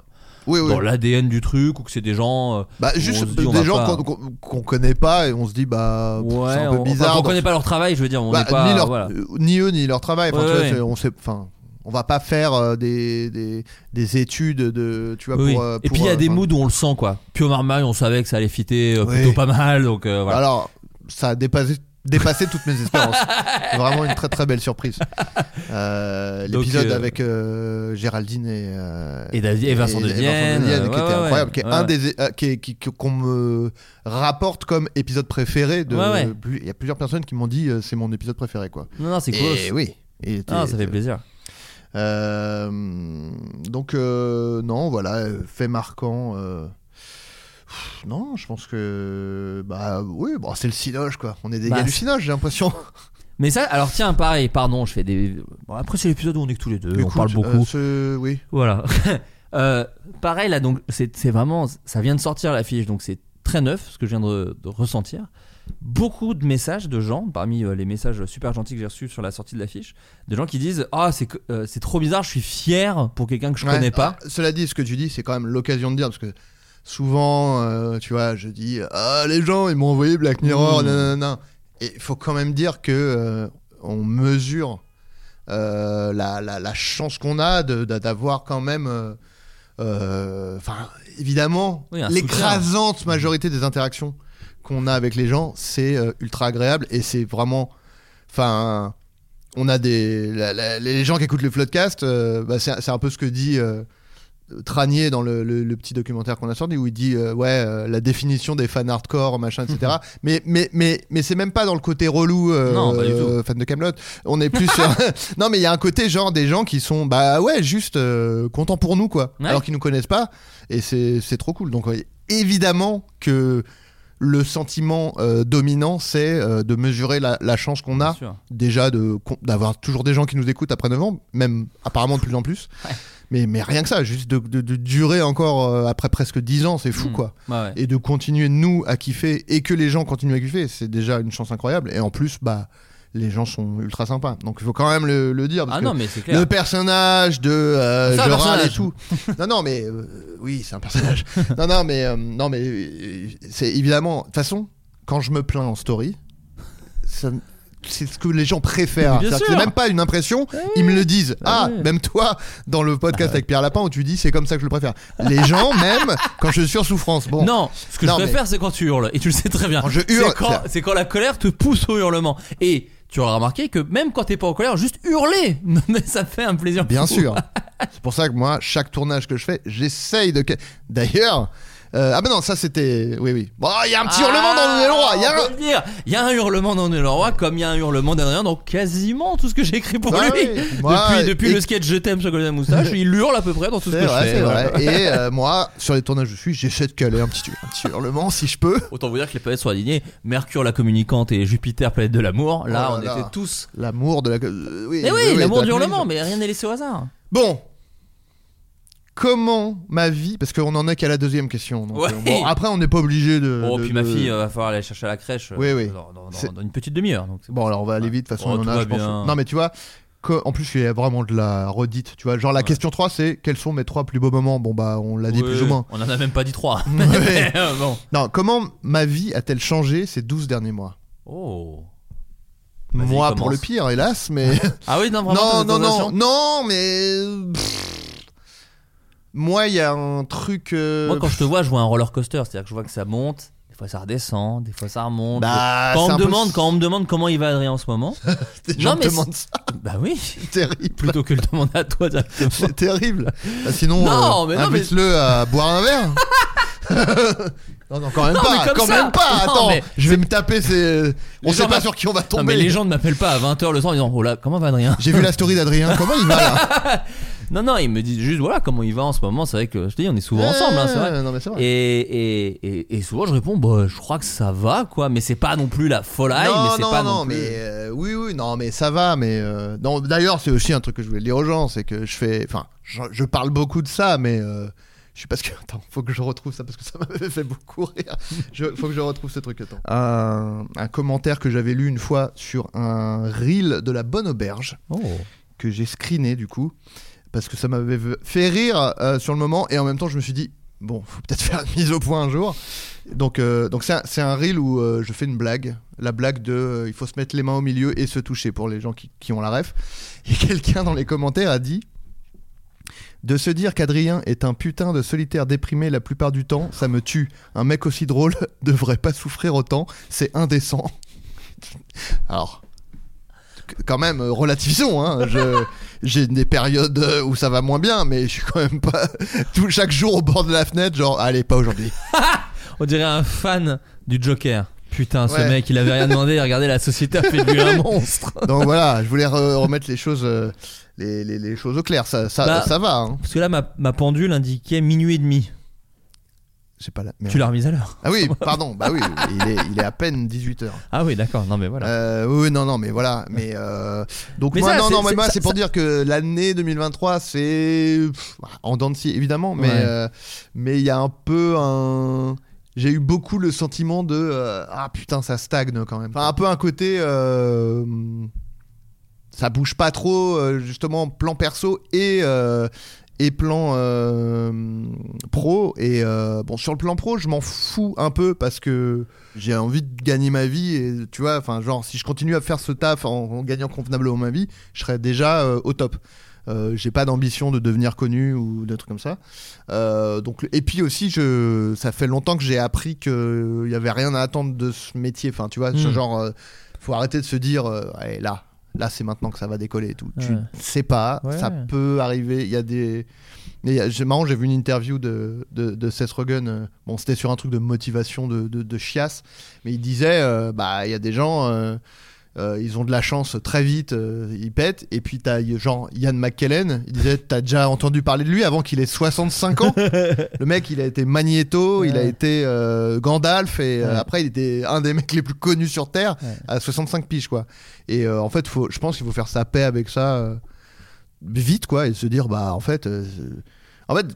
Oui, oui. dans l'ADN du truc ou que c'est des gens. euh, Bah, juste on dit, on des gens pas- qu'on qu'on connaît pas et on se dit, bah, Ouais, c'est un peu on, bizarre. enfin, dans- connaît pas leur travail, je veux dire. On Bah, pas. ni, leur- voilà. euh, ni eux ni leur travail. Enfin, Ouais, tu vois, on sait, enfin, on va pas faire euh, des, des, des études de, tu vois, Oui. pour. et pour, puis il y a euh, des moods où on le sent, quoi. Pio Marmaille, on savait que ça allait fitter euh, Oui. plutôt pas mal. Donc euh, voilà. Alors, ça a dépassé, dépassé toutes mes espérances. Vraiment une très très belle surprise. Euh, L'épisode euh, avec euh, Géraldine et, Et David- et Vincent de Vienne, qui était ouais, incroyable, qui est un des qui qui- qui- qu'on me rapporte comme épisode préféré de. Il y a plusieurs personnes qui m'ont dit c'est mon épisode préféré quoi. Non, non, c'est cool. Et oui. Était- Ah, ça fait plaisir. Donc non, voilà, fait marquant. Non, je pense que bah oui, bon, c'est le cinoche quoi. On est des Bah, gars du c'est- cinoche, j'ai l'impression. Mais ça, alors tiens, pareil, pardon, je fais des. Bon, après, c'est l'épisode où on est que tous les deux, on Écoute, parle beaucoup. euh, ce- oui. Voilà. Euh, pareil là, donc c'est c'est vraiment, ça vient de sortir l'affiche, donc c'est très neuf ce que je viens de, de ressentir. Beaucoup de messages de gens, parmi euh, les messages super gentils que j'ai reçus sur la sortie de l'affiche, de gens qui disent ah c'est que- euh, c'est trop bizarre, je suis fier pour quelqu'un que je Ouais. connais pas. Ah, cela dit, ce que tu dis, c'est quand même l'occasion de dire parce que souvent, euh, tu vois, je dis ah les gens ils m'ont envoyé Black Mirror, Mm. nanana. Et il faut quand même dire que euh, on mesure euh, la, la, la chance qu'on a d'avoir quand même. Enfin, évidemment, Oui, l'écrasante majorité des interactions qu'on a avec les gens, c'est ultra agréable et c'est vraiment. Enfin, on a des. la- les gens qui écoutent le Floodcast, euh, bah, c'est un peu ce que dit. Tranier dans le, le- le petit documentaire qu'on a sorti où il dit euh, ouais euh, la définition des fans hardcore machin etc mais mais mais mais c'est même pas dans le côté relou euh, Non, pas du tout. fan de Camelot on est plus sur non mais il y a un côté genre des gens qui sont bah ouais juste euh, contents pour nous quoi Ouais. alors qu'ils nous connaissent pas et c'est c'est trop cool donc ouais, évidemment que le sentiment euh, dominant, c'est euh, de mesurer la, la chance qu'on a déjà de d'avoir toujours des gens qui nous écoutent après 9 ans, même apparemment de plus en plus. Ouais. Mais, mais rien que ça, juste de, de- de durer encore euh, après presque 10 ans, c'est fou Mm. quoi. Ouais. Et de continuer nous à kiffer et que les gens continuent à kiffer, c'est déjà une chance incroyable. Et en plus, bah, les gens sont ultra sympas. Donc il faut quand même le, le dire. Parce Ah que non, mais c'est clair. le personnage de euh, je et tout. non, non, mais euh, oui, c'est un personnage. non, non, mais euh, non, mais euh, c'est évidemment. De toute façon, quand je me plains en story, ça- c'est ce que les gens préfèrent. C'est même pas une impression. Ils me le disent. Ah Ah, oui. même toi, dans le podcast avec Pierre Lapin, où tu dis c'est comme ça que je le préfère. Les gens, même quand je suis en souffrance. Bon. Non, ce que Non, je mais- préfère, c'est quand tu hurles. Et tu le sais très bien. Quand je C'est hurle, quand, c'est- quand la colère te pousse au hurlement. Et tu auras remarqué que même quand t'es pas en colère, juste hurler, mais ça fait un plaisir. Bien fou. sûr. C'est pour ça que moi, chaque tournage que je fais, j'essaye de. D'ailleurs. Euh, ah ben non, ça c'était. Oui, oui. Bon, il y a un petit hurlement dans le Leroy. Il y a un. le dire. Il y a un hurlement dans Leroy, comme il y a un hurlement d'Adrien dans quasiment tout ce que j'ai écrit pour Ah lui. oui. Moi, depuis depuis et- le sketch Je t'aime, chocolat à moustache, il hurle à peu près dans tout ce que vrai, je fais. vrai. Et euh, moi, sur les tournages où je suis, j'essaie de caler un petit, un petit hurlement si je peux. Autant vous dire que les planètes sont alignées. Mercure, la communicante, et Jupiter, planète de l'amour. Là, Oh on là. était tous. L'amour de la. euh, oui, Mais oui, oui, l'amour du hurlement, mais rien n'est laissé au hasard. Bon. Comment ma vie. Parce qu'on en est qu'à la deuxième question. donc, Ouais. euh, bon, après, on n'est pas obligé de. Oh, de- puis ma fille euh, va falloir aller chercher à la crèche euh, Oui, oui. Dans, une petite demi-heure. donc Bon, alors on va aller vite. De toute façon, Oh, on en a, je pense. Non, mais tu vois. que- en plus, il y a vraiment de la redite. Tu vois, genre la question 3, c'est quels sont mes trois plus beaux moments? Bon, bah, on l'a dit plus ou moins. On en a même pas dit trois. Ouais. Euh, bon. Non, comment ma vie a-t-elle changé ces 12 derniers mois? Oh. Moi, commence. pour le pire, hélas, mais. Ah oui, non, vraiment. non, non, non, non, mais. pff, Moi, il y a un truc. euh, Moi, quand je te vois, je vois un roller coaster. C'est-à-dire que je vois que ça monte. Des fois, ça redescend. Des fois, ça remonte. Bah, quand, c'est on un me peu- demande, quand on me demande comment il va Adrien en ce moment, Les gens Non, mais demandent ça. bah oui, C'est terrible. plutôt que le demander à toi directement. C'est terrible. Bah, sinon, Non, euh, mais non, invite-le à boire un verre. non, non, quand même Non, mais pas. comme Quand ça. même pas. Non, Attends, mais je vais me taper. On Les sait gens pas m'a- sur qui on va Non, tomber. mais les gens ne m'appellent pas à 20h le soir en disant Oh là, comment va Adrien? J'ai vu la story d'Adrien. Comment il va là? Non, non, ils me disent juste Voilà comment il va en ce moment. C'est vrai que je te dis, on est souvent ensemble, hein, c'est vrai. Ouais, Non, mais c'est vrai. Et, et, et, et souvent je réponds bah je crois que ça va quoi mais c'est pas non plus la folie mais non, c'est non, pas non, non, plus mais euh, oui, oui, non, mais ça va, mais euh, non. D'ailleurs, c'est aussi un truc que je voulais dire aux gens, c'est que je fais, enfin, je, je parle beaucoup de ça, mais euh, je suis parce que attends, faut que je retrouve ça parce que ça m'avait fait beaucoup rire. Je, faut que je retrouve ce truc. Attends. Un, un commentaire que j'avais lu une fois sur un reel de la Bonne Auberge Oh. que j'ai screené du coup parce que ça m'avait fait rire euh, sur le moment et en même temps je me suis dit bon faut peut-être faire une mise au point un jour donc euh, donc c'est un, un reel où euh, je fais une blague la blague de il faut se mettre les mains au milieu et se toucher pour les gens qui, qui ont la ref et quelqu'un dans les commentaires a dit de se dire qu'Adrien est un putain de solitaire déprimé la plupart du temps, ça me tue. Un mec aussi drôle devrait pas souffrir autant, c'est indécent. Alors, quand même, euh, relativisons. Hein. Je- J'ai des périodes euh, où ça va moins bien, mais je suis quand même pas tout chaque jour au bord de la fenêtre, genre allez pas aujourd'hui. on dirait un fan du Joker putain ce Ouais. mec il avait rien demandé regardez la société a fait de lui un monstre Donc voilà, je voulais re- remettre les choses, euh, les, les- les choses au clair. Ça, ça, Bah, ça va. Hein. parce que là ma, ma pendule indiquait minuit et demi pas la. merde. tu l'as remise à l'heure Ah oui, pardon. Bah oui, il est, il est à peine 18 h ah oui d'accord non mais voilà Euh, oui, non, non, mais voilà. Mais euh, donc Mais moi, ça, non, c'est- non, mais moi, c'est pour ça- dire que l'année 2023, c'est en dents de scie, évidemment, mais Ouais. euh, mais il y a un peu un. J'ai eu beaucoup le sentiment de ah putain ça stagne quand même. Enfin un peu un côté ça bouge pas trop justement plan perso et et plan euh, pro. Et euh, bon sur le plan pro je m'en fous un peu parce que j'ai envie de gagner ma vie et tu vois enfin genre si je continue à faire ce taf en, en gagnant convenablement ma vie je serais déjà euh, au top. J'ai pas d'ambition de devenir connu ou des trucs comme ça. Donc et puis aussi je ça fait longtemps que j'ai appris que il y avait rien à attendre de ce métier. Enfin tu vois ce Mm. genre faut arrêter de se dire Allez, là là c'est maintenant que ça va décoller et tout tu Ouais. sais pas Ouais. ça peut arriver il y a des j'ai marrant j'ai vu une interview de, de, de Seth Rogen euh, bon c'était sur un truc de motivation de, de, de chiasse mais il disait euh, bah il y a des gens euh, ils ont de la chance très vite, euh, ils pètent. Et puis t'as genre Ian McKellen, il disait T'as déjà entendu parler de lui avant qu'il ait 65 ans? Le mec, il a été Magneto, il a été euh, Gandalf, et Ouais. après, il était un des mecs les plus connus sur Terre Ouais. à 65 piges, quoi. Et en fait, faut, je pense qu'il faut faire sa paix avec ça vite, quoi, et se dire Bah, en fait. en fait,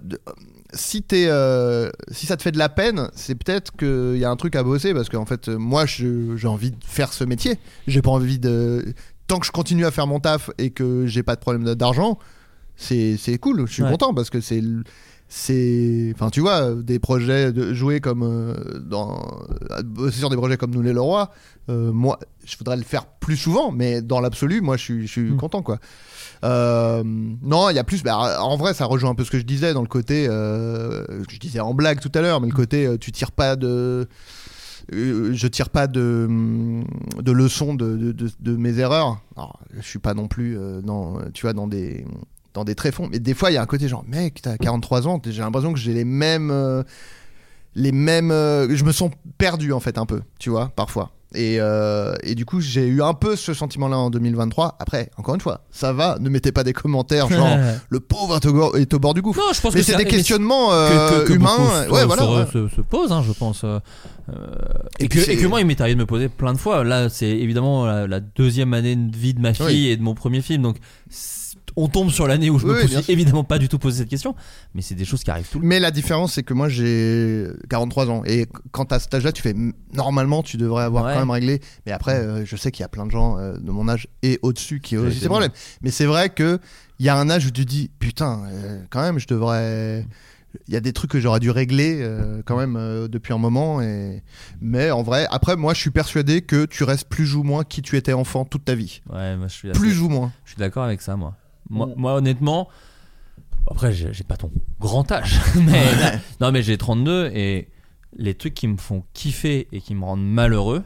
si, t'es, euh, si ça te fait de la peine, c'est peut-être qu'il y a un truc à bosser parce qu'en fait, euh, moi, je- j'ai envie de faire ce métier. J'ai pas envie de. Tant que je continue à faire mon taf et que j'ai pas de problème d'argent, c'est, c'est cool. Je suis Ouais. content parce que c'est. C'est enfin tu vois des projets de jouer comme euh, dans euh, bosser sur des projets comme nous les Leroy euh, moi je voudrais le faire plus souvent mais dans l'absolu moi je suis je suis Mm. content quoi euh, non, il y a plus. bah, en vrai, ça rejoint un peu ce que je disais dans le côté. je disais en blague tout à l'heure, mais le côté euh, tu tires pas de. je tire pas de, de leçons de, de, de- mes erreurs. Alors, je suis pas non plus dans, tu vois, dans des dans des tréfonds. Mais des fois, il y a un côté genre, mec, t'as 43 ans, j'ai l'impression que j'ai les mêmes, euh, les mêmes. euh, je me sens perdu en fait un peu, tu vois, parfois. Et, euh, et du coup, j'ai eu un peu ce sentiment-là en 2023. Après, encore une fois, ça va. Ne mettez pas des commentaires genre le pauvre est au, go- est au bord du gouffre. Non, je pense Mais que c'est des questionnements que- que- que humains. ouais, se, voilà. ouais. se, se posent, hein, je pense. et, Et que, et moi, il m'est arrivé de me poser plein de fois. Là, c'est évidemment la, la deuxième année de vie de ma fille Oui. et de mon premier film. Donc, c'est- on tombe sur l'année où je Oui, me suis évidemment pas du tout posé cette question. Mais c'est des choses qui arrivent tout le Mais la différence, c'est que moi, j'ai 43 ans. Et quand t'as cet âge-là, tu fais normalement, tu devrais avoir Ouais. quand même réglé. Mais après, euh, je sais qu'il y a plein de gens euh, de mon âge et au-dessus qui ont aussi ces problèmes. Mais c'est vrai que il y a un âge où tu dis, putain, euh, quand même, je devrais. Il y a des trucs que j'aurais dû régler euh, quand même euh, depuis un moment. Et... Mais en vrai, après, moi, je suis persuadé que tu restes plus ou moins qui tu étais enfant toute ta vie. Ouais, moi, je suis assez- Plus ou moins. Je suis d'accord avec ça, moi. Moi, Mm. moi, honnêtement, après, j'ai pas ton grand âge, mais non, mais j'ai 32 et les trucs qui me font kiffer et qui me rendent malheureux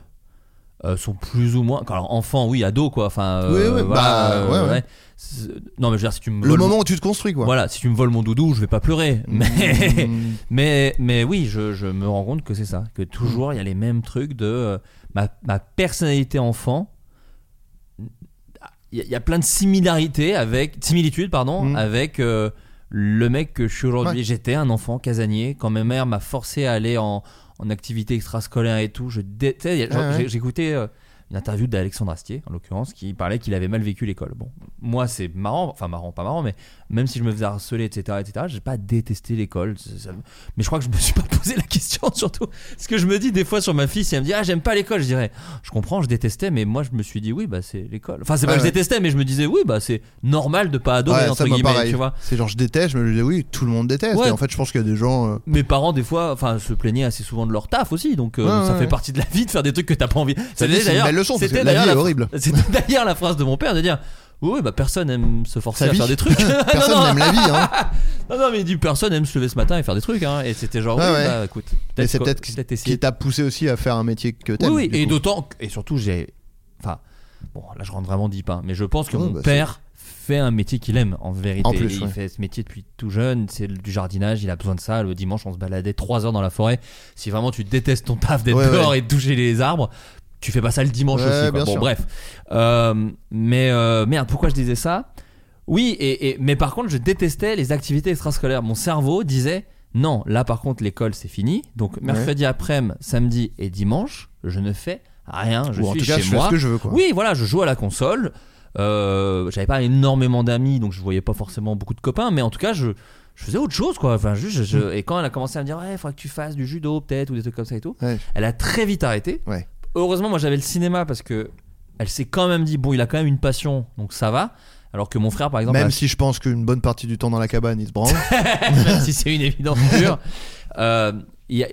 euh, sont plus ou moins. Alors, enfant, oui, ado, quoi. Enfin, euh, Oui, oui, voilà, bah, euh, ouais, ouais. C'est- Non, mais je veux dire, si tu me Le moment où tu te construis, quoi. Voilà, si tu me voles mon doudou, je vais pas pleurer. Mais, Mm. mais, mais oui, je, je me rends compte que c'est ça. Que toujours, il y a les mêmes trucs de ma, ma personnalité enfant. Il y, a- il y a plein de similarités avec. Similitudes, pardon, Mm. avec euh, le mec que je suis aujourd'hui. Ouais. J'étais un enfant casanier. Quand ma mère m'a forcé à aller en, en activité extrascolaire et tout, je dé- Ouais, ouais. j'écoutais. euh, une interview d'Alexandre Astier, en l'occurrence, qui parlait qu'il avait mal vécu l'école. Bon, moi, c'est marrant, enfin marrant, pas marrant, mais même si je me faisais harceler, etc., etc., j'ai pas détesté l'école. Ça- ça- Mais je crois que je me suis pas posé la question, surtout. Ce que je me dis des fois sur ma fille, si elle me dit, ah, j'aime pas l'école, je dirais, je comprends, je détestais, mais moi, je me suis dit, oui, bah, c'est l'école. Enfin, c'est pas Ouais, que je détestais, mais je me disais, oui, bah, c'est normal de pas adorer, Ouais, entre ça, guillemets, pareil. tu vois. C'est genre, je déteste, je me disais, oui, tout le monde déteste. Ouais. Et en fait, je pense qu'il y a des gens. euh, Mes parents, des fois, enfin, se plaignaient assez souvent de leur taf aussi, donc euh, ça fait partie de la vie de faire des trucs que t'as pas envie. Ça C'était leçon, parce que la vie est horrible. C'était d'ailleurs la phrase de mon père de dire Oui, bah personne aime se forcer Sa à vie. faire des trucs. Personne non, non. n'aime la vie, hein. non, non, mais il dit personne aime se lever ce matin et faire des trucs. Hein. Et c'était genre, Ouais, oui, ouais. bah écoute, Mais c'est peut-être qui, essayer. qui t'a poussé aussi à faire un métier que Oui, t'aimes. oui, du et d'autant, et surtout, j'ai. Enfin, bon, là je rentre vraiment deep, hein, mais je pense que Ouais, mon bah, père fait un métier qu'il aime en vérité. En plus, il ouais. fait ce métier depuis tout jeune, c'est du jardinage, il a besoin de ça. Le dimanche, on se baladait 3 heures dans la forêt. Si vraiment tu détestes ton taf d'être Ouais, dehors ouais. et de toucher les arbres, tu fais pas ça le dimanche Ouais, aussi. quoi. Bon, sûr. bref. Euh, mais euh, merde, pourquoi je disais ça? Oui, et, et- mais par contre, je détestais les activités extrascolaires. Mon cerveau disait non, là par contre, l'école c'est fini. Donc mercredi après-midi, samedi et dimanche, je ne fais rien. Je Ou en suis tout cas, chez je fais moi. ce que je veux, quoi. Oui, voilà, je joue à la console. Euh, J'avais pas énormément d'amis, donc je voyais pas forcément beaucoup de copains, mais en tout cas, je, je faisais autre chose, quoi. Enfin, juste, je- je- Mm. Et quand elle a commencé à me dire, ouais, il faudrait que tu fasses du judo, peut-être, ou des trucs comme ça et tout, Ouais. elle a très vite arrêté. Ouais. Heureusement, moi j'avais le cinéma parce que elle s'est quand même dit, bon, il a quand même une passion, donc ça va. Alors que mon frère, par exemple, Même a- si je pense qu'une bonne partie du temps dans la cabane, il se branle. même si c'est une évidence pure. Euh, il y a-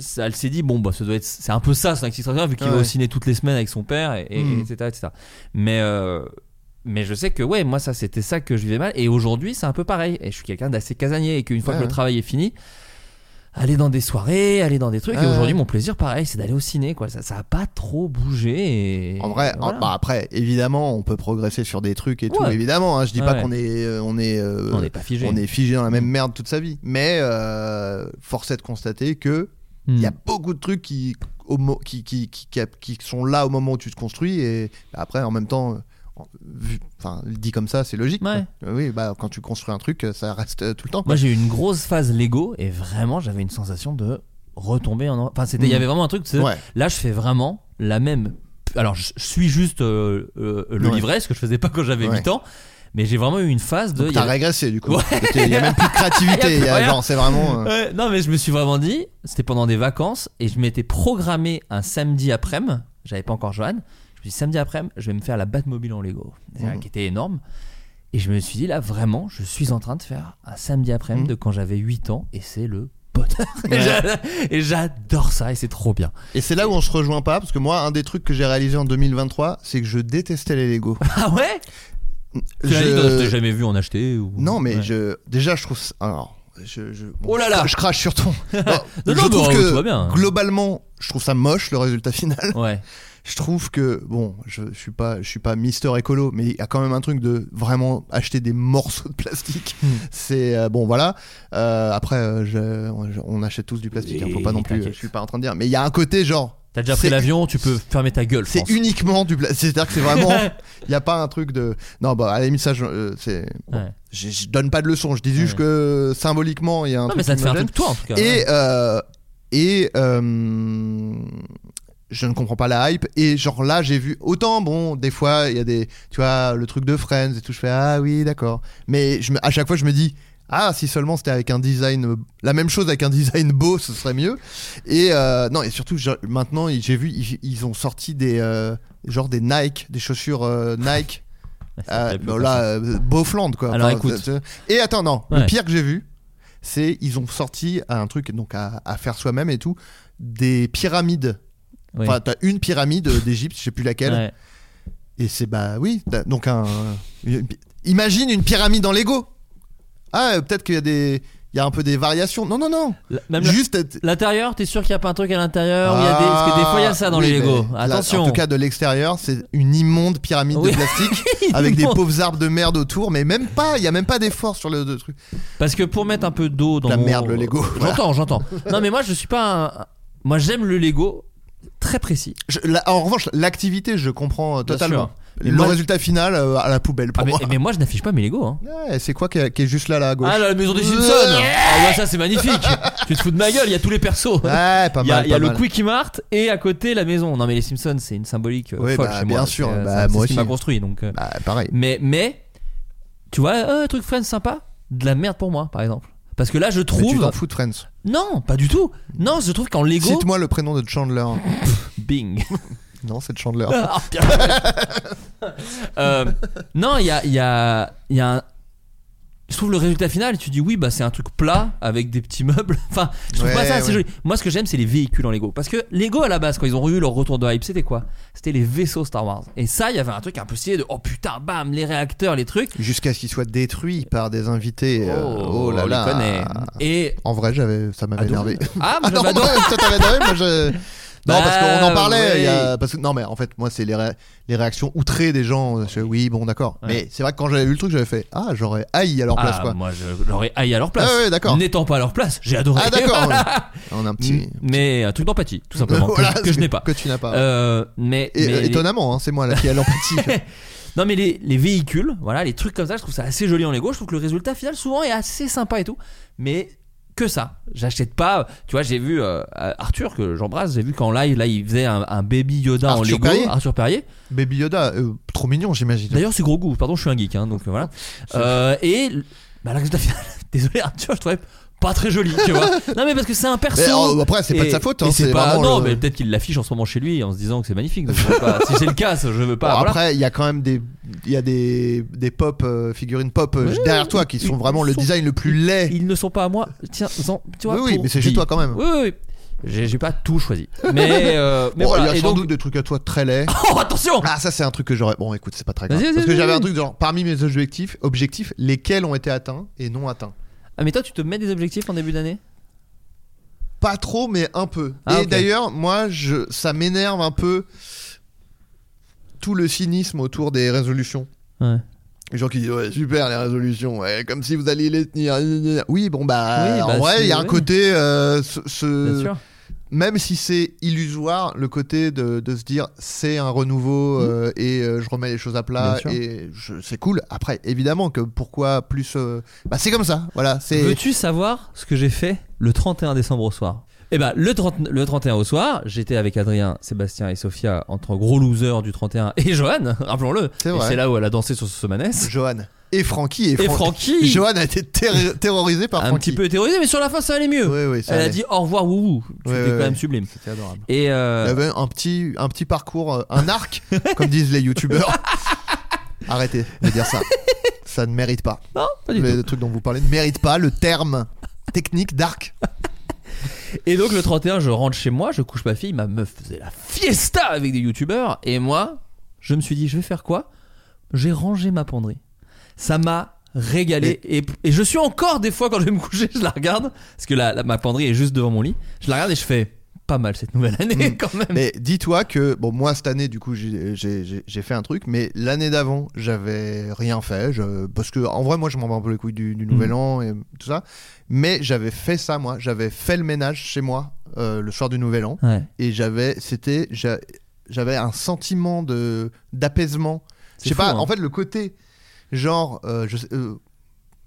ça- elle s'est dit bon bah ça doit être c'est un peu ça son extrascolaire vu qu'il Ouais. va au ciné toutes les semaines avec son père et, et- etc etc mais euh, mais je sais que ouais moi ça c'était ça que je vivais mal et aujourd'hui c'est un peu pareil et je suis quelqu'un d'assez casanier et qu'une fois Ouais, que le travail est fini aller dans des soirées aller dans des trucs et aujourd'hui mon plaisir pareil c'est d'aller au ciné quoi ça ça a pas trop bougé et En vrai, voilà. bah après, évidemment, on peut progresser sur des trucs et tout. Ouais. Évidemment, hein, je dis pas Ouais. qu'on est, euh, on est, euh, on n'est pas figé on est figé dans la même merde toute sa vie. Mais euh, force est de constater que Mm. il y a beaucoup de trucs qui au mo- qui, qui, qui, qui, qui sont là au moment où tu te construis et après en même temps. Vu- Enfin, dit comme ça, c'est logique. Ouais. Oui, bah quand tu construis un truc, ça reste euh, tout le temps. quoi. Moi, j'ai eu une grosse phase Lego et vraiment, j'avais une sensation de retomber en. Enfin, c'était, il y Mm. avait vraiment un truc. Ouais. Là, je fais vraiment la même. Alors, je, je suis juste euh, euh, le Ouais. livret, ce que je faisais pas quand j'avais Ouais. 8 ans. Mais j'ai vraiment eu une phase de. Il y t'as avait- régressé du coup. Ouais. Il y a même plus de créativité. Il y a il y a plus rien. genre, c'est vraiment. euh, Ouais, non, mais je me suis vraiment dit, c'était pendant des vacances et je m'étais programmé un samedi après-midi. J'avais pas encore Johan. Je me suis dit, samedi après-midi, je vais me faire la Batmobile en Lego, Mhm. qui était énorme. Et je me suis dit, là, vraiment, je suis en train de faire un samedi après-midi Mhm. de quand j'avais 8 ans et c'est le bonheur. Et Ouais. j'a- Et j'adore ça et c'est trop bien. Et c'est là où on se rejoint pas, parce que moi, un des trucs que j'ai réalisé en 2023, c'est que je détestais les Lego. Ah ouais? Je jamais vu en acheter ou... Non, mais Ouais. je déjà je trouve ça- alors je, je- bon, Oh là là je crache sur ton. Non, Non, je trouve que bien. globalement, je trouve ça moche le résultat final. Ouais. Je trouve que bon, je, je suis pas je suis pas Mister écolo, mais il y a quand même un truc de vraiment acheter des morceaux de plastique. Hmm. C'est euh, bon voilà. Euh, après, euh, je- on, achète tous du plastique. hein, faut pas non plus. Je suis pas en train de dire, mais il y a un côté genre. T'as déjà pris l'avion, tu peux fermer ta gueule. C'est uniquement du plastique. C'est-à-dire que c'est vraiment. Il n'y a pas un truc de. Non, bah, à la limite, ça, je, euh, c'est. bon, Ouais. je, je donne pas de leçon. Je dis juste Ouais. que symboliquement, il y a un Non, truc. mais ça te fait un truc toi en tout cas. Et. euh, et. euh, je ne comprends pas la hype. Et genre là j'ai vu autant bon des fois il y a des tu vois le truc de Friends et tout je fais ah oui d'accord. Mais je me, à chaque fois je me dis ah si seulement c'était avec un design euh, la même chose avec un design beau ce serait mieux. Et euh, non et surtout je- maintenant j'ai vu ils, ils ont sorti des euh, genre des Nike des chaussures euh, Nike. Là Beaufland quoi. Alors, Enfin, écoute. et attends non le pire que j'ai vu c'est ils ont sorti un truc donc à, à faire soi-même et tout des pyramides Oui. enfin t'as une pyramide d'Égypte je sais plus laquelle Ouais. et c'est bah oui, donc un. une- imagine une pyramide en Lego. Ah, euh, peut-être qu'il y a des, il y a un peu des variations. Non, non, non. La- Même la- Juste. L'intérieur, t'es sûr qu'il n'y a pas un truc à l'intérieur où il y a des... Parce que des fois il y a ça dans Ah, oui, les Lego. Attention. en tout cas, de l'extérieur, c'est une immonde pyramide Oui. de plastique avec des pauvres arbres de merde autour, mais même pas. Il y a même pas d'effort sur le, truc. Parce que pour mettre un peu d'eau dans La mon... merde, le Lego. Voilà. J'entends, j'entends. Non mais moi je suis pas un... Moi j'aime le Lego très précis. Je- la- en revanche, l'activité, je comprends euh, totalement. Le moi- résultat final, euh, à la poubelle pour Ah, mais, moi. mais moi je n'affiche pas mes Lego. Hein. Ouais, c'est quoi qui est, qui est juste là, là, à gauche Ah la maison des Simpsons Ah ouais ça c'est magnifique Tu te fous de ma gueule, il y a tous les persos Ouais, pas Il y a, mal. il y a le. Quickie Mart et à côté la maison. Non mais les Simpsons c'est une symbolique euh, Oui, folle bah, chez bien moi. sûr. C'est, Bah, ça- c'est moi aussi. m'a construit donc. Bah, pareil. Mais mais tu vois euh, un truc Friends sympa, de la merde pour moi par exemple. Parce que là je Mais tu trouve t'en fous de Friends. non pas du tout. Non je trouve qu'en Lego Cite-moi le prénom de Chandler. Bing. non, c'est Chandler. Ah. Euh, non, il y a, il y, a, il y a un. Je trouve le résultat final, tu dis oui, bah c'est un truc plat avec des petits meubles. Enfin, je trouve Ouais, pas ça assez ouais. joli. Moi, ce que j'aime, c'est les véhicules en Lego. Parce que Lego, à la base, quand ils ont eu leur retour de hype, c'était quoi? C'était les vaisseaux Star Wars. Et ça, il y avait un truc un peu stylé de oh putain, bam, les réacteurs, les trucs. Jusqu'à ce qu'il soit détruit par des invités. euh, Oh, oh là là. Et. En vrai, j'avais, ça m'avait Ah, énervé. Ah, moi, Ah non, j'avais adoré. toi t'avais énervé, moi je. Non, Bah, parce qu'on en parlait. y a- oui. parce que, non, mais en fait, moi, c'est les, ré- les réactions outrées des gens. euh, je- oui, bon, d'accord. Ouais. Mais c'est vrai que quand j'avais vu le truc, j'avais fait Ah, j'aurais haï à leur place, Ah, quoi. moi, je l'aurais haï à leur place. Ah ouais, d'accord. N'étant pas à leur place, j'ai adoré. Ah, d'accord. On a un petit. Mais un truc d'empathie, tout simplement, que- je n'ai pas. Que tu n'as pas. Euh, mais, Et, mais euh, les- étonnamment, hein, c'est moi là qui ai l'empathie. non mais les, les véhicules, voilà, les trucs comme ça, je trouve ça assez joli en Lego. Je trouve que le résultat final souvent est assez sympa et tout, mais que ça. J'achète pas. Tu vois, j'ai vu euh, Arthur que j'embrasse. J'ai vu qu'en live là, il faisait un, un baby Yoda en Lego. Perrier Arthur Perrier. Baby Yoda, euh, trop mignon, j'imagine. D'ailleurs, c'est gros goût. Pardon, je suis un geek, hein, donc euh, voilà. Euh, et bah, le résultat final, désolé Arthur, je trouvais pas très joli, tu vois. Non mais parce que c'est un perso. Mais, euh, après, c'est pas de sa faute. hein, c'est pas non, le- mais peut-être qu'il l'affiche en ce moment chez lui en se disant que c'est magnifique. donc je veux pas- si c'est le cas, je veux pas. Bon, voilà. Après, il y a quand même des, il y a des, des pop euh, figurines pop euh, derrière toi qui sont vraiment le design le plus laid. Ils ne sont pas à moi. Tiens, tu vois. Oui, oui, pour mais c'est chez toi quand même. Oui, oui, oui. J'ai pas tout choisi. Mais, euh, mais Bon, voilà. il y a Et sans donc- doute des trucs à toi très laids. Oh, attention Ah, ça c'est un truc que j'aurais. Bon, écoute, c'est pas très grave. Parce que j'avais un truc genre parmi mes objectifs, objectifs, lesquels ont été atteints et non atteints. Ah, mais toi, tu te mets des objectifs en début d'année? Pas trop, mais un peu. Ah, et d'ailleurs, moi, je, ça m'énerve un peu tout le cynisme autour des résolutions. Ouais. Les gens qui disent ouais super les résolutions ouais, comme si vous alliez les tenir oui bon bah, Oui, en bah, vrai il y a un côté euh, ce, ce- Bien sûr. Même si c'est illusoire, le côté de, de se dire c'est un renouveau euh, et euh, je remets les choses à plat et c'est cool. Après, évidemment que pourquoi plus. euh, Bah, c'est comme ça, voilà. C'est. Veux-tu savoir ce que j'ai fait le 31 décembre au soir? Eh ben, le, 30 le 31 au soir, j'étais avec Adrien, Sébastien et Sophia entre gros losers du 31 et Johan, rappelons-le. C'est Et vrai. C'est là où elle a dansé sur ce Somanès. Johan et Francky. Et, Et Fran- Francky. Johan a été terri- terrorisé par Un Francky. petit peu terrorisé, mais sur la fin ça allait mieux. Oui, oui, ça elle a allait. dit au revoir Woubou. C'était quand même sublime. C'était adorable. Et euh, Il y avait un petit, un petit parcours, euh, un arc, comme disent les youtubeurs. Arrêtez de dire ça. Ça ne mérite pas. non, pas du Le, tout. le truc dont vous parlez ne mérite pas le terme technique d'arc. Et donc le 31, je rentre chez moi, je couche ma fille, ma meuf faisait la fiesta avec des youtubeurs, et moi, je me suis dit, je vais faire quoi? J'ai rangé ma penderie. Ça m'a régalé, et, et je suis encore des fois quand je vais me coucher, je la regarde, parce que la, la- ma penderie est juste devant mon lit, je la regarde et je fais, pas mal cette nouvelle année Mm. quand même. Mais dis-toi que, bon, moi cette année, du coup, j'ai- fait un truc, mais l'année d'avant, j'avais rien fait. je- parce que, en vrai, moi, je m'en vais un peu les couilles du, du nouvel Mm. an et tout ça. Mais j'avais fait ça, moi. J'avais fait le ménage chez moi euh, le soir du nouvel an. Ouais, Et j'avais, c'était, j'a- j'avais un sentiment de d'apaisement. Je sais pas, hein. en fait, le côté, genre, euh, je sais- euh,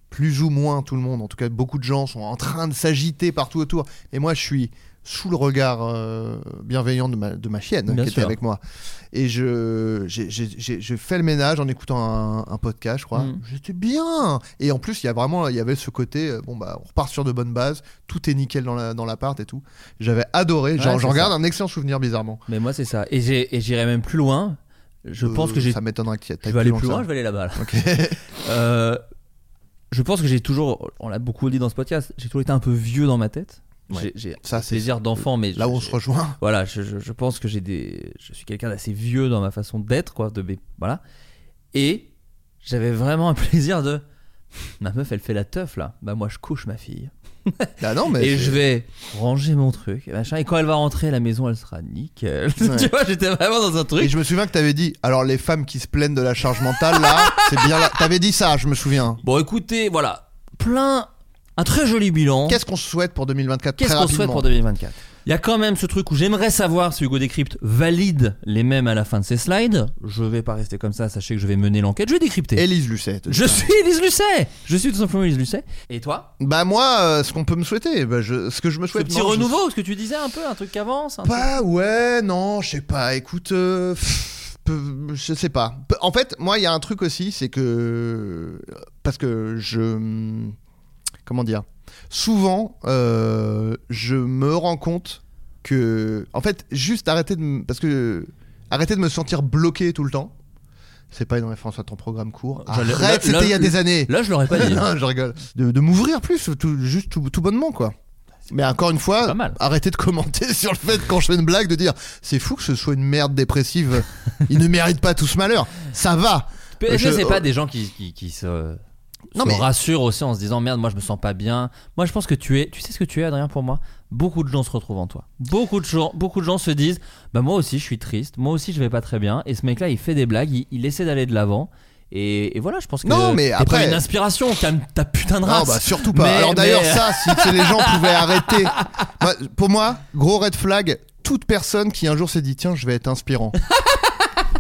plus ou moins tout le monde, en tout cas, beaucoup de gens sont en train de s'agiter partout autour. Et moi, je suis sous le regard euh, bienveillant de ma, de ma chienne Bien qui était avec moi. Et je, j'ai, j'ai- j'ai- je fais le ménage en écoutant un, un podcast, je crois. Mm. J'étais bien. Et en plus, il y a vraiment, il y avait ce côté, euh, bon bah, on repart sur de bonnes bases, tout est nickel dans, la, dans l'appart et tout. J'avais adoré. Genre, Ouais, j'en garde un excellent souvenir bizarrement. mais moi c'est ça. Et j'ai- et j'irai même plus loin. Je pense Euh, que j'ai Ça m'étonnerait ait Je vais aller plus que loin, ça. je vais aller là-bas. là. Ok. Euh, je pense que j'ai toujours, on l'a beaucoup dit dans ce podcast, j'ai toujours été un peu vieux dans ma tête. Ouais. J'ai- Ça, c'est- plaisir d'enfant, mais Là où on se rejoint. voilà, je, je- je pense que j'ai des, je suis quelqu'un d'assez vieux dans ma façon d'être, quoi, de voilà. Et j'avais vraiment un plaisir de, ma meuf, elle fait la teuf là, bah moi je couche ma fille Ah non, mais et je vais ranger mon truc, et machin. Et quand elle va rentrer à la maison, elle sera nickel. Ouais. tu vois, j'étais vraiment dans un Et truc. je me souviens que t'avais dit, alors les femmes qui se plaignent de la charge mentale, là, c'est bien là. T'avais dit ça, je me souviens. Bon, écoutez, voilà, plein, un très joli bilan. Qu'est-ce qu'on souhaite pour 2024 Qu'est-ce qu'on souhaite pour 2024 Il y a quand même ce truc où j'aimerais savoir si Hugo Décrypte valide les mêmes à la fin de ses slides. Je vais pas rester comme ça, sachez que je vais mener l'enquête, je vais décrypter. Élise Lucet. Je suis Elise Lucet Je suis tout simplement Elise Lucet. Et toi? Bah moi, euh, ce qu'on peut me souhaiter, bah, je- ce que je me Ce souhaite. petit non, je- renouveau, ce que tu disais un peu, un truc qui avance un truc- Bah ouais, non, je sais pas. Écoute, euh, pff, je sais pas. En fait, moi, il y a un truc aussi, c'est que parce que je, comment dire, souvent, euh, je me rends compte que, en fait, juste arrêter de, me- parce que arrêter de me sentir bloqué tout le temps. C'est pas une référence à ton programme court. J'allais- là- Arrête, c'était là- il y a des années. Là, je l'aurais pas dit. non, je rigole. De, de m'ouvrir plus, tout, juste tout, tout bonnement, quoi. Mais encore une fois, pas mal. arrêtez de commenter sur le fait quand je fais une blague de dire c'est fou que ce soit une merde dépressive. Ils ne méritent pas tout ce malheur. Ça va. Est-ce Je- c'est pas des gens qui, qui, qui se, Non, se mais- rassurent aussi en se disant merde, moi je me sens pas bien. Moi je pense que tu es, tu sais ce que tu es, Adrien, pour moi? Beaucoup de gens se retrouvent en toi. Beaucoup de gens, beaucoup de gens se disent bah moi aussi je suis triste, moi aussi je vais pas très bien. Et ce mec-là il fait des blagues, il, il essaie d'aller de l'avant. Et, et voilà, je pense que Non, mais après- pas une inspiration, calme ta putain de race. Non, bah surtout pas. Mais- Alors d'ailleurs, mais- ça, si les gens pouvaient arrêter. Pour moi, gros red flag, toute personne qui un jour s'est dit tiens, je vais être inspirant.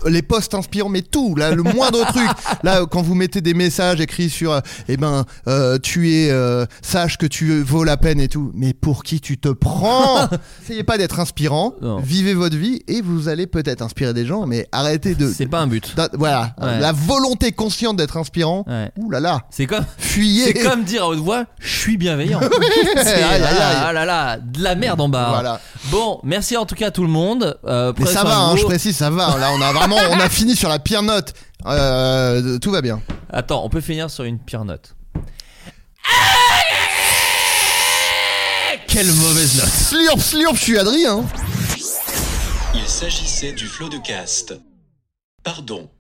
Les posts inspirants, mais tout, là, le moindre truc. Là, quand vous mettez des messages écrits sur, euh, eh ben, euh, tu es, euh, sache que tu vaux la peine et tout. Mais pour qui tu te prends Essayez pas d'être inspirant. Non. Vivez votre vie et vous allez peut-être inspirer des gens, mais arrêtez de. c'est pas un but. Voilà, Ouais. la volonté consciente d'être inspirant. Ouais. Ouh là là, C'est comme, fuyez. c'est comme dire à haute voix, je suis bienveillant. Ah là là, de la merde en bas. Voilà. Bon, merci en tout cas à tout le monde. Euh, Mais ça va, hein, je précise, ça va. Là, on a vraiment, on a fini sur la pire note. Euh, tout va bien. Attends, on peut finir sur une pire note. Quelle mauvaise note. Slurp, slurp, je suis Adrien. Il s'agissait du flot de cast. Pardon.